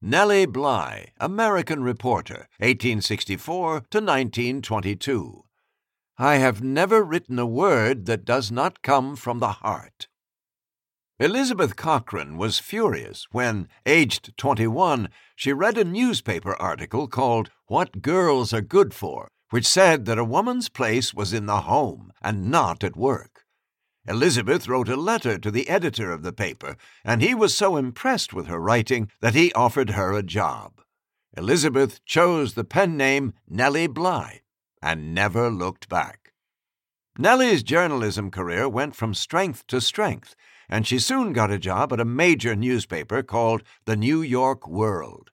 Nellie Bly, American reporter, 1864 to 1922. I have never written a word that does not come from the heart. Elizabeth Cochrane was furious when, aged 21, she read a newspaper article called What Girls Are Good For which said that a woman's place was in the home and not at work. Elizabeth wrote a letter to the editor of the paper, and he was so impressed with her writing that he offered her a job. Elizabeth chose the pen name Nellie Bly and never looked back. Nellie's journalism career went from strength to strength, and she soon got a job at a major newspaper called the New York World.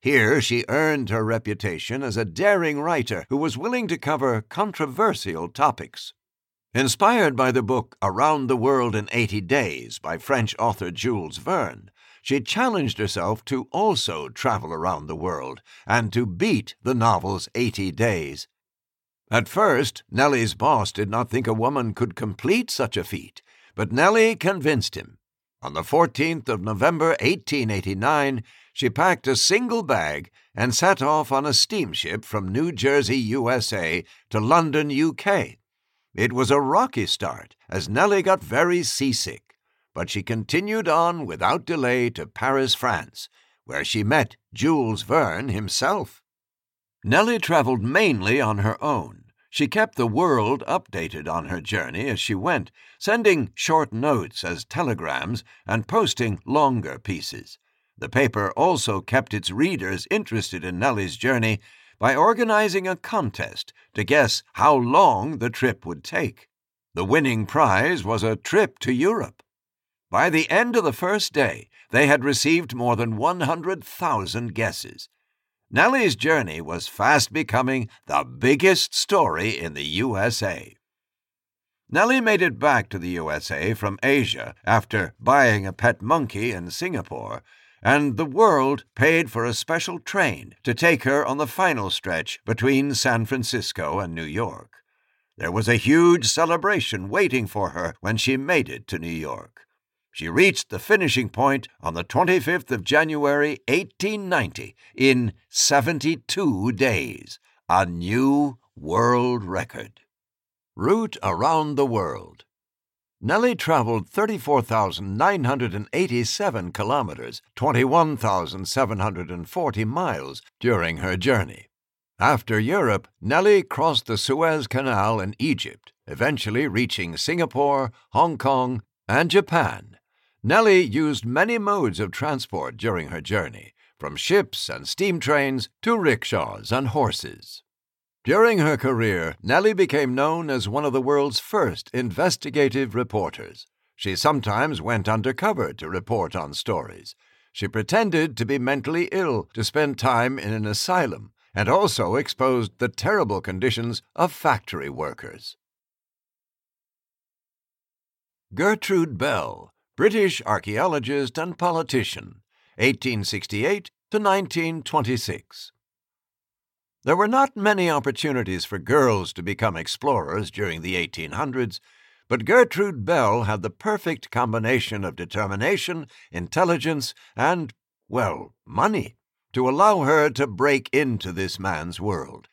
Here she earned her reputation as a daring writer who was willing to cover controversial topics. Inspired by the book Around the World in 80 Days by French author Jules Verne, she challenged herself to also travel around the world and to beat the novel's 80 days. At first, Nellie's boss did not think a woman could complete such a feat, but Nellie convinced him. On the 14th of November 1889, she packed a single bag and set off on a steamship from New Jersey, USA to London, UK. It was a rocky start, as Nellie got very seasick, but she continued on without delay to Paris, France, where she met Jules Verne himself. Nellie traveled mainly on her own. She kept the world updated on her journey as she went, sending short notes as telegrams and posting longer pieces. The paper also kept its readers interested in Nellie's journey by organizing a contest to guess how long the trip would take. The winning prize was a trip to Europe. By the end of the first day, they had received more than 100,000 guesses. Nellie's journey was fast becoming the biggest story in the USA. Nellie made it back to the USA from Asia after buying a pet monkey in Singapore and the world paid for a special train to take her on the final stretch between San Francisco and New York. There was a huge celebration waiting for her when she made it to New York. She reached the finishing point on the 25th of January, 1890, in 72 days, a new world record. Route around the world. Nellie traveled 34,987 kilometers, 21,740 miles, during her journey. After Europe, Nellie crossed the Suez Canal in Egypt, eventually reaching Singapore, Hong Kong, and Japan. Nellie used many modes of transport during her journey, from ships and steam trains to rickshaws and horses. During her career, Nellie became known as one of the world's first investigative reporters. She sometimes went undercover to report on stories. She pretended to be mentally ill to spend time in an asylum and also exposed the terrible conditions of factory workers. Gertrude Bell, British archaeologist and politician, 1868 to 1926. There were not many opportunities for girls to become explorers during the 1800s, but Gertrude Bell had the perfect combination of determination, intelligence, and, well, money to allow her to break into this man's world.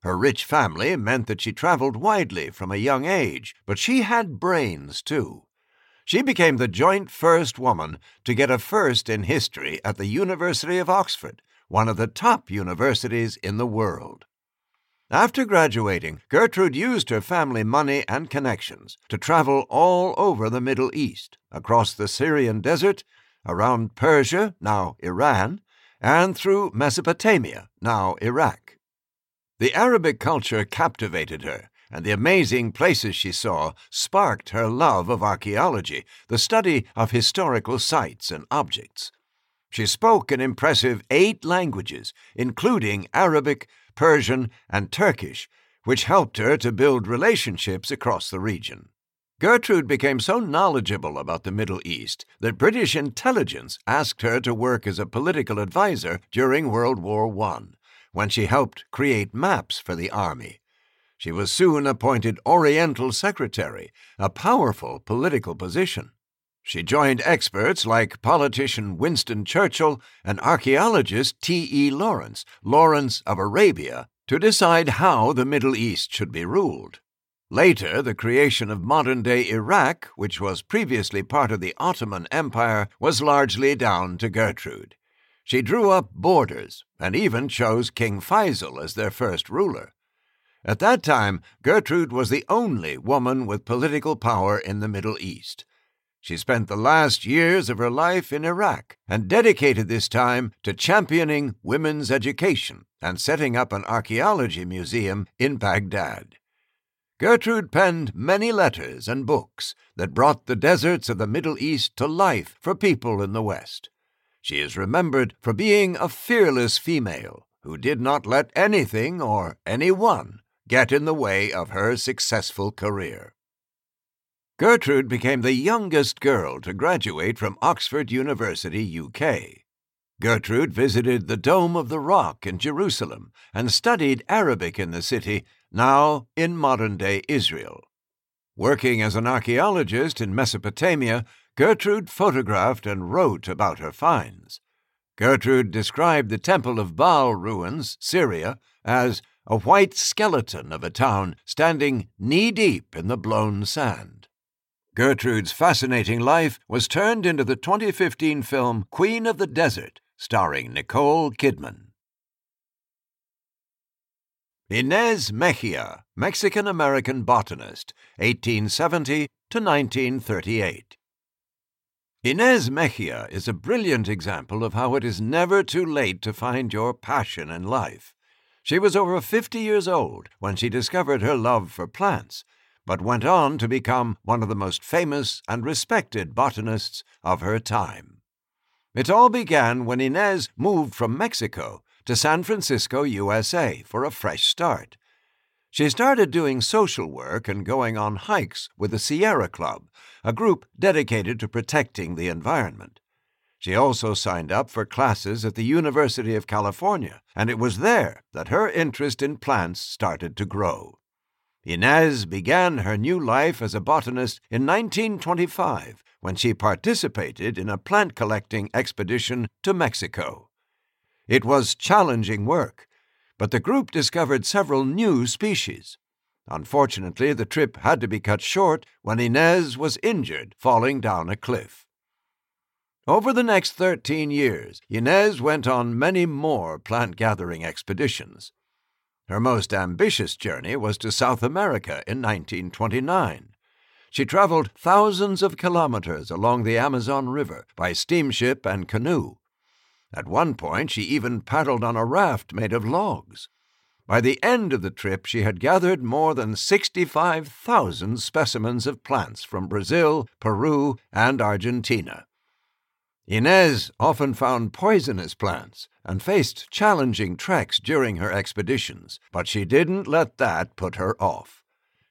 Her rich family meant that she traveled widely from a young age, but she had brains too. She became the joint first woman to get a first in history at the University of Oxford one of the top universities in the world. After graduating, Gertrude used her family money and connections to travel all over the Middle East, across the Syrian desert, around Persia, now Iran, and through Mesopotamia, now Iraq. The Arabic culture captivated her, and the amazing places she saw sparked her love of archaeology, the study of historical sites and objects. She spoke an impressive eight languages, including Arabic, Persian, and Turkish, which helped her to build relationships across the region. Gertrude became so knowledgeable about the Middle East that British intelligence asked her to work as a political advisor during World War I, when she helped create maps for the army. She was soon appointed Oriental Secretary, a powerful political position. She joined experts like politician Winston Churchill and archaeologist T.E. Lawrence, Lawrence of Arabia, to decide how the Middle East should be ruled. Later, the creation of modern day Iraq, which was previously part of the Ottoman Empire, was largely down to Gertrude. She drew up borders and even chose King Faisal as their first ruler. At that time, Gertrude was the only woman with political power in the Middle East. She spent the last years of her life in Iraq and dedicated this time to championing women's education and setting up an archaeology museum in Baghdad. Gertrude penned many letters and books that brought the deserts of the Middle East to life for people in the West. She is remembered for being a fearless female who did not let anything or anyone get in the way of her successful career. Gertrude became the youngest girl to graduate from Oxford University, UK. Gertrude visited the Dome of the Rock in Jerusalem and studied Arabic in the city, now in modern day Israel. Working as an archaeologist in Mesopotamia, Gertrude photographed and wrote about her finds. Gertrude described the Temple of Baal ruins, Syria, as a white skeleton of a town standing knee deep in the blown sand. Gertrude's fascinating life was turned into the 2015 film Queen of the Desert, starring Nicole Kidman. Ynes Mexia, Mexican American botanist, 1870 to 1938. Ynes Mexia is a brilliant example of how it is never too late to find your passion in life. She was over 50 years old when she discovered her love for plants but went on to become one of the most famous and respected botanists of her time. It all began when Ynes moved from Mexico to San Francisco, USA, for a fresh start. She started doing social work and going on hikes with the Sierra Club, a group dedicated to protecting the environment. She also signed up for classes at the University of California, and it was there that her interest in plants started to grow. Ynes began her new life as a botanist in 1925 when she participated in a plant collecting expedition to Mexico. It was challenging work, but the group discovered several new species. Unfortunately, the trip had to be cut short when Ynes was injured falling down a cliff. Over the next 13 years, Ynes went on many more plant gathering expeditions. Her most ambitious journey was to South America in 1929. She traveled thousands of kilometers along the Amazon River by steamship and canoe. At one point, she even paddled on a raft made of logs. By the end of the trip, she had gathered more than 65,000 specimens of plants from Brazil, Peru, and Argentina. Ynes often found poisonous plants and faced challenging treks during her expeditions, but she didn't let that put her off.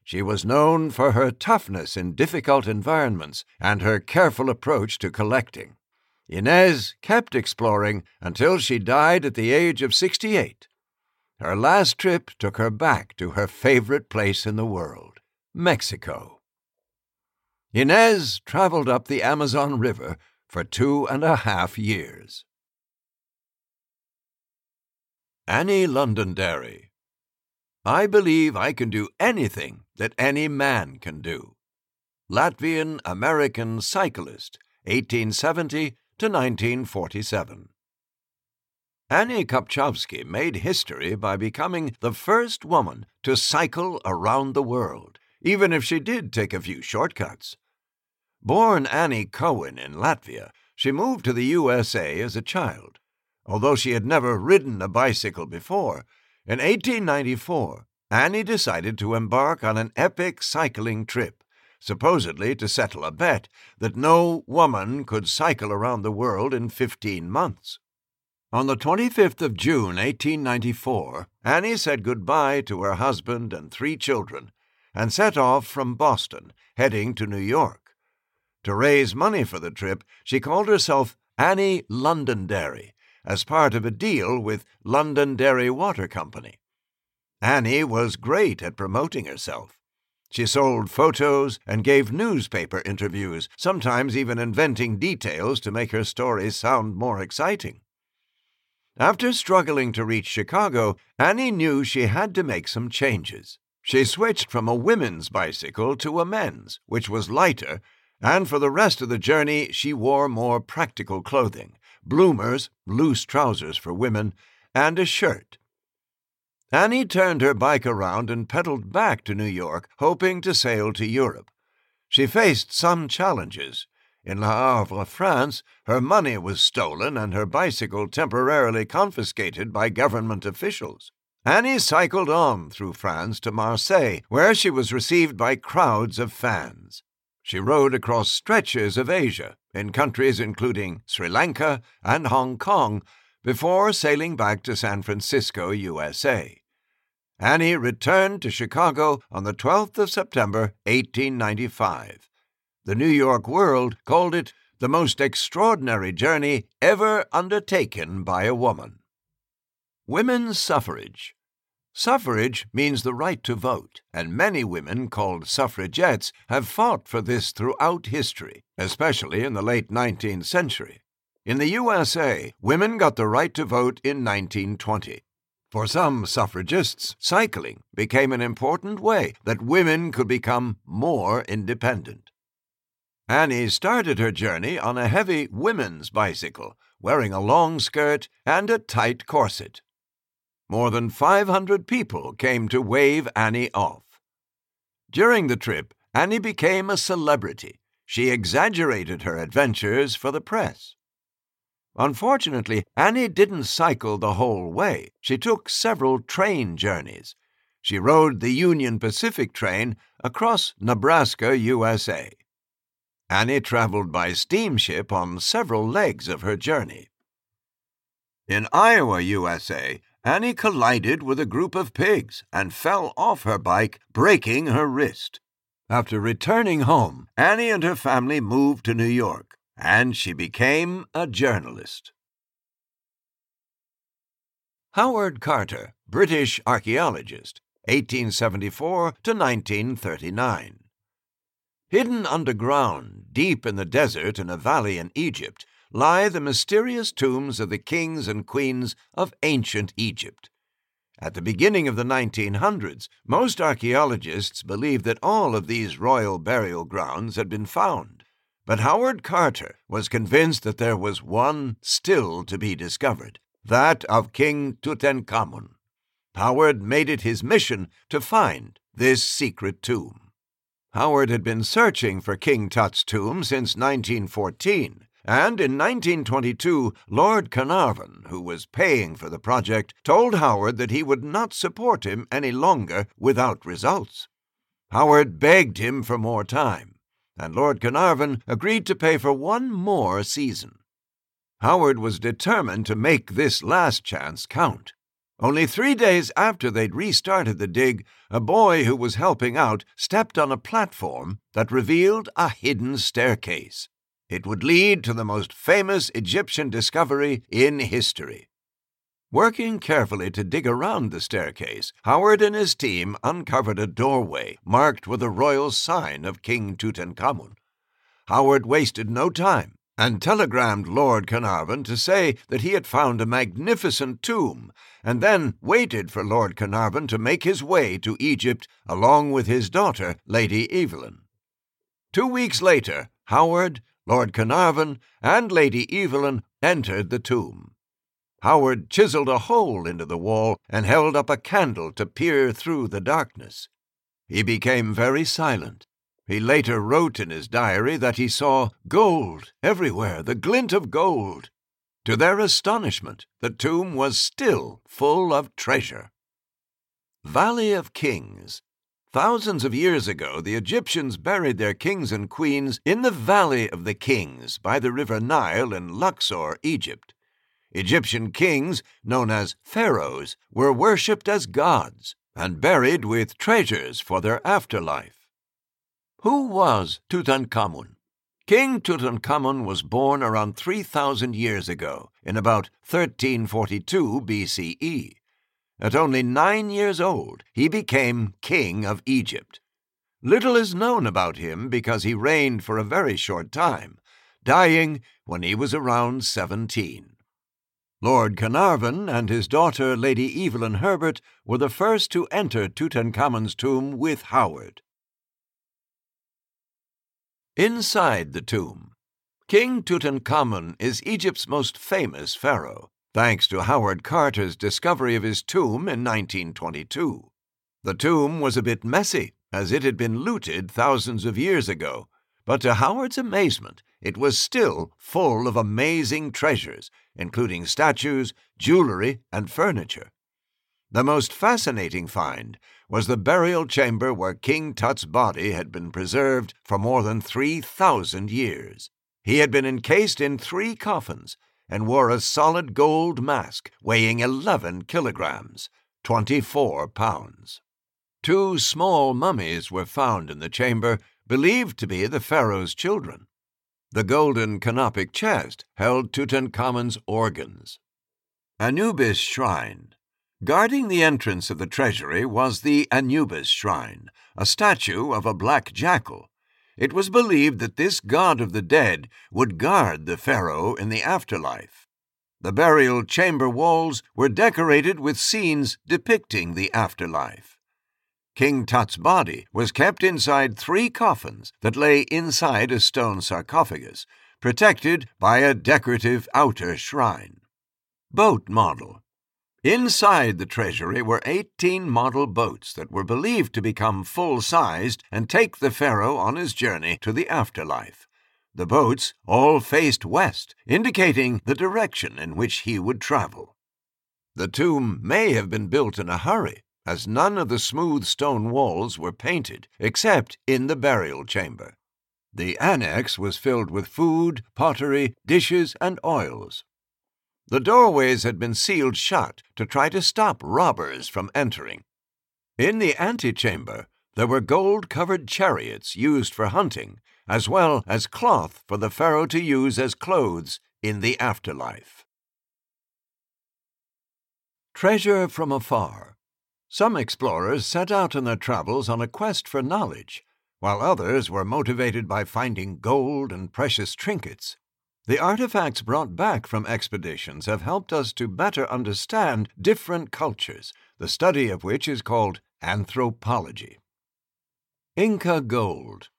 She was known for her toughness in difficult environments and her careful approach to collecting. Ynes kept exploring until she died at the age of 68. Her last trip took her back to her favorite place in the world, Mexico. Ynes traveled up the Amazon River for two and a half years. Annie Londonderry. I believe I can do anything that any man can do. Latvian American cyclist, 1870 to 1947. Annie Kopchovsky made history by becoming the first woman to cycle around the world, even if she did take a few shortcuts. Born Annie Cohen in Latvia, she moved to the USA as a child. Although she had never ridden a bicycle before, in 1894, Annie decided to embark on an epic cycling trip, supposedly to settle a bet that no woman could cycle around the world in 15 months. On the 25th of June, 1894, Annie said goodbye to her husband and three children and set off from Boston, heading to New York. To raise money for the trip, she called herself Annie Londonderry as part of a deal with Londonderry Water Company. Annie was great at promoting herself. She sold photos and gave newspaper interviews, sometimes even inventing details to make her stories sound more exciting. After struggling to reach Chicago, Annie knew she had to make some changes. She switched from a women's bicycle to a men's, which was lighter, and for the rest of the journey she wore more practical clothing bloomers, loose trousers for women, and a shirt. Annie turned her bike around and pedaled back to New York, hoping to sail to Europe. She faced some challenges. In Le Havre, France, her money was stolen and her bicycle temporarily confiscated by government officials. Annie cycled on through France to Marseille, where she was received by crowds of fans. She rode across stretches of Asia, in countries including Sri Lanka and Hong Kong, before sailing back to San Francisco, USA. Annie returned to Chicago on the 12th of September, 1895. The New York World called it the most extraordinary journey ever undertaken by a woman. Women's suffrage. Suffrage means the right to vote, and many women called suffragettes have fought for this throughout history, especially in the late 19th century. In the USA, women got the right to vote in 1920. For some suffragists, cycling became an important way that women could become more independent. Annie started her journey on a heavy women's bicycle, wearing a long skirt and a tight corset. More than 500 people came to wave Annie off. During the trip, Annie became a celebrity. She exaggerated her adventures for the press. Unfortunately, Annie didn't cycle the whole way. She took several train journeys. She rode the Union Pacific train across Nebraska, USA. Annie traveled by steamship on several legs of her journey. In Iowa, USA, Annie collided with a group of pigs and fell off her bike, breaking her wrist. After returning home, Annie and her family moved to New York, and she became a journalist. Howard Carter, British archaeologist, 1874 to 1939. Hidden underground, deep in the desert in a valley in Egypt, lie the mysterious tombs of the kings and queens of ancient Egypt. At the beginning of the 1900s, most archaeologists believed that all of these royal burial grounds had been found. But Howard Carter was convinced that there was one still to be discovered that of King Tutankhamun. Howard made it his mission to find this secret tomb. Howard had been searching for King Tut's tomb since 1914, and in 1922, Lord Carnarvon, who was paying for the project, told Howard that he would not support him any longer without results. Howard begged him for more time, and Lord Carnarvon agreed to pay for one more season. Howard was determined to make this last chance count. Only three days after they'd restarted the dig, a boy who was helping out stepped on a platform that revealed a hidden staircase. It would lead to the most famous Egyptian discovery in history. Working carefully to dig around the staircase, Howard and his team uncovered a doorway marked with a royal sign of King Tutankhamun. Howard wasted no time and telegrammed Lord Carnarvon to say that he had found a magnificent tomb, and then waited for Lord Carnarvon to make his way to Egypt along with his daughter, Lady Evelyn. Two weeks later, Howard, Lord Carnarvon, and Lady Evelyn entered the tomb. Howard chiseled a hole into the wall and held up a candle to peer through the darkness. He became very silent. He later wrote in his diary that he saw gold everywhere, the glint of gold. To their astonishment, the tomb was still full of treasure. Valley of Kings. Thousands of years ago, the Egyptians buried their kings and queens in the Valley of the Kings by the river Nile in Luxor, Egypt. Egyptian kings, known as pharaohs, were worshipped as gods and buried with treasures for their afterlife. Who was Tutankhamun? King Tutankhamun was born around 3,000 years ago, in about 1342 BCE. At only nine years old, he became king of Egypt. Little is known about him because he reigned for a very short time, dying when he was around 17. Lord Carnarvon and his daughter Lady Evelyn Herbert were the first to enter Tutankhamun's tomb with Howard. Inside the tomb, King Tutankhamun is Egypt's most famous pharaoh thanks to Howard Carter's discovery of his tomb in 1922. The tomb was a bit messy, as it had been looted thousands of years ago, but to Howard's amazement, it was still full of amazing treasures, including statues, jewelry, and furniture. The most fascinating find was the burial chamber where King Tut's body had been preserved for more than 3,000 years. He had been encased in three coffins and wore a solid gold mask weighing 11 kilograms, 24 pounds. Two small mummies were found in the chamber, believed to be the pharaoh's children. The golden canopic chest held Tutankhamun's organs. Anubis Shrine. Guarding the entrance of the treasury was the Anubis Shrine, a statue of a black jackal it was believed that this god of the dead would guard the pharaoh in the afterlife. The burial chamber walls were decorated with scenes depicting the afterlife. King Tut's body was kept inside three coffins that lay inside a stone sarcophagus, protected by a decorative outer shrine. Boat model Inside the treasury were 18 model boats that were believed to become full sized and take the pharaoh on his journey to the afterlife. The boats all faced west, indicating the direction in which he would travel. The tomb may have been built in a hurry, as none of the smooth stone walls were painted, except in the burial chamber. The annex was filled with food, pottery, dishes, and oils. The doorways had been sealed shut to try to stop robbers from entering. In the antechamber, there were gold covered chariots used for hunting, as well as cloth for the pharaoh to use as clothes in the afterlife. Treasure from afar. Some explorers set out on their travels on a quest for knowledge, while others were motivated by finding gold and precious trinkets. The artifacts brought back from expeditions have helped us to better understand different cultures, the study of which is called anthropology. Inca Gold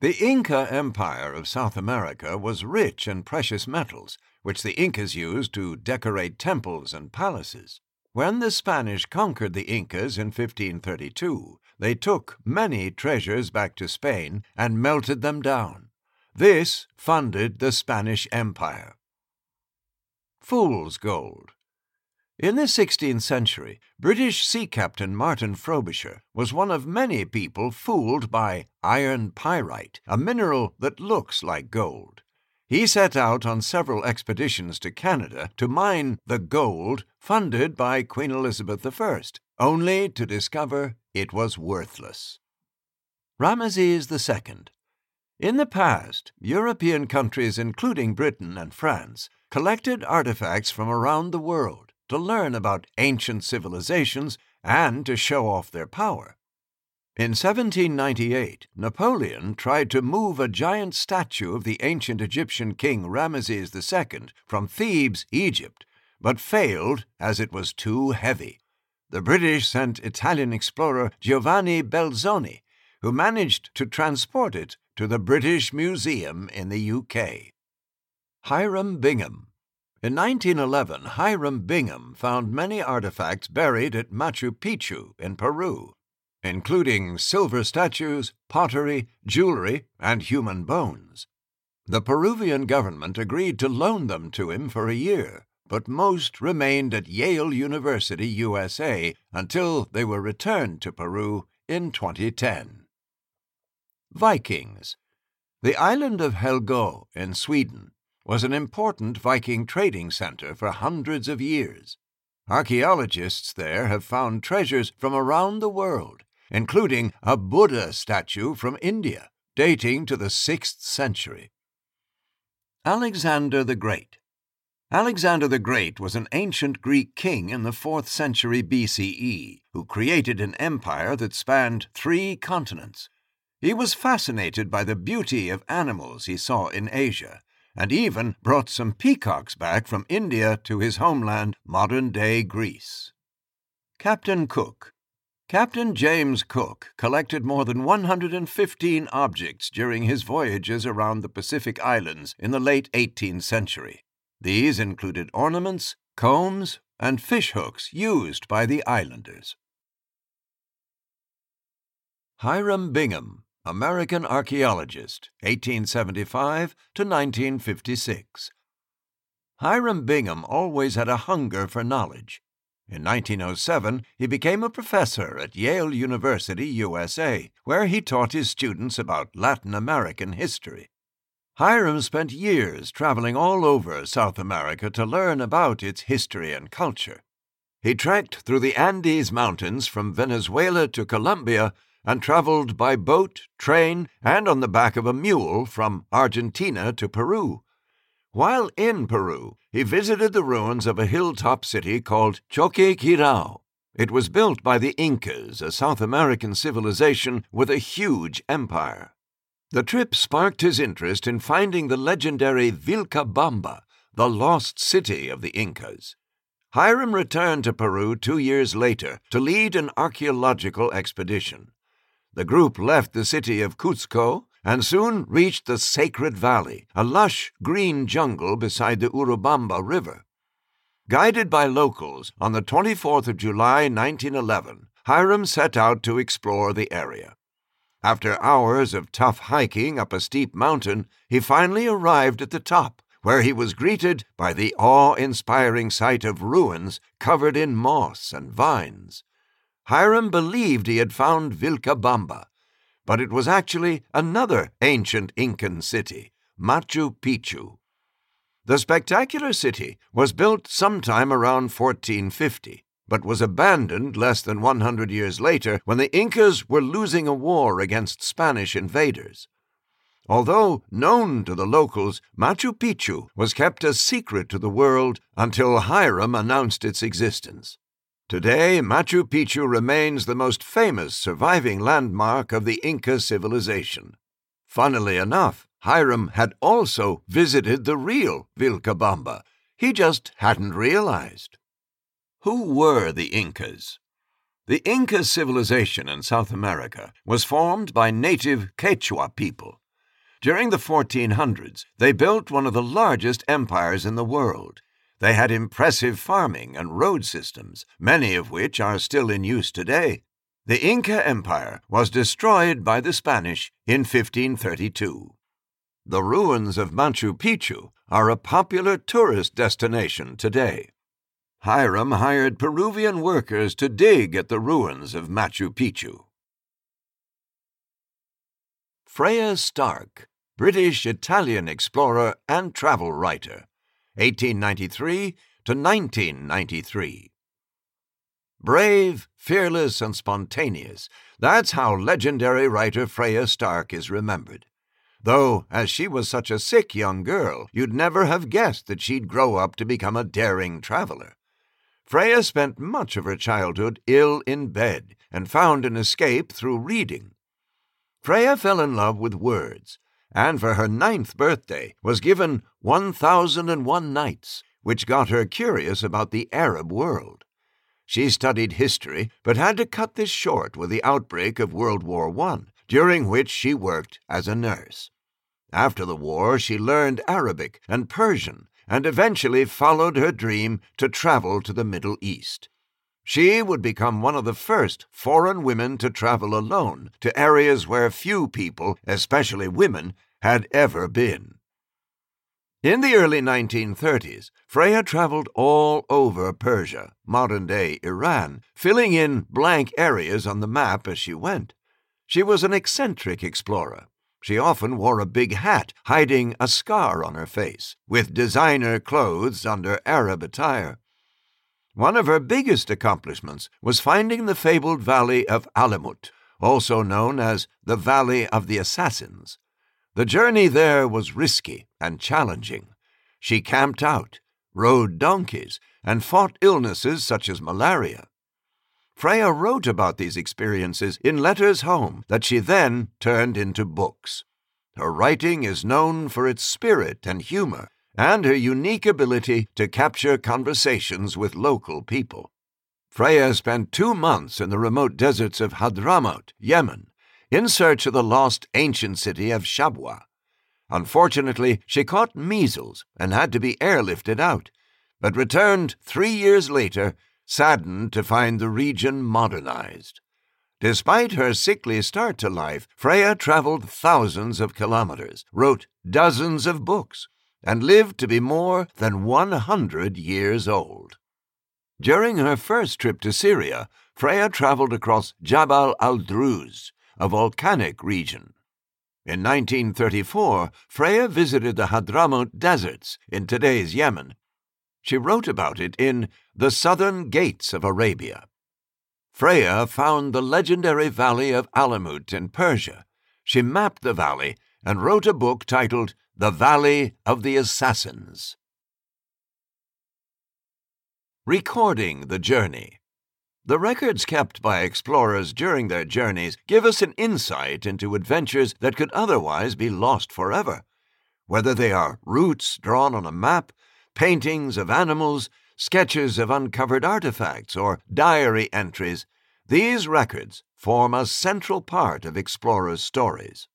The Inca Empire of South America was rich in precious metals, which the Incas used to decorate temples and palaces. When the Spanish conquered the Incas in 1532, they took many treasures back to Spain and melted them down. This funded the Spanish Empire. Fool's Gold In the 16th century, British sea captain Martin Frobisher was one of many people fooled by iron pyrite, a mineral that looks like gold. He set out on several expeditions to Canada to mine the gold funded by Queen Elizabeth I, only to discover it was worthless. Ramesses II in the past, European countries, including Britain and France, collected artifacts from around the world to learn about ancient civilizations and to show off their power. In 1798, Napoleon tried to move a giant statue of the ancient Egyptian king Ramesses II from Thebes, Egypt, but failed as it was too heavy. The British sent Italian explorer Giovanni Belzoni, who managed to transport it to the British Museum in the UK. Hiram Bingham. In 1911, Hiram Bingham found many artifacts buried at Machu Picchu in Peru, including silver statues, pottery, jewelry, and human bones. The Peruvian government agreed to loan them to him for a year, but most remained at Yale University, USA, until they were returned to Peru in 2010. Vikings The island of Helgö in Sweden was an important Viking trading center for hundreds of years. Archaeologists there have found treasures from around the world, including a Buddha statue from India dating to the 6th century. Alexander the Great Alexander the Great was an ancient Greek king in the 4th century BCE who created an empire that spanned three continents. He was fascinated by the beauty of animals he saw in Asia and even brought some peacocks back from India to his homeland, modern day Greece. Captain Cook Captain James Cook collected more than 115 objects during his voyages around the Pacific Islands in the late 18th century. These included ornaments, combs, and fishhooks used by the islanders. Hiram Bingham American archaeologist, 1875 to 1956. Hiram Bingham always had a hunger for knowledge. In 1907, he became a professor at Yale University, USA, where he taught his students about Latin American history. Hiram spent years traveling all over South America to learn about its history and culture. He trekked through the Andes Mountains from Venezuela to Colombia and traveled by boat, train, and on the back of a mule from Argentina to Peru. While in Peru, he visited the ruins of a hilltop city called Choquequirao. It was built by the Incas, a South American civilization with a huge empire. The trip sparked his interest in finding the legendary Vilcabamba, the lost city of the Incas. Hiram returned to Peru two years later to lead an archaeological expedition. The group left the city of Cuzco and soon reached the Sacred Valley, a lush green jungle beside the Urubamba River. Guided by locals, on the 24th of July 1911, Hiram set out to explore the area. After hours of tough hiking up a steep mountain, he finally arrived at the top, where he was greeted by the awe inspiring sight of ruins covered in moss and vines. Hiram believed he had found Vilcabamba, but it was actually another ancient Incan city, Machu Picchu. The spectacular city was built sometime around 1450, but was abandoned less than 100 years later when the Incas were losing a war against Spanish invaders. Although known to the locals, Machu Picchu was kept a secret to the world until Hiram announced its existence. Today, Machu Picchu remains the most famous surviving landmark of the Inca civilization. Funnily enough, Hiram had also visited the real Vilcabamba. He just hadn't realized. Who were the Incas? The Inca civilization in South America was formed by native Quechua people. During the 1400s, they built one of the largest empires in the world. They had impressive farming and road systems, many of which are still in use today. The Inca Empire was destroyed by the Spanish in 1532. The ruins of Machu Picchu are a popular tourist destination today. Hiram hired Peruvian workers to dig at the ruins of Machu Picchu. Freya Stark, British Italian explorer and travel writer. 1893 to 1993. Brave, fearless, and spontaneous, that's how legendary writer Freya Stark is remembered. Though, as she was such a sick young girl, you'd never have guessed that she'd grow up to become a daring traveler. Freya spent much of her childhood ill in bed and found an escape through reading. Freya fell in love with words and for her ninth birthday was given 1001 Nights, which got her curious about the Arab world. She studied history, but had to cut this short with the outbreak of World War I, during which she worked as a nurse. After the war, she learned Arabic and Persian and eventually followed her dream to travel to the Middle East. She would become one of the first foreign women to travel alone to areas where few people, especially women, had ever been. In the early 1930s, Freya traveled all over Persia, modern day Iran, filling in blank areas on the map as she went. She was an eccentric explorer. She often wore a big hat, hiding a scar on her face, with designer clothes under Arab attire. One of her biggest accomplishments was finding the fabled valley of Alamut, also known as the Valley of the Assassins. The journey there was risky and challenging. She camped out, rode donkeys, and fought illnesses such as malaria. Freya wrote about these experiences in letters home that she then turned into books. Her writing is known for its spirit and humor, and her unique ability to capture conversations with local people. Freya spent two months in the remote deserts of Hadramaut, Yemen, in search of the lost ancient city of Shabwa. Unfortunately, she caught measles and had to be airlifted out, but returned three years later, saddened to find the region modernized. Despite her sickly start to life, Freya traveled thousands of kilometers, wrote dozens of books, and lived to be more than 100 years old. During her first trip to Syria, Freya traveled across Jabal al Druz, a volcanic region. In 1934, Freya visited the Hadramaut deserts in today's Yemen. She wrote about it in The Southern Gates of Arabia. Freya found the legendary valley of Alamut in Persia. She mapped the valley and wrote a book titled the Valley of the Assassins. Recording the Journey The records kept by explorers during their journeys give us an insight into adventures that could otherwise be lost forever. Whether they are routes drawn on a map, paintings of animals, sketches of uncovered artifacts, or diary entries, these records form a central part of explorers' stories.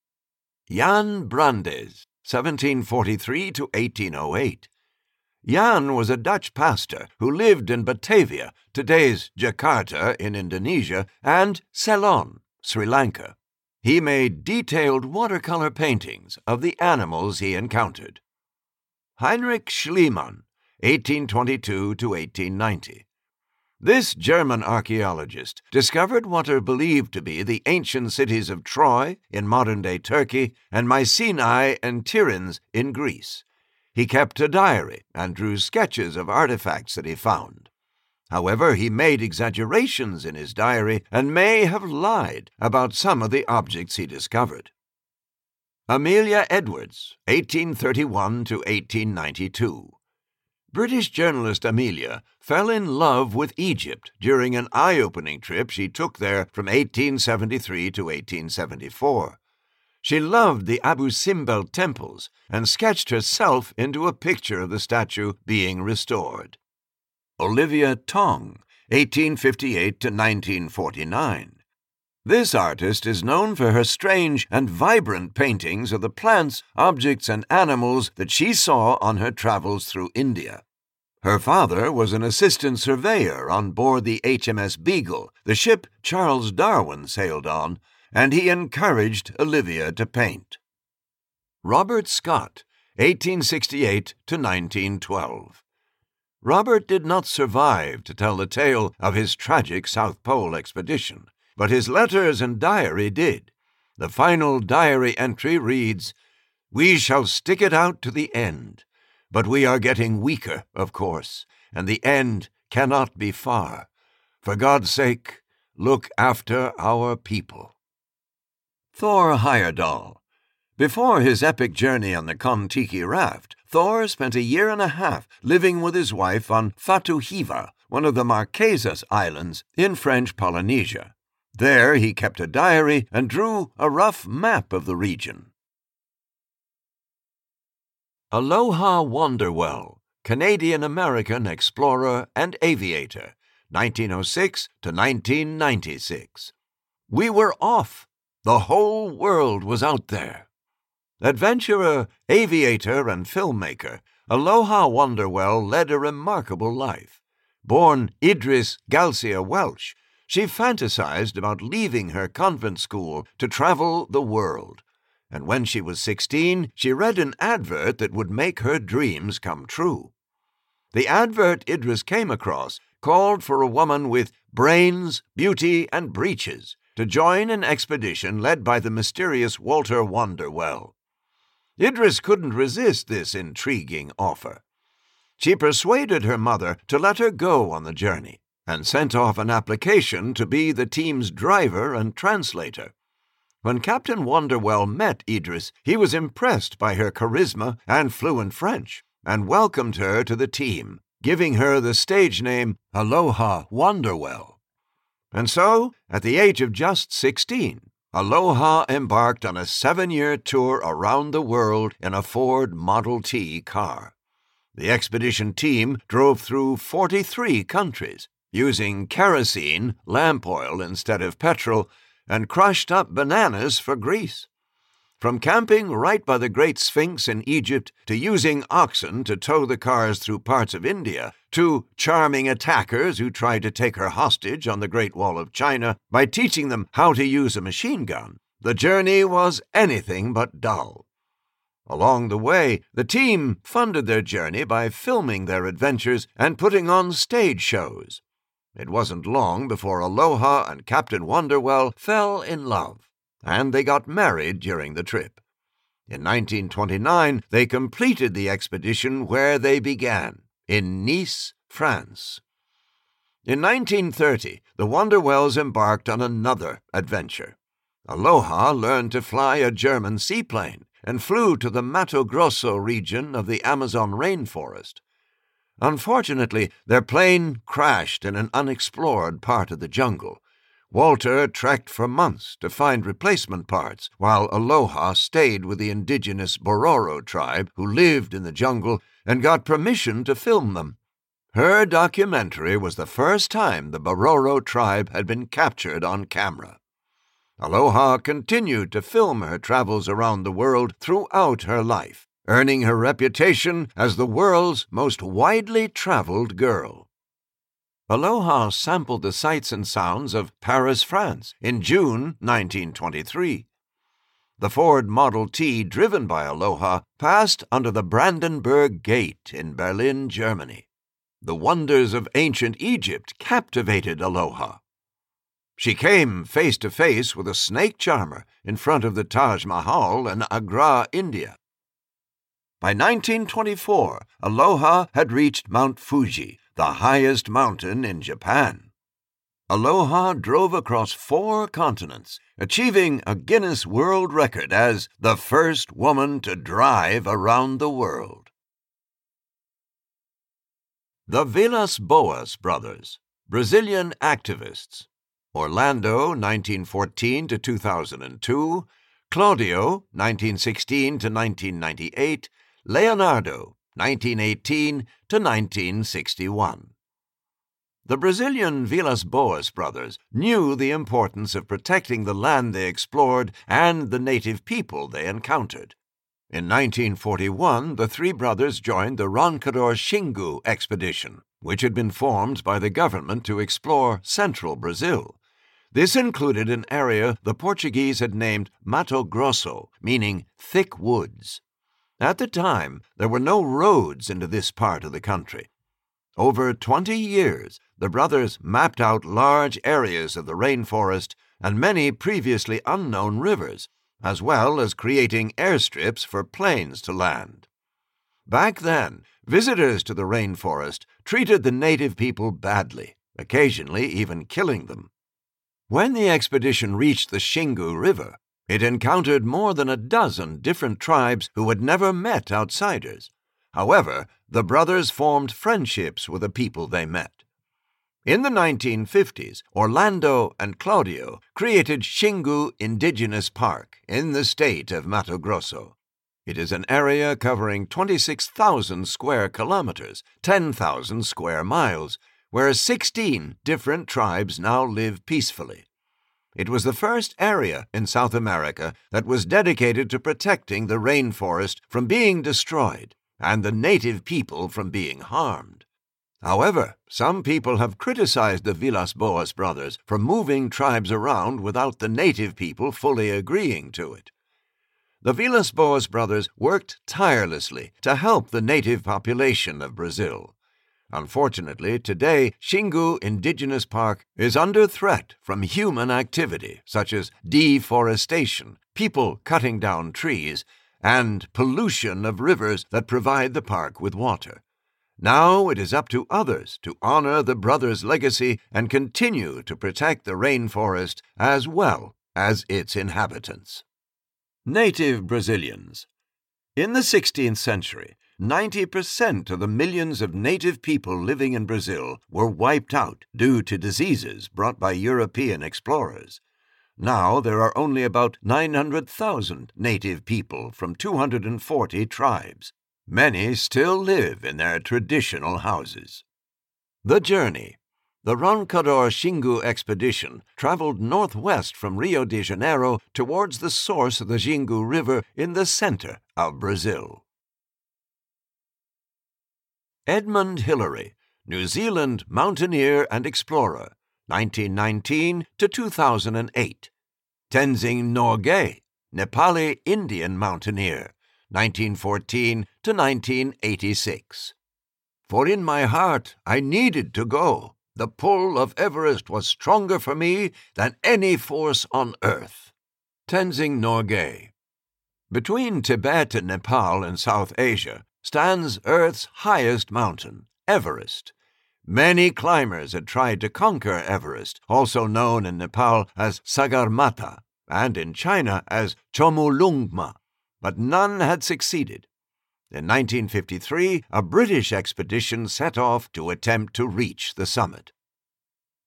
Jan Brandes 1743 to 1808. Jan was a Dutch pastor who lived in Batavia, today's Jakarta in Indonesia, and Ceylon, Sri Lanka. He made detailed watercolor paintings of the animals he encountered. Heinrich Schliemann, 1822 to 1890. This German archaeologist discovered what are believed to be the ancient cities of Troy in modern day Turkey and Mycenae and Tiryns in Greece. He kept a diary and drew sketches of artifacts that he found. However, he made exaggerations in his diary and may have lied about some of the objects he discovered. Amelia Edwards, 1831 to 1892. British journalist Amelia fell in love with Egypt during an eye opening trip she took there from 1873 to 1874. She loved the Abu Simbel temples and sketched herself into a picture of the statue being restored. Olivia Tonge, 1858 to 1949. This artist is known for her strange and vibrant paintings of the plants, objects, and animals that she saw on her travels through India. Her father was an assistant surveyor on board the HMS Beagle, the ship Charles Darwin sailed on, and he encouraged Olivia to paint. Robert Scott, 1868 to 1912. Robert did not survive to tell the tale of his tragic South Pole expedition but his letters and diary did. The final diary entry reads We shall stick it out to the end, but we are getting weaker, of course, and the end cannot be far. For God's sake, look after our people. Thor Heyerdahl. Before his epic journey on the Kon-Tiki raft, Thor spent a year and a half living with his wife on Fatu Hiva, one of the Marquesas Islands in French Polynesia. There he kept a diary and drew a rough map of the region. Aloha Wanderwell, Canadian American explorer and aviator, 1906 to 1996. We were off. The whole world was out there. Adventurer, aviator, and filmmaker, Aloha Wanderwell led a remarkable life. Born Idris Galcia Welch, she fantasized about leaving her convent school to travel the world. And when she was 16, she read an advert that would make her dreams come true. The advert Idris came across called for a woman with brains, beauty, and breeches to join an expedition led by the mysterious Walter Wanderwell. Idris couldn't resist this intriguing offer. She persuaded her mother to let her go on the journey and sent off an application to be the team's driver and translator. When Captain Wanderwell met Idris, he was impressed by her charisma and fluent French and welcomed her to the team, giving her the stage name Aloha Wanderwell. And so, at the age of just 16, Aloha embarked on a seven year tour around the world in a Ford Model T car. The expedition team drove through 43 countries, using kerosene, lamp oil instead of petrol, and crushed up bananas for grease. From camping right by the Great Sphinx in Egypt to using oxen to tow the cars through parts of India, to charming attackers who tried to take her hostage on the Great Wall of China by teaching them how to use a machine gun, the journey was anything but dull. Along the way, the team funded their journey by filming their adventures and putting on stage shows. It wasn't long before Aloha and Captain Wanderwell fell in love and they got married during the trip. In 1929, they completed the expedition where they began, in Nice, France. In 1930, the Wanderwells embarked on another adventure. Aloha learned to fly a German seaplane and flew to the Mato Grosso region of the Amazon rainforest. Unfortunately, their plane crashed in an unexplored part of the jungle, Walter trekked for months to find replacement parts, while Aloha stayed with the indigenous Bororo tribe who lived in the jungle and got permission to film them. Her documentary was the first time the Bororo tribe had been captured on camera. Aloha continued to film her travels around the world throughout her life, earning her reputation as the world's most widely traveled girl. Aloha sampled the sights and sounds of Paris, France in June 1923. The Ford Model T driven by Aloha passed under the Brandenburg Gate in Berlin, Germany. The wonders of ancient Egypt captivated Aloha. She came face to face with a snake charmer in front of the Taj Mahal in Agra, India. By 1924, Aloha had reached Mount Fuji, the highest mountain in Japan. Aloha drove across four continents, achieving a Guinness World Record as the first woman to drive around the world. The Villas Boas brothers, Brazilian activists. Orlando, 1914 to 2002. Claudio, 1916 to 1998. Leonardo, 1918 to 1961. The Brazilian Villas Boas brothers knew the importance of protecting the land they explored and the native people they encountered. In 1941, the three brothers joined the Roncador Xingu expedition, which had been formed by the government to explore central Brazil. This included an area the Portuguese had named Mato Grosso, meaning thick woods. At the time, there were no roads into this part of the country. Over 20 years, the brothers mapped out large areas of the rainforest and many previously unknown rivers, as well as creating airstrips for planes to land. Back then, visitors to the rainforest treated the native people badly, occasionally even killing them. When the expedition reached the Xingu River, it encountered more than a dozen different tribes who had never met outsiders. However, the brothers formed friendships with the people they met. In the 1950s, Orlando and Claudio created Xingu Indigenous Park in the state of Mato Grosso. It is an area covering 26,000 square kilometers, 10,000 square miles, where 16 different tribes now live peacefully. It was the first area in South America that was dedicated to protecting the rainforest from being destroyed and the native people from being harmed. However, some people have criticized the Villas Boas brothers for moving tribes around without the native people fully agreeing to it. The Villas Boas brothers worked tirelessly to help the native population of Brazil. Unfortunately, today, Xingu Indigenous Park is under threat from human activity such as deforestation, people cutting down trees, and pollution of rivers that provide the park with water. Now it is up to others to honor the brothers' legacy and continue to protect the rainforest as well as its inhabitants. Native Brazilians In the 16th century, 90% of the millions of native people living in Brazil were wiped out due to diseases brought by European explorers. Now there are only about 900,000 native people from 240 tribes. Many still live in their traditional houses. The journey. The Roncador Xingu expedition traveled northwest from Rio de Janeiro towards the source of the Xingu River in the center of Brazil. Edmund Hillary, New Zealand mountaineer and explorer, 1919 to 2008. Tenzing Norgay, Nepali Indian mountaineer, 1914 to 1986. For in my heart I needed to go. The pull of Everest was stronger for me than any force on earth. Tenzing Norgay. Between Tibet and Nepal in South Asia stands Earth's highest mountain, Everest. Many climbers had tried to conquer Everest, also known in Nepal as Sagarmatha and in China as Chomolungma but none had succeeded. In 1953, a British expedition set off to attempt to reach the summit.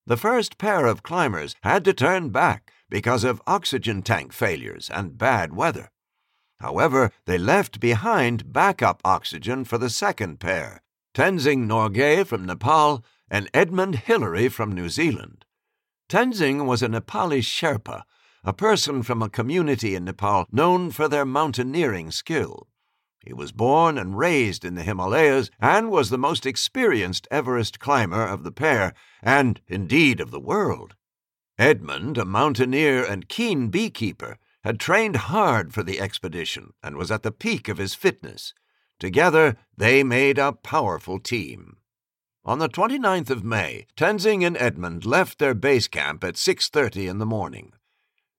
The first pair of climbers had to turn back because of oxygen tank failures and bad weather. However, they left behind backup oxygen for the second pair, Tenzing Norgay from Nepal and Edmund Hillary from New Zealand. Tenzing was a Nepali Sherpa a person from a community in Nepal known for their mountaineering skill. He was born and raised in the Himalayas and was the most experienced Everest climber of the pair, and indeed of the world. Edmund, a mountaineer and keen beekeeper, had trained hard for the expedition and was at the peak of his fitness. Together, they made a powerful team. On the 29th of May, Tenzing and Edmund left their base camp at 6:30 in the morning.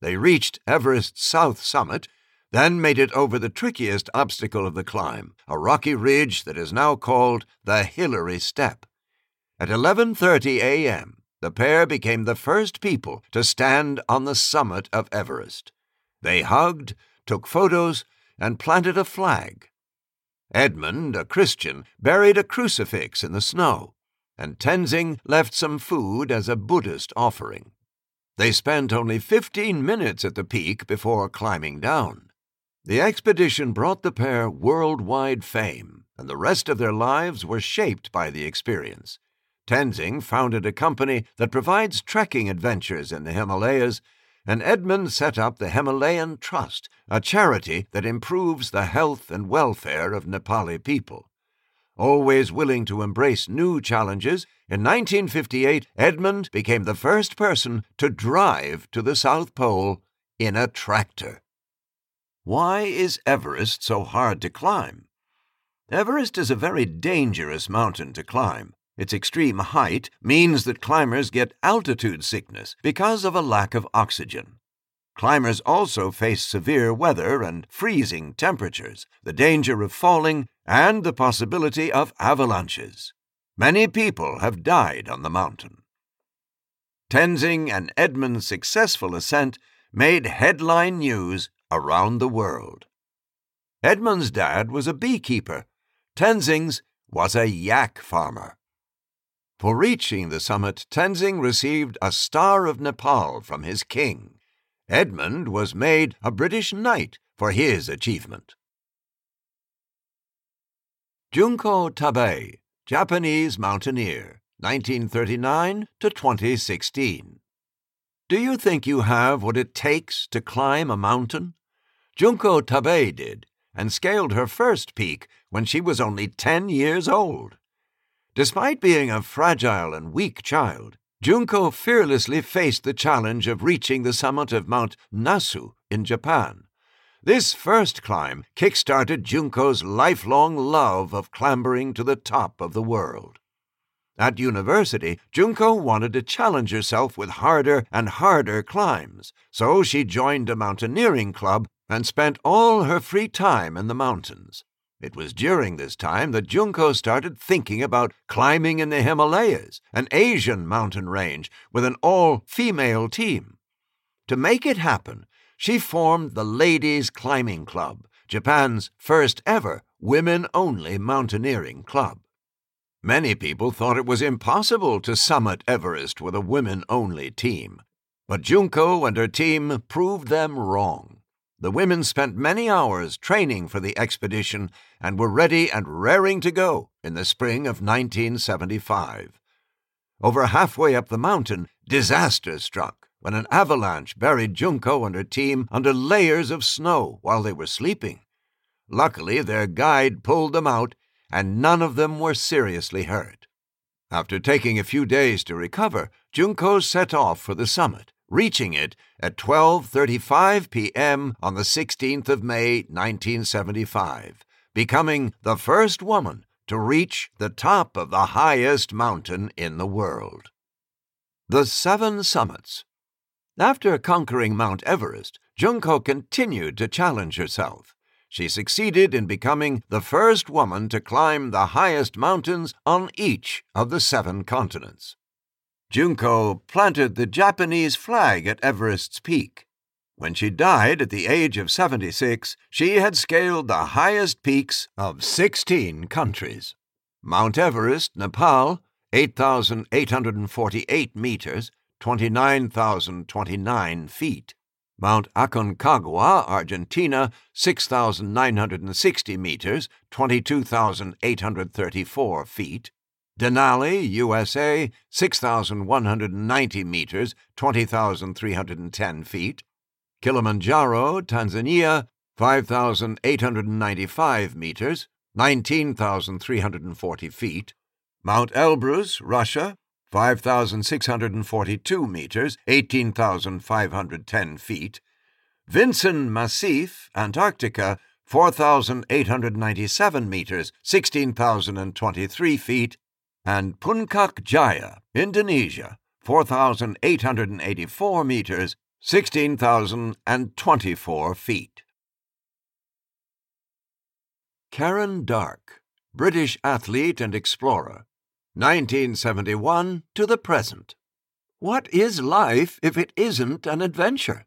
They reached Everest's south summit, then made it over the trickiest obstacle of the climb, a rocky ridge that is now called the Hillary Step. At 11:30 a.m., the pair became the first people to stand on the summit of Everest. They hugged, took photos, and planted a flag. Edmund, a Christian, buried a crucifix in the snow, and Tenzing left some food as a Buddhist offering. They spent only 15 minutes at the peak before climbing down. The expedition brought the pair worldwide fame, and the rest of their lives were shaped by the experience. Tenzing founded a company that provides trekking adventures in the Himalayas, and Edmund set up the Himalayan Trust, a charity that improves the health and welfare of Nepali people. Always willing to embrace new challenges, in 1958 Edmund became the first person to drive to the South Pole in a tractor. Why is Everest so hard to climb? Everest is a very dangerous mountain to climb. Its extreme height means that climbers get altitude sickness because of a lack of oxygen. Climbers also face severe weather and freezing temperatures, the danger of falling, and the possibility of avalanches. Many people have died on the mountain. Tenzing and Edmund's successful ascent made headline news around the world. Edmund's dad was a beekeeper. Tenzing's was a yak farmer. For reaching the summit, Tenzing received a Star of Nepal from his king. Edmund was made a British knight for his achievement. Junko Tabei, Japanese mountaineer, 1939 to 2016. Do you think you have what it takes to climb a mountain? Junko Tabei did, and scaled her first peak when she was only 10 years old. Despite being a fragile and weak child, Junko fearlessly faced the challenge of reaching the summit of Mount Nasu in Japan. This first climb kick-started Junko's lifelong love of clambering to the top of the world. At university, Junko wanted to challenge herself with harder and harder climbs, so she joined a mountaineering club and spent all her free time in the mountains. It was during this time that Junko started thinking about climbing in the Himalayas, an Asian mountain range, with an all female team. To make it happen, she formed the Ladies Climbing Club, Japan's first ever women only mountaineering club. Many people thought it was impossible to summit Everest with a women only team, but Junko and her team proved them wrong. The women spent many hours training for the expedition and were ready and raring to go in the spring of 1975. Over halfway up the mountain, disaster struck when an avalanche buried Junko and her team under layers of snow while they were sleeping. Luckily, their guide pulled them out, and none of them were seriously hurt. After taking a few days to recover, Junko set off for the summit reaching it at 12:35 p.m. on the 16th of May 1975, becoming the first woman to reach the top of the highest mountain in the world. The Seven Summits. After conquering Mount Everest, Junko continued to challenge herself. She succeeded in becoming the first woman to climb the highest mountains on each of the seven continents. Junko planted the Japanese flag at Everest's peak. When she died at the age of 76, she had scaled the highest peaks of 16 countries. Mount Everest, Nepal, 8,848 meters, 29,029 feet. Mount Aconcagua, Argentina, 6,960 meters, 22,834 feet. Denali, USA, 6,190 meters, 20,310 feet. Kilimanjaro, Tanzania, 5,895 meters, 19,340 feet. Mount Elbrus, Russia, 5,642 meters, 18,510 feet. Vinson Massif, Antarctica, 4,897 meters, 16,023 feet and Puncak Jaya, Indonesia, 4,884 meters, 16,024 feet. Karen Darke, British athlete and explorer, 1971 to the present. What is life if it isn't an adventure?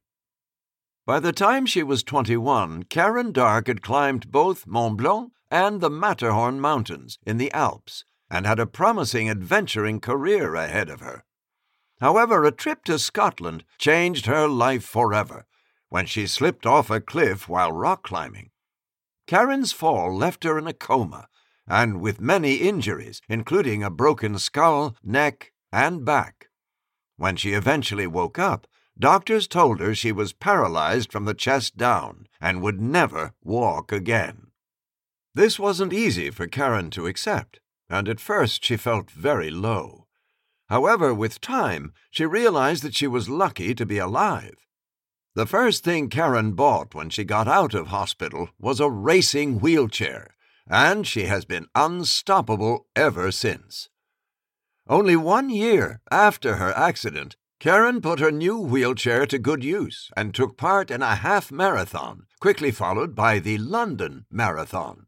By the time she was 21, Karen Darke had climbed both Mont Blanc and the Matterhorn Mountains in the Alps and had a promising adventuring career ahead of her. However, a trip to Scotland changed her life forever when she slipped off a cliff while rock climbing. Karen's fall left her in a coma and with many injuries, including a broken skull, neck, and back. When she eventually woke up, doctors told her she was paralyzed from the chest down and would never walk again. This wasn't easy for Karen to accept and at first she felt very low. However, with time, she realized that she was lucky to be alive. The first thing Karen bought when she got out of hospital was a racing wheelchair, and she has been unstoppable ever since. Only one year after her accident, Karen put her new wheelchair to good use and took part in a half marathon, quickly followed by the London Marathon.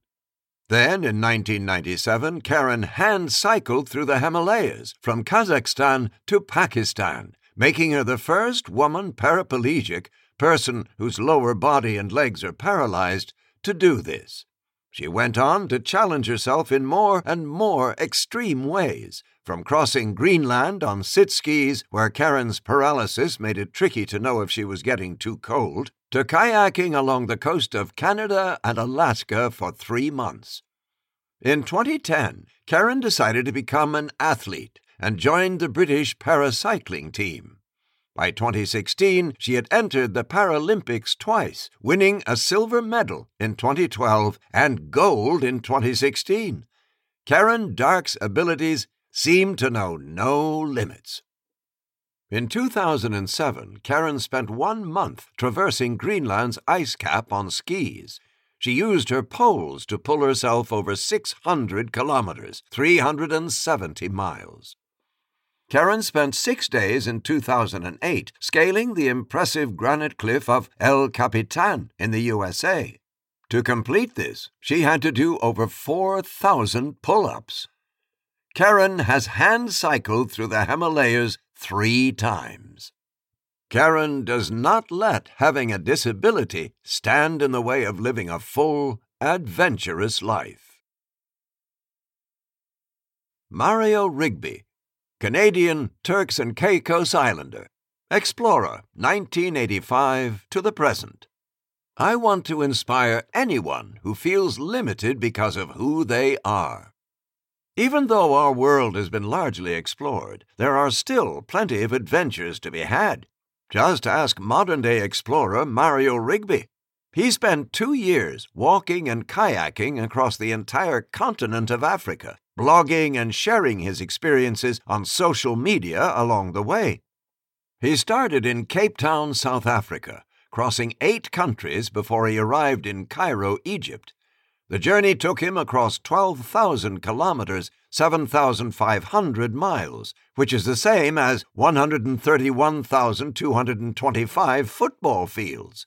Then, in 1997, Karen hand cycled through the Himalayas from Kazakhstan to Pakistan, making her the first woman paraplegic, person whose lower body and legs are paralyzed, to do this. She went on to challenge herself in more and more extreme ways, from crossing Greenland on sit skis, where Karen's paralysis made it tricky to know if she was getting too cold, to kayaking along the coast of Canada and Alaska for three months. In 2010, Karen decided to become an athlete and joined the British paracycling team. By 2016, she had entered the Paralympics twice, winning a silver medal in 2012 and gold in 2016. Karen Darke's abilities seemed to know no limits. In 2007, Karen spent one month traversing Greenland's ice cap on skis. She used her poles to pull herself over 600 kilometers, 370 miles. Karen spent six days in 2008 scaling the impressive granite cliff of El Capitan in the USA. To complete this, she had to do over 4,000 pull ups. Karen has hand cycled through the Himalayas three times. Karen does not let having a disability stand in the way of living a full, adventurous life. Mario Rigby, Canadian Turks and Caicos Islander, explorer 1985 to the present. I want to inspire anyone who feels limited because of who they are. Even though our world has been largely explored, there are still plenty of adventures to be had. Just ask modern day explorer Mario Rigby. He spent two years walking and kayaking across the entire continent of Africa, blogging and sharing his experiences on social media along the way. He started in Cape Town, South Africa, crossing eight countries before he arrived in Cairo, Egypt. The journey took him across 12,000 kilometers, 7,500 miles, which is the same as 131,225 football fields.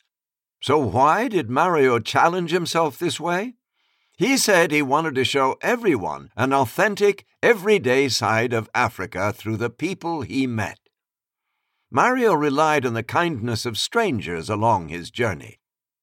So, why did Mario challenge himself this way? He said he wanted to show everyone an authentic, everyday side of Africa through the people he met. Mario relied on the kindness of strangers along his journey.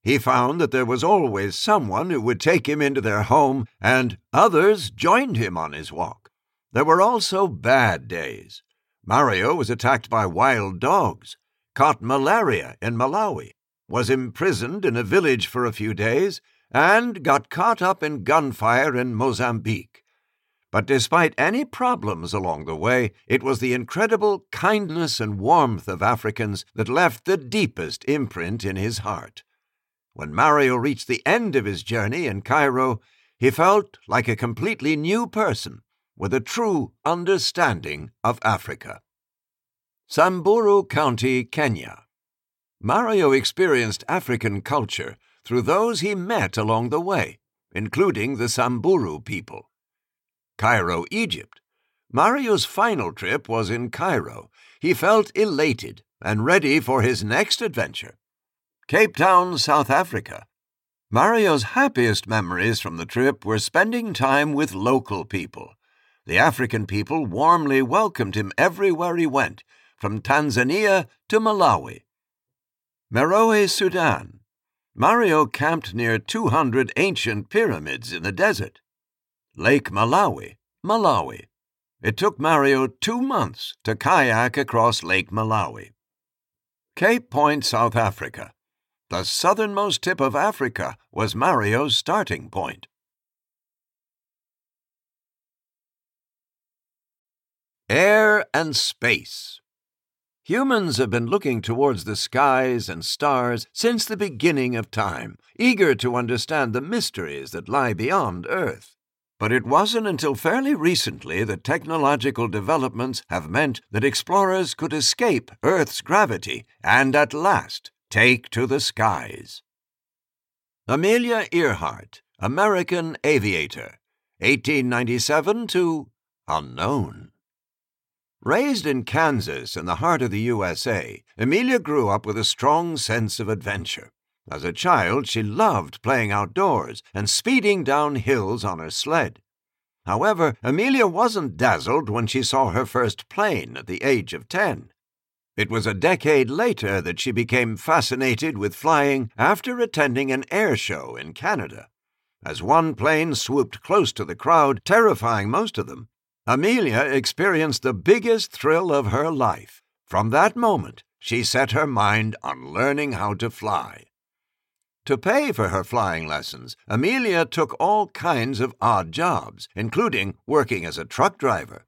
He found that there was always someone who would take him into their home, and others joined him on his walk. There were also bad days. Mario was attacked by wild dogs, caught malaria in Malawi, was imprisoned in a village for a few days, and got caught up in gunfire in Mozambique. But despite any problems along the way, it was the incredible kindness and warmth of Africans that left the deepest imprint in his heart. When Mario reached the end of his journey in Cairo, he felt like a completely new person with a true understanding of Africa. Samburu County, Kenya. Mario experienced African culture through those he met along the way, including the Samburu people. Cairo, Egypt. Mario's final trip was in Cairo. He felt elated and ready for his next adventure. Cape Town, South Africa. Mario's happiest memories from the trip were spending time with local people. The African people warmly welcomed him everywhere he went, from Tanzania to Malawi. Meroe, Sudan. Mario camped near 200 ancient pyramids in the desert. Lake Malawi, Malawi. It took Mario two months to kayak across Lake Malawi. Cape Point, South Africa. The southernmost tip of Africa was Mario's starting point. Air and space. Humans have been looking towards the skies and stars since the beginning of time, eager to understand the mysteries that lie beyond Earth. But it wasn't until fairly recently that technological developments have meant that explorers could escape Earth's gravity and at last take to the skies. Amelia Earhart, American aviator, 1897 to unknown. Raised in Kansas in the heart of the USA, Amelia grew up with a strong sense of adventure. As a child, she loved playing outdoors and speeding down hills on her sled. However, Amelia wasn't dazzled when she saw her first plane at the age of 10. It was a decade later that she became fascinated with flying after attending an air show in Canada. As one plane swooped close to the crowd, terrifying most of them, Amelia experienced the biggest thrill of her life. From that moment, she set her mind on learning how to fly. To pay for her flying lessons, Amelia took all kinds of odd jobs, including working as a truck driver.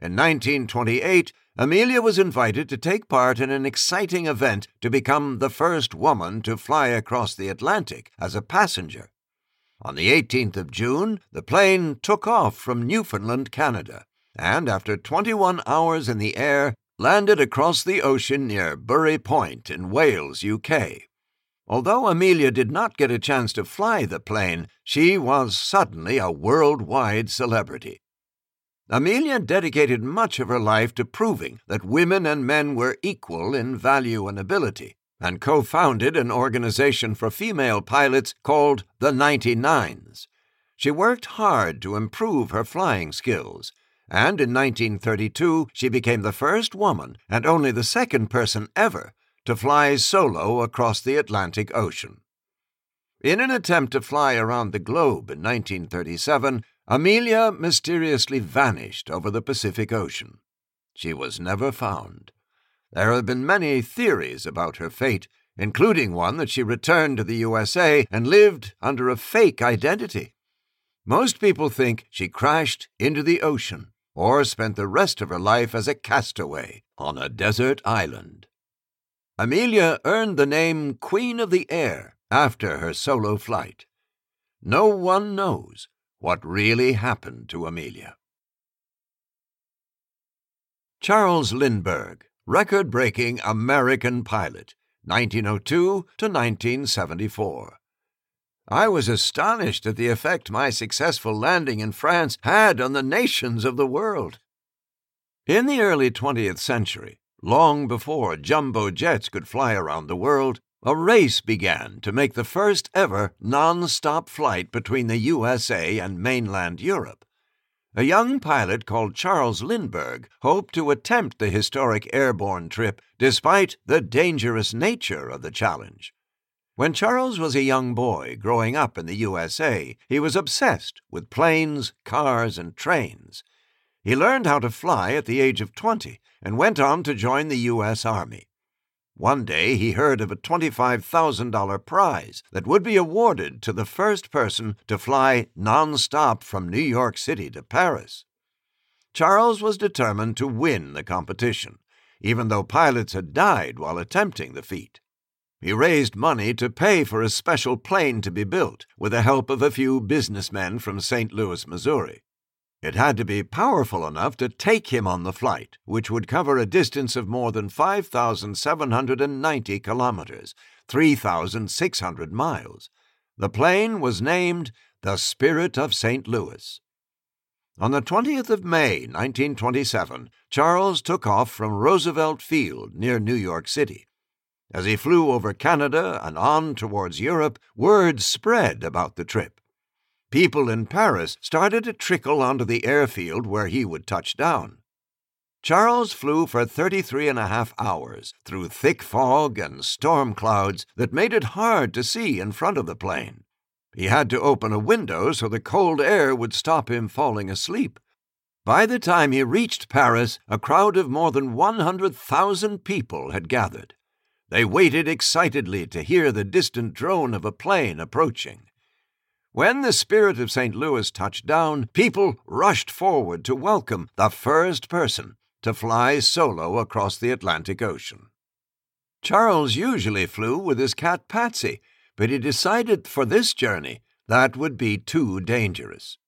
In 1928, Amelia was invited to take part in an exciting event to become the first woman to fly across the Atlantic as a passenger. On the 18th of June, the plane took off from Newfoundland, Canada, and after 21 hours in the air, landed across the ocean near Burry Port in Wales, UK. Although Amelia did not get a chance to fly the plane, she was suddenly a worldwide celebrity. Amelia dedicated much of her life to proving that women and men were equal in value and ability, and co founded an organization for female pilots called the 99s. She worked hard to improve her flying skills, and in 1932 she became the first woman and only the second person ever to fly solo across the Atlantic Ocean. In an attempt to fly around the globe in 1937, Amelia mysteriously vanished over the Pacific Ocean. She was never found. There have been many theories about her fate, including one that she returned to the USA and lived under a fake identity. Most people think she crashed into the ocean or spent the rest of her life as a castaway on a desert island. Amelia earned the name Queen of the Air after her solo flight. No one knows what really happened to Amelia. Charles Lindbergh record breaking American pilot, 1902 to 1974. I was astonished at the effect my successful landing in France had on the nations of the world. In the early 20th century, long before jumbo jets could fly around the world, a race began to make the first ever non stop flight between the USA and mainland Europe. A young pilot called Charles Lindbergh hoped to attempt the historic airborne trip despite the dangerous nature of the challenge. When Charles was a young boy growing up in the USA, he was obsessed with planes, cars, and trains. He learned how to fly at the age of 20 and went on to join the U.S. Army. One day he heard of a $25,000 prize that would be awarded to the first person to fly non-stop from New York City to Paris. Charles was determined to win the competition, even though pilots had died while attempting the feat. He raised money to pay for a special plane to be built with the help of a few businessmen from St. Louis, Missouri. It had to be powerful enough to take him on the flight, which would cover a distance of more than 5,790 kilometers, 3,600 miles. The plane was named the Spirit of St. Louis. On the 20th of May, 1927, Charles took off from Roosevelt Field near New York City. As he flew over Canada and on towards Europe, word spread about the trip. People in Paris started to trickle onto the airfield where he would touch down. Charles flew for 33 and a half hours through thick fog and storm clouds that made it hard to see in front of the plane. He had to open a window so the cold air would stop him falling asleep. By the time he reached Paris, a crowd of more than 100,000 people had gathered. They waited excitedly to hear the distant drone of a plane approaching. When the Spirit of St. Louis touched down, people rushed forward to welcome the first person to fly solo across the Atlantic Ocean. Charles usually flew with his cat Patsy, but he decided for this journey that would be too dangerous.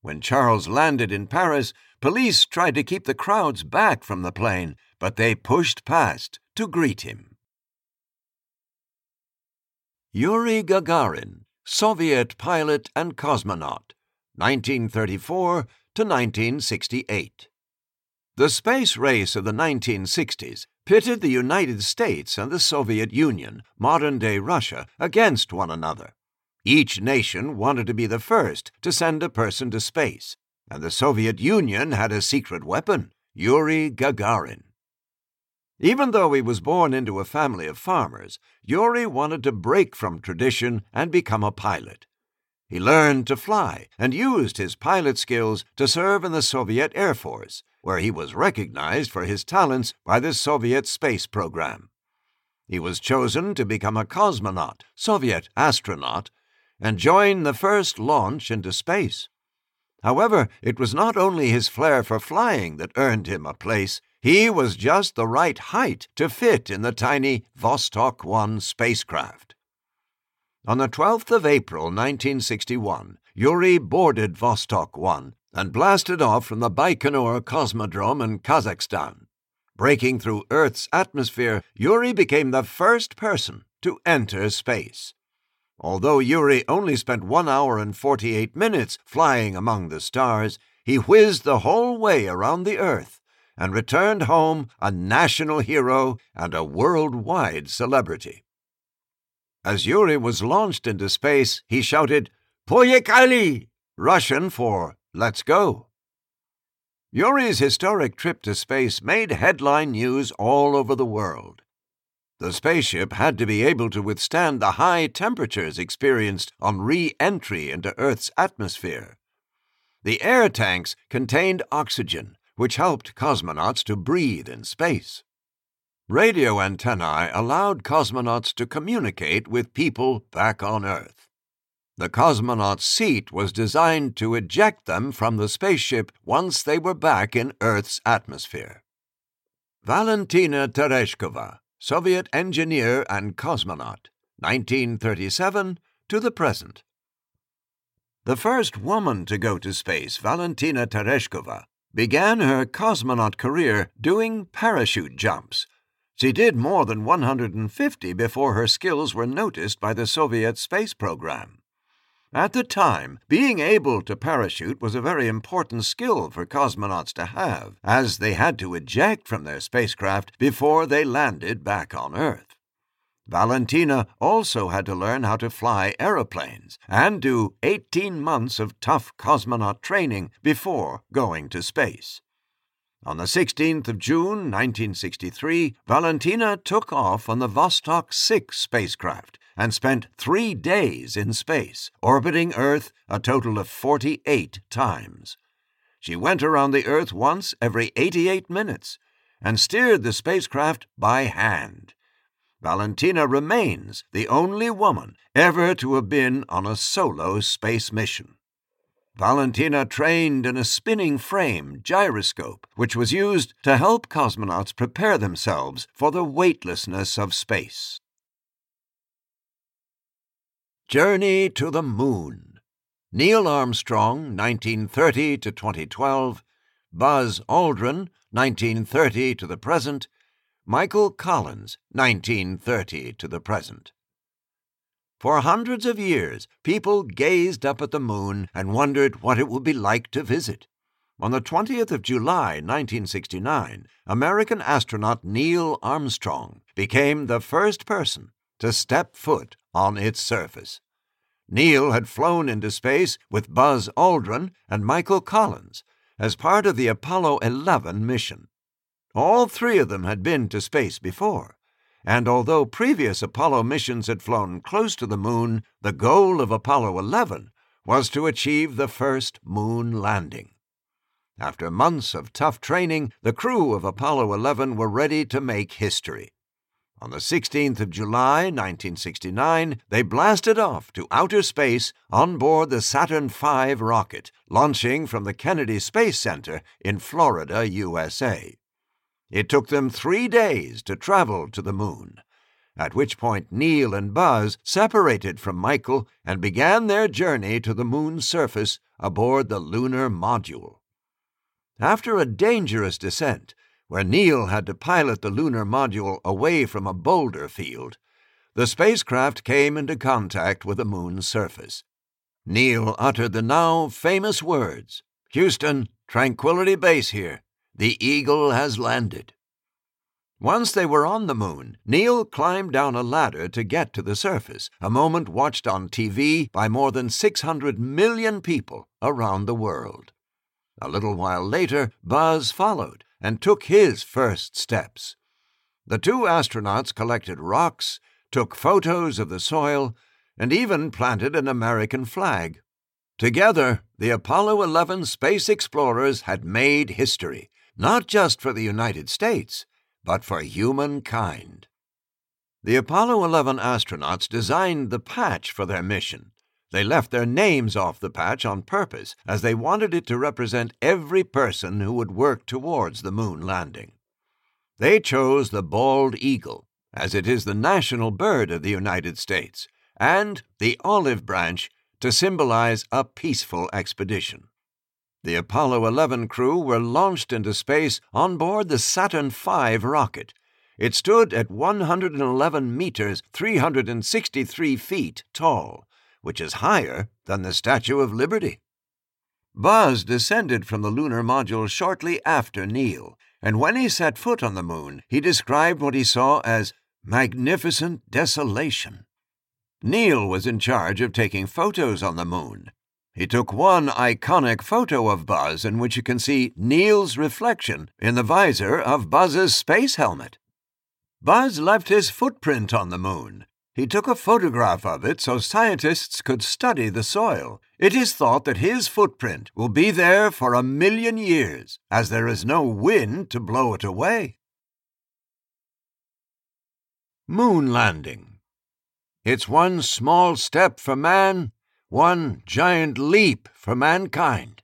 When Charles landed in Paris, police tried to keep the crowds back from the plane, but they pushed past to greet him. Yuri Gagarin Soviet pilot and cosmonaut, 1934 to 1968. The space race of the 1960s pitted the United States and the Soviet Union, modern day Russia, against one another. Each nation wanted to be the first to send a person to space, and the Soviet Union had a secret weapon Yuri Gagarin. Even though he was born into a family of farmers, Yuri wanted to break from tradition and become a pilot. He learned to fly and used his pilot skills to serve in the Soviet Air Force, where he was recognized for his talents by the Soviet space program. He was chosen to become a cosmonaut, Soviet astronaut, and join the first launch into space. However, it was not only his flair for flying that earned him a place, He was just the right height to fit in the tiny Vostok 1 spacecraft. On the 12th of April 1961, Yuri boarded Vostok 1 and blasted off from the Baikonur Cosmodrome in Kazakhstan. Breaking through Earth's atmosphere, Yuri became the first person to enter space. Although Yuri only spent one hour and 48 minutes flying among the stars, he whizzed the whole way around the Earth and returned home a national hero and a worldwide celebrity. As Yuri was launched into space, he shouted, Poyekali! Russian for Let's go. Yuri's historic trip to space made headline news all over the world. The spaceship had to be able to withstand the high temperatures experienced on re entry into Earth's atmosphere. The air tanks contained oxygen, which helped cosmonauts to breathe in space. Radio antennae allowed cosmonauts to communicate with people back on Earth. The cosmonaut's seat was designed to eject them from the spaceship once they were back in Earth's atmosphere. Valentina Tereshkova, Soviet engineer and cosmonaut, 1937 to the present. The first woman to go to space, Valentina Tereshkova, began her cosmonaut career doing parachute jumps. She did more than 150 before her skills were noticed by the Soviet space program. At the time, being able to parachute was a very important skill for cosmonauts to have, as they had to eject from their spacecraft before they landed back on Earth. Valentina also had to learn how to fly aeroplanes and do 18 months of tough cosmonaut training before going to space. On the 16th of June 1963, Valentina took off on the Vostok 6 spacecraft and spent three days in space, orbiting Earth a total of 48 times. She went around the Earth once every 88 minutes and steered the spacecraft by hand. Valentina remains the only woman ever to have been on a solo space mission. Valentina trained in a spinning frame gyroscope, which was used to help cosmonauts prepare themselves for the weightlessness of space. Journey to the Moon Neil Armstrong, 1930 to 2012, Buzz Aldrin, 1930 to the present, Michael Collins, 1930 to the present. For hundreds of years, people gazed up at the moon and wondered what it would be like to visit. On the 20th of July, 1969, American astronaut Neil Armstrong became the first person to step foot on its surface. Neil had flown into space with Buzz Aldrin and Michael Collins as part of the Apollo 11 mission. All three of them had been to space before, and although previous Apollo missions had flown close to the moon, the goal of Apollo 11 was to achieve the first moon landing. After months of tough training, the crew of Apollo 11 were ready to make history. On the 16th of July, 1969, they blasted off to outer space on board the Saturn V rocket, launching from the Kennedy Space Center in Florida, USA. It took them three days to travel to the moon, at which point Neil and Buzz separated from Michael and began their journey to the moon's surface aboard the lunar module. After a dangerous descent, where Neil had to pilot the lunar module away from a boulder field, the spacecraft came into contact with the moon's surface. Neil uttered the now famous words Houston, Tranquility Base here. The Eagle has landed. Once they were on the moon, Neil climbed down a ladder to get to the surface, a moment watched on TV by more than 600 million people around the world. A little while later, Buzz followed and took his first steps. The two astronauts collected rocks, took photos of the soil, and even planted an American flag. Together, the Apollo 11 space explorers had made history not just for the United States, but for humankind. The Apollo 11 astronauts designed the patch for their mission. They left their names off the patch on purpose, as they wanted it to represent every person who would work towards the moon landing. They chose the bald eagle, as it is the national bird of the United States, and the olive branch to symbolize a peaceful expedition. The Apollo 11 crew were launched into space on board the Saturn V rocket. It stood at 111 meters, 363 feet tall, which is higher than the Statue of Liberty. Buzz descended from the lunar module shortly after Neil, and when he set foot on the moon, he described what he saw as magnificent desolation. Neil was in charge of taking photos on the moon. He took one iconic photo of Buzz in which you can see Neil's reflection in the visor of Buzz's space helmet. Buzz left his footprint on the moon. He took a photograph of it so scientists could study the soil. It is thought that his footprint will be there for a million years, as there is no wind to blow it away. Moon landing. It's one small step for man, one giant leap for mankind.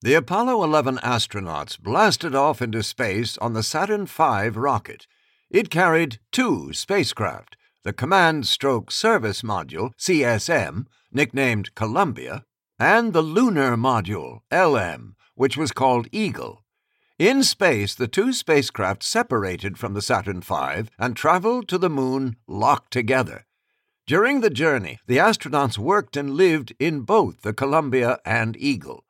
The Apollo 11 astronauts blasted off into space on the Saturn V rocket. It carried two spacecraft the Command Stroke Service Module, CSM, nicknamed Columbia, and the Lunar Module, LM, which was called Eagle. In space, the two spacecraft separated from the Saturn V and traveled to the moon locked together. During the journey, the astronauts worked and lived in both the Columbia and Eagle.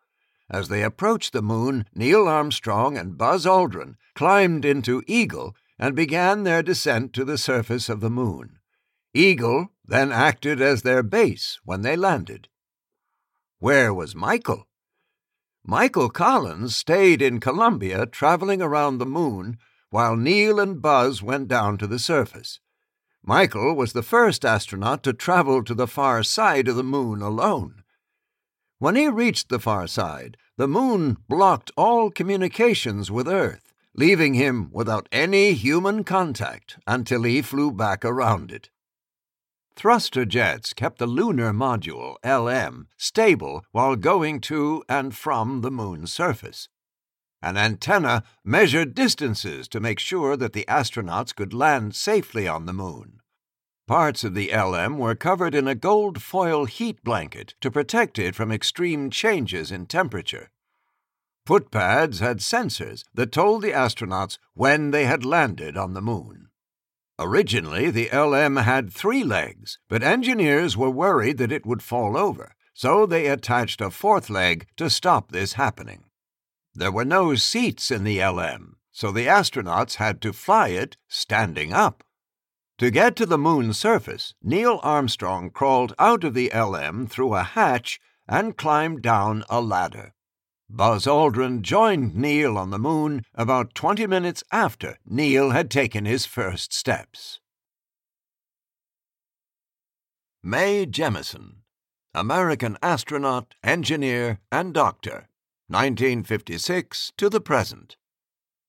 As they approached the moon, Neil Armstrong and Buzz Aldrin climbed into Eagle and began their descent to the surface of the moon. Eagle then acted as their base when they landed. Where was Michael? Michael Collins stayed in Columbia traveling around the moon while Neil and Buzz went down to the surface. Michael was the first astronaut to travel to the far side of the moon alone. When he reached the far side, the moon blocked all communications with Earth, leaving him without any human contact until he flew back around it. Thruster jets kept the lunar module, LM, stable while going to and from the moon's surface. An antenna measured distances to make sure that the astronauts could land safely on the moon. Parts of the LM were covered in a gold foil heat blanket to protect it from extreme changes in temperature. Footpads had sensors that told the astronauts when they had landed on the moon. Originally, the LM had three legs, but engineers were worried that it would fall over, so they attached a fourth leg to stop this happening. There were no seats in the LM, so the astronauts had to fly it standing up. To get to the moon's surface, Neil Armstrong crawled out of the LM through a hatch and climbed down a ladder. Buzz Aldrin joined Neil on the moon about 20 minutes after Neil had taken his first steps. Mae Jemison, American astronaut, engineer, and doctor 1956 to the present.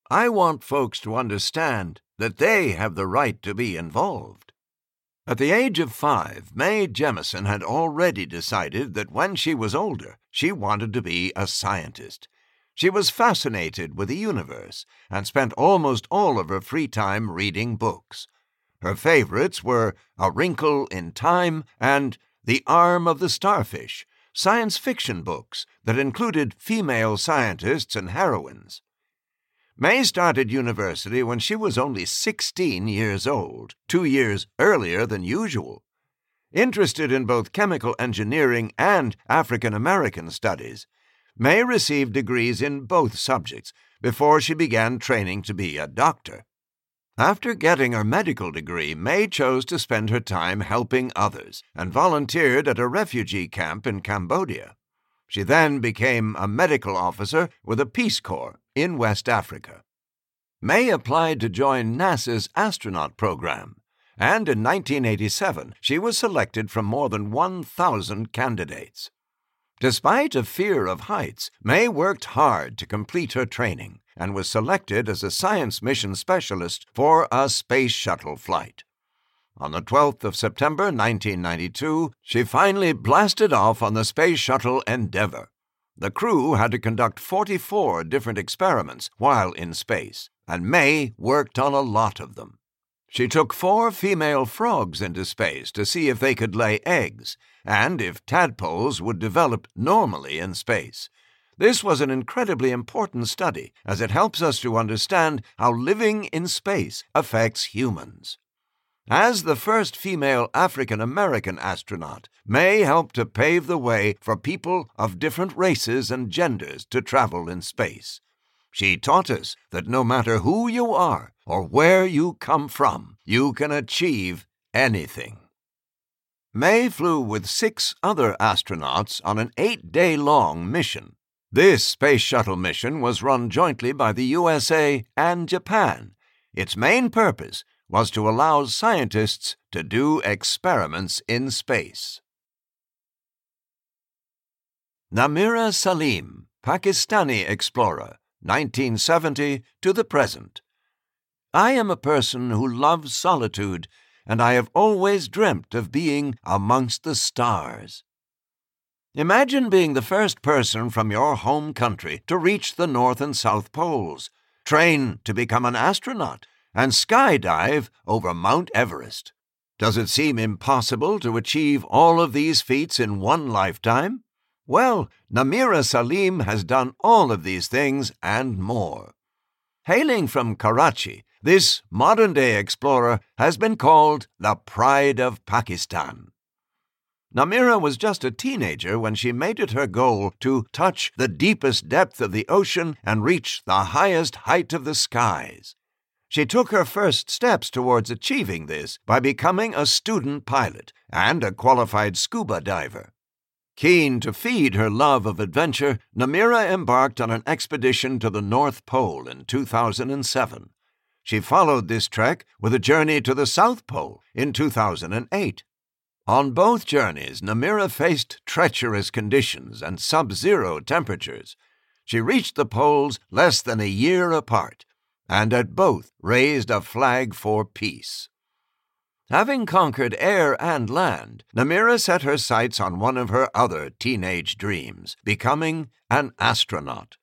I want folks to understand that they have the right to be involved. At the age of five, Mae Jemison had already decided that when she was older, she wanted to be a scientist. She was fascinated with the universe and spent almost all of her free time reading books. Her favorites were A Wrinkle in Time and The Arm of the Starfish, science fiction books that included female scientists and heroines. Mae started university when she was only 16 years old, two years earlier than usual. Interested in both chemical engineering and African American studies, Mae received degrees in both subjects before she began training to be a doctor. After getting her medical degree, Mae chose to spend her time helping others and volunteered at a refugee camp in Cambodia. She then became a medical officer with a Peace Corps in West Africa. Mae applied to join NASA's astronaut program, and in 1987 she was selected from more than 1,000 candidates. Despite a fear of heights, Mae worked hard to complete her training and was selected as a science mission specialist for a space shuttle flight. On the 12th of September 1992, she finally blasted off on the space shuttle Endeavour. The crew had to conduct 44 different experiments while in space. and Mae worked on a lot of them. She took four female frogs into space to see if they could lay eggs and if tadpoles would develop normally in space. This was an incredibly important study as it helps us to understand how living in space affects humans. As the first female African American astronaut, Mae helped to pave the way for people of different races and genders to travel in space. She taught us that no matter who you are or where you come from, you can achieve anything. Mae flew with six other astronauts on an eight day long mission. This space shuttle mission was run jointly by the USA and Japan. Its main purpose was to allow scientists to do experiments in space. Namira Salim, Pakistani explorer, 1970 to the present. I am a person who loves solitude, and I have always dreamt of being amongst the stars. Imagine being the first person from your home country to reach the North and South Poles, train to become an astronaut, and skydive over Mount Everest. Does it seem impossible to achieve all of these feats in one lifetime? Well, Namira Salim has done all of these things and more. Hailing from Karachi, this modern day explorer has been called the pride of Pakistan. Namira was just a teenager when she made it her goal to touch the deepest depth of the ocean and reach the highest height of the skies. She took her first steps towards achieving this by becoming a student pilot and a qualified scuba diver. Keen to feed her love of adventure, Namira embarked on an expedition to the North Pole in 2007. She followed this trek with a journey to the South Pole in 2008. On both journeys, Namira faced treacherous conditions and sub zero temperatures. She reached the poles less than a year apart and at both raised a flag for peace. Having conquered air and land, Namira set her sights on one of her other teenage dreams becoming an astronaut.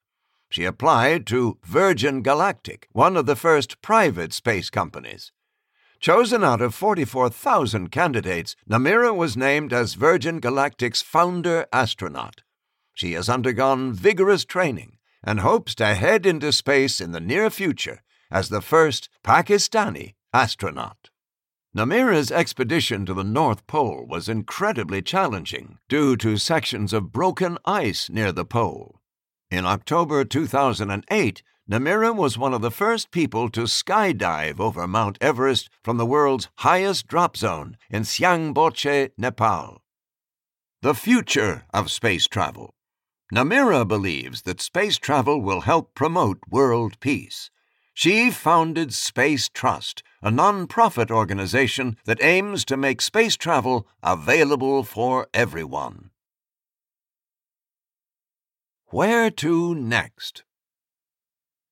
She applied to Virgin Galactic, one of the first private space companies. Chosen out of 44,000 candidates, Namira was named as Virgin Galactic's founder astronaut. She has undergone vigorous training and hopes to head into space in the near future as the first Pakistani astronaut. Namira's expedition to the North Pole was incredibly challenging due to sections of broken ice near the pole. In October 2008, Namira was one of the first people to skydive over Mount Everest from the world's highest drop zone in Siangboche, Nepal. The future of space travel. Namira believes that space travel will help promote world peace. She founded Space Trust, a non-profit organization that aims to make space travel available for everyone. Where to next?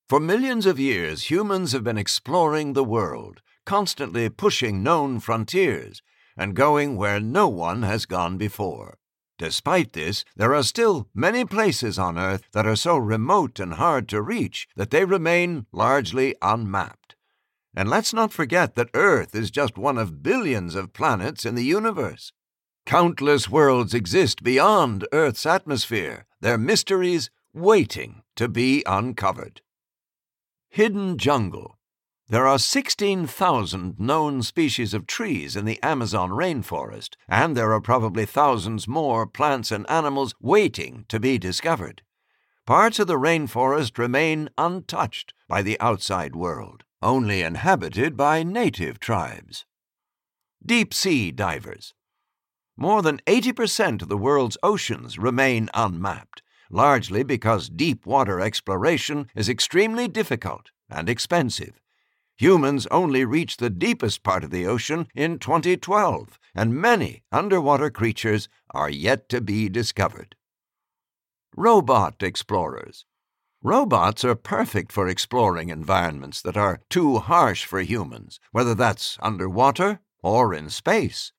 For millions of years, humans have been exploring the world, constantly pushing known frontiers and going where no one has gone before. Despite this, there are still many places on Earth that are so remote and hard to reach that they remain largely unmapped. And let's not forget that Earth is just one of billions of planets in the universe. Countless worlds exist beyond Earth's atmosphere, their mysteries waiting to be uncovered. Hidden Jungle there are 16,000 known species of trees in the Amazon rainforest, and there are probably thousands more plants and animals waiting to be discovered. Parts of the rainforest remain untouched by the outside world, only inhabited by native tribes. Deep sea divers. More than 80% of the world's oceans remain unmapped, largely because deep water exploration is extremely difficult and expensive Humans only reached the deepest part of the ocean in 2012, and many underwater creatures are yet to be discovered. Robot explorers. Robots are perfect for exploring environments that are too harsh for humans, whether that's underwater or in space.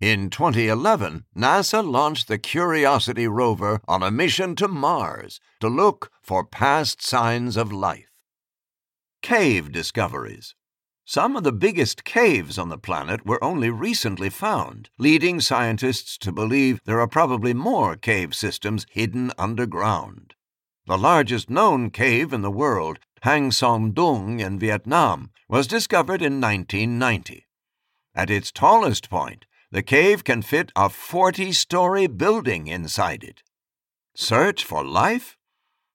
In 2011, NASA launched the Curiosity rover on a mission to Mars to look for past signs of life. cave discoveries. Some of the biggest caves on the planet were only recently found, leading scientists to believe there are probably more cave systems hidden underground. The largest known cave in the world, Hang Son Doong in Vietnam, was discovered in 1990. At its tallest point, the cave can fit a 40 story building inside it. Search for life?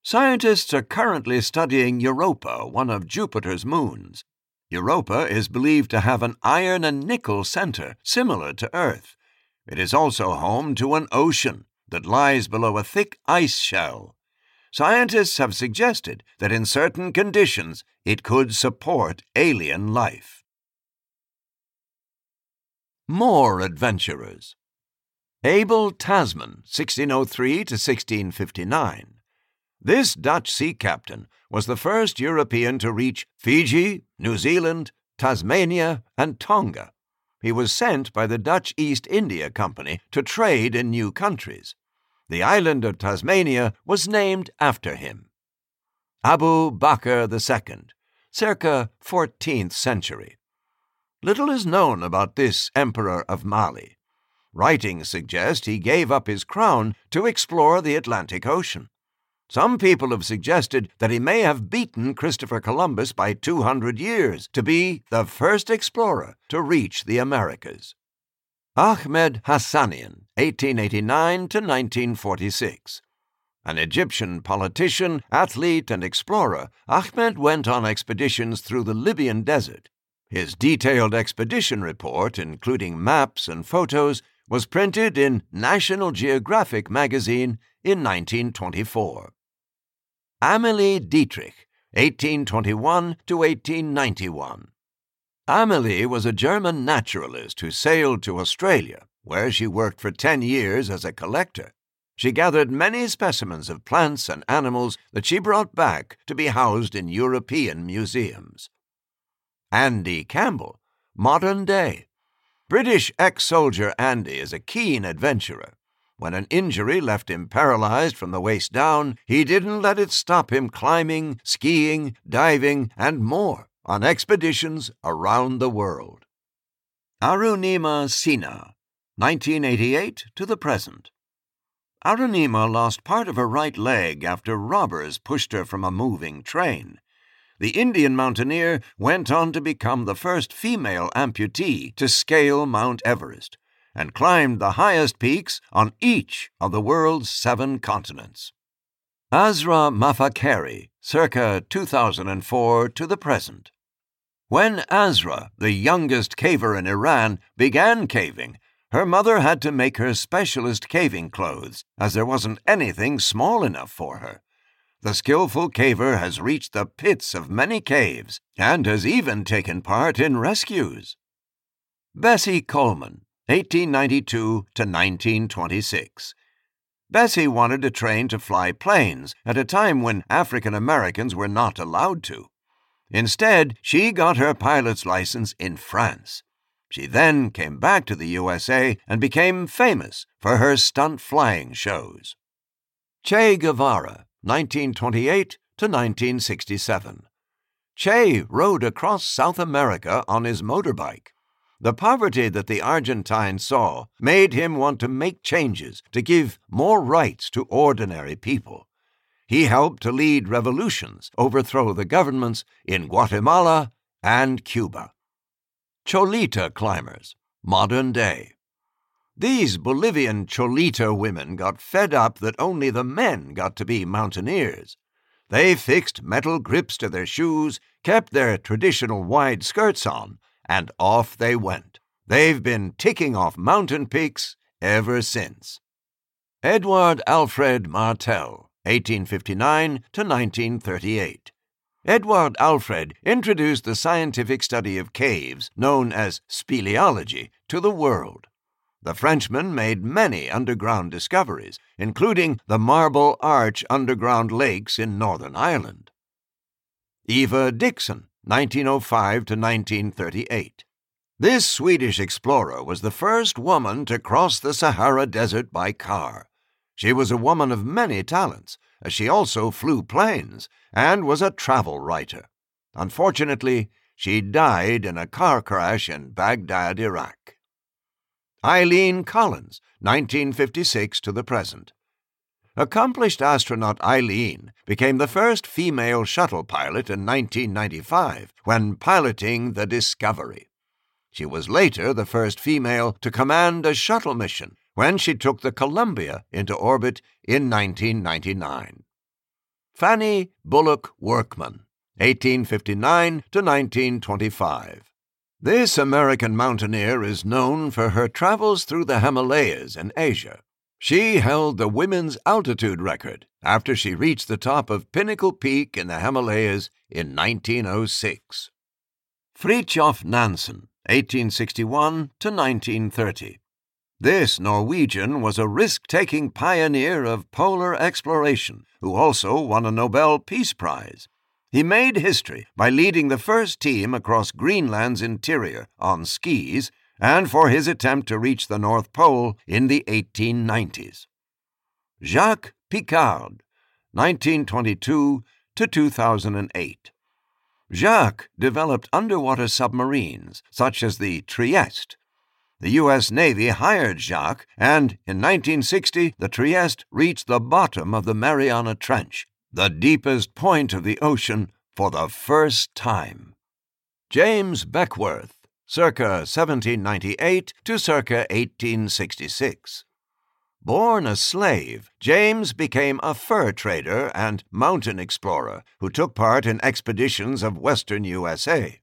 Scientists are currently studying Europa, one of Jupiter's moons. Europa is believed to have an iron and nickel center similar to Earth. It is also home to an ocean that lies below a thick ice shell. Scientists have suggested that in certain conditions it could support alien life. More adventurers. Abel Tasman, 1603 to 1659. This Dutch sea captain was the first European to reach Fiji, New Zealand, Tasmania, and Tonga. He was sent by the Dutch East India Company to trade in new countries. The island of Tasmania was named after him. Abu Bakr II, circa 14th century. Little is known about this emperor of Mali. Writings suggest he gave up his crown to explore the Atlantic Ocean. Some people have suggested that he may have beaten Christopher Columbus by 200 years to be the first explorer to reach the Americas. Ahmed Hassanein, 1889 to 1946. An Egyptian politician, athlete, and explorer, Ahmed went on expeditions through the Libyan desert. His detailed expedition report, including maps and photos, was printed in National Geographic magazine in 1924. Amalie Dietrich, 1821 to 1891. Amalie was a German naturalist who sailed to Australia, where she worked for 10 years as a collector. She gathered many specimens of plants and animals that she brought back to be housed in European museums. Andy Campbell, modern day. British ex soldier Andy is a keen adventurer. When an injury left him paralyzed from the waist down, he didn't let it stop him climbing, skiing, diving, and more on expeditions around the world. Arunima Sinha, 1988 to the present. Arunima lost part of her right leg after robbers pushed her from a moving train. The Indian mountaineer went on to become the first female amputee to scale Mount Everest and climbed the highest peaks on each of the world's seven continents. Azra Mafakeri, circa 2004 to the present. When Azra, the youngest caver in Iran, began caving, her mother had to make her specialist caving clothes, as there wasn't anything small enough for her. The skillful caver has reached the pits of many caves and has even taken part in rescues. Bessie Coleman, 1892 to 1926. Bessie wanted to train to fly planes at a time when African Americans were not allowed to. Instead, she got her pilot's license in France. She then came back to the USA and became famous for her stunt flying shows. Che Guevara, 1928 to 1967. Che rode across South America on his motorbike. The poverty that the Argentine saw made him want to make changes to give more rights to ordinary people. He helped to lead revolutions, overthrow the governments in Guatemala and Cuba. Cholita climbers, modern day. These Bolivian Cholita women got fed up that only the men got to be mountaineers. They fixed metal grips to their shoes, kept their traditional wide skirts on, and off they went. They've been ticking off mountain peaks ever since. Edward Alfred Martel, 1859 to 1938. Edward Alfred introduced the scientific study of caves, known as speleology, to the world. The Frenchman made many underground discoveries, including the Marble Arch underground lakes in Northern Ireland. Eva Dickson, 1905 to 1938. This Swedish explorer was the first woman to cross the Sahara Desert by car. She was a woman of many talents, as she also flew planes and was a travel writer. Unfortunately, she died in a car crash in Baghdad, Iraq. Eileen Collins, 1956 to the present. Accomplished astronaut Eileen became the first female shuttle pilot in 1995 when piloting the Discovery. She was later the first female to command a shuttle mission when she took the Columbia into orbit in 1999. Fanny Bullock Workman, 1859 to 1925. This American mountaineer is known for her travels through the Himalayas in Asia. She held the women's altitude record after she reached the top of Pinnacle Peak in the Himalayas in 1906. Fridtjof Nansen, 1861 to 1930. This Norwegian was a risk taking pioneer of polar exploration who also won a Nobel Peace Prize. He made history by leading the first team across Greenland's interior on skis and for his attempt to reach the North Pole in the 1890s. Jacques Piccard, 1922 to 2008. Jacques developed underwater submarines, such as the Trieste. The U.S. Navy hired Jacques, and in 1960 the Trieste reached the bottom of the Mariana Trench, the deepest point of the ocean, for the first time. James Beckwourth, circa 1798 to circa 1866. Born a slave, James became a fur trader and mountain explorer who took part in expeditions of western USA.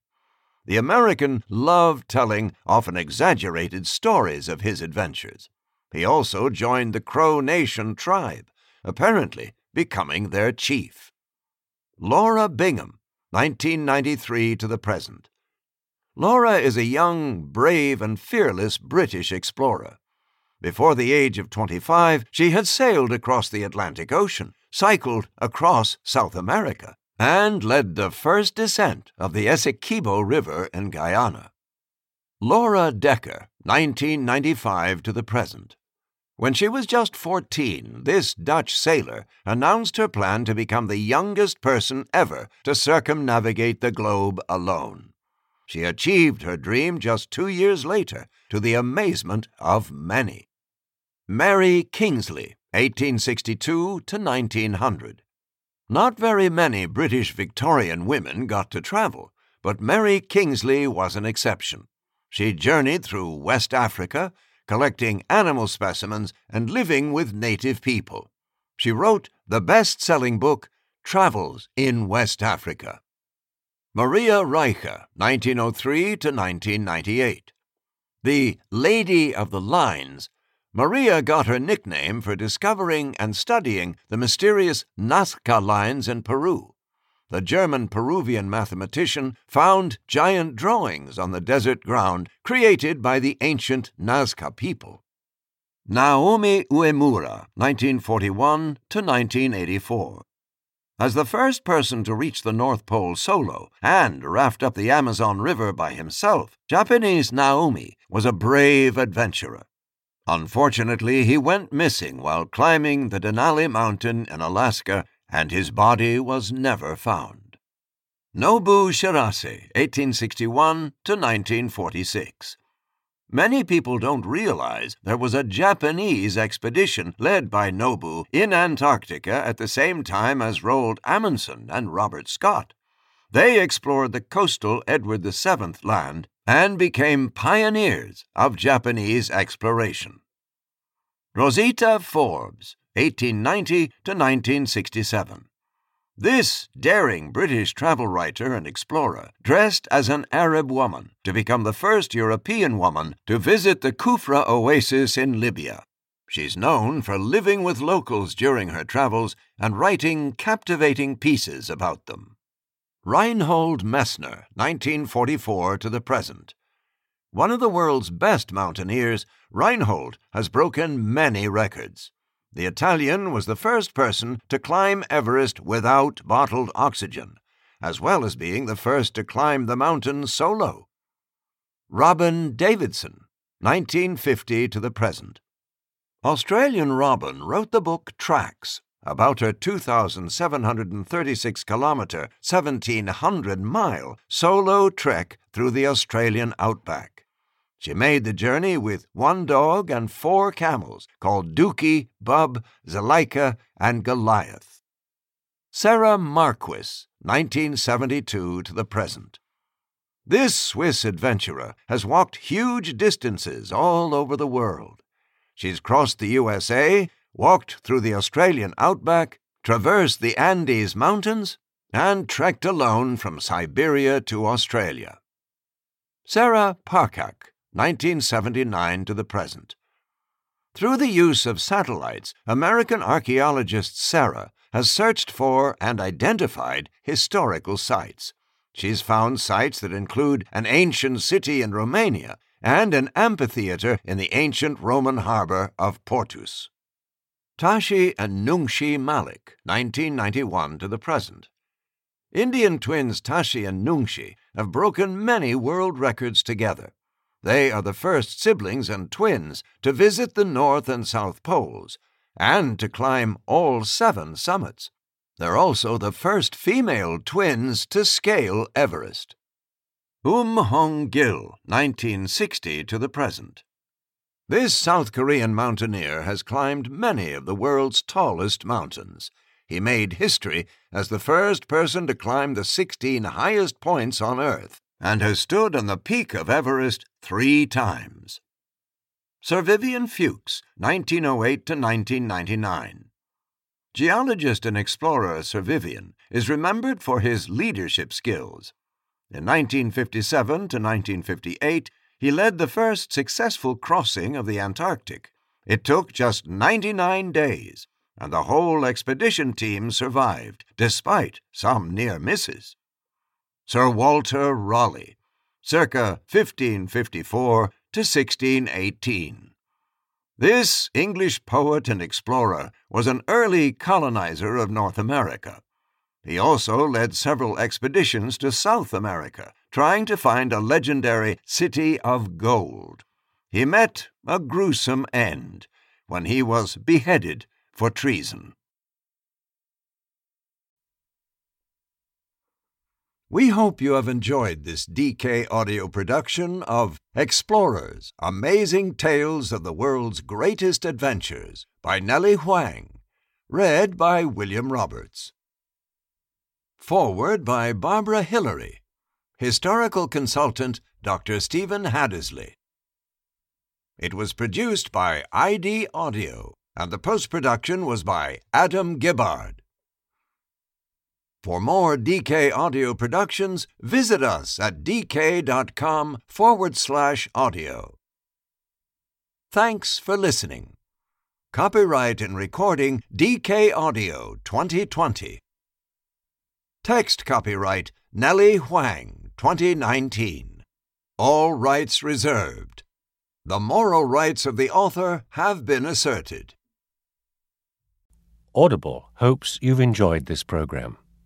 The American loved telling often exaggerated stories of his adventures. He also joined the Crow Nation tribe, apparently becoming their chief. Laura Bingham, 1993 to the present. Laura is a young, brave, and fearless British explorer. Before the age of 25, she had sailed across the Atlantic Ocean, cycled across South America, and led the first descent of the Essequibo River in Guyana. Laura Dekker, 1995 to the present. When she was just 14, this Dutch sailor announced her plan to become the youngest person ever to circumnavigate the globe alone. She achieved her dream just two years later, to the amazement of many. Mary Kingsley, 1862 to 1900. Not very many British Victorian women got to travel, but Mary Kingsley was an exception. She journeyed through West Africa, collecting animal specimens and living with native people. She wrote the best selling book, Travels in West Africa. Maria Reiche, 1903 to 1998. The Lady of the Lines Maria got her nickname for discovering and studying the mysterious Nazca lines in Peru. The German Peruvian mathematician found giant drawings on the desert ground created by the ancient Nazca people. Naomi Uemura, 1941 to 1984. As the first person to reach the North Pole solo and raft up the Amazon River by himself, Japanese Naomi was a brave adventurer. Unfortunately, he went missing while climbing the Denali Mountain in Alaska, and his body was never found. Nobu Shirase, 1861 to 1946. Many people don't realize there was a Japanese expedition led by Nobu in Antarctica at the same time as Roald Amundsen and Robert Scott. They explored the coastal Edward VII land and became pioneers of Japanese exploration. Rosita Forbes, 1890 to 1967. This daring British travel writer and explorer dressed as an Arab woman to become the first European woman to visit the Kufra oasis in Libya. She's known for living with locals during her travels and writing captivating pieces about them. Reinhold Messner, 1944 to the present. One of the world's best mountaineers, Reinhold has broken many records. The Italian was the first person to climb Everest without bottled oxygen, as well as being the first to climb the mountain solo. Robyn Davidson, 1950 to the present. Australian Robyn wrote the book Tracks about her 2,736 kilometre, 1,700 mile solo trek through the Australian outback. She made the journey with one dog and four camels called Dookie, Bub, Zuleika, and Goliath. Sarah Marquis, 1972 to the present. This Swiss adventurer has walked huge distances all over the world. She's crossed the USA, walked through the Australian outback, traversed the Andes Mountains, and trekked alone from Siberia to Australia. Sarah Parcak, 1979 to the present. Through the use of satellites, American archaeologist Sarah has searched for and identified historical sites. She's found sites that include an ancient city in Romania and an amphitheater in the ancient Roman harbor of Portus. Tashi and Nungshi Malik, 1991 to the present. Indian twins Tashi and Nungshi have broken many world records together. They are the first siblings and twins to visit the North and South Poles and to climb all seven summits. They're also the first female twins to scale Everest. Um Hong Gil, 1960 to the present. This South Korean mountaineer has climbed many of the world's tallest mountains. He made history as the first person to climb the 16 highest points on Earth and has stood on the peak of Everest three times. Sir Vivian Fuchs, 1908 to 1999. Geologist and explorer Sir Vivian is remembered for his leadership skills. In 1957 to 1958, he led the first successful crossing of the Antarctic. It took just 99 days, and the whole expedition team survived, despite some near misses. Sir Walter Raleigh, circa 1554 to 1618. This English poet and explorer was an early colonizer of North America. He also led several expeditions to South America, trying to find a legendary city of gold. He met a gruesome end when he was beheaded for treason. We hope you have enjoyed this DK audio production of Explorers Amazing Tales of the World's Greatest Adventures by Nellie Huang, read by William Roberts. Foreword by Barbara Hillary, Historical Consultant Dr. Stephen Haddelsey. It was produced by ID Audio, and the post production was by Adam Gibbard. For more DK audio productions, visit us at dk.com forward slash audio. Thanks for listening. Copyright and recording DK Audio 2020. Text copyright Nellie Huang 2019. All rights reserved. The moral rights of the author have been asserted. Audible hopes you've enjoyed this program.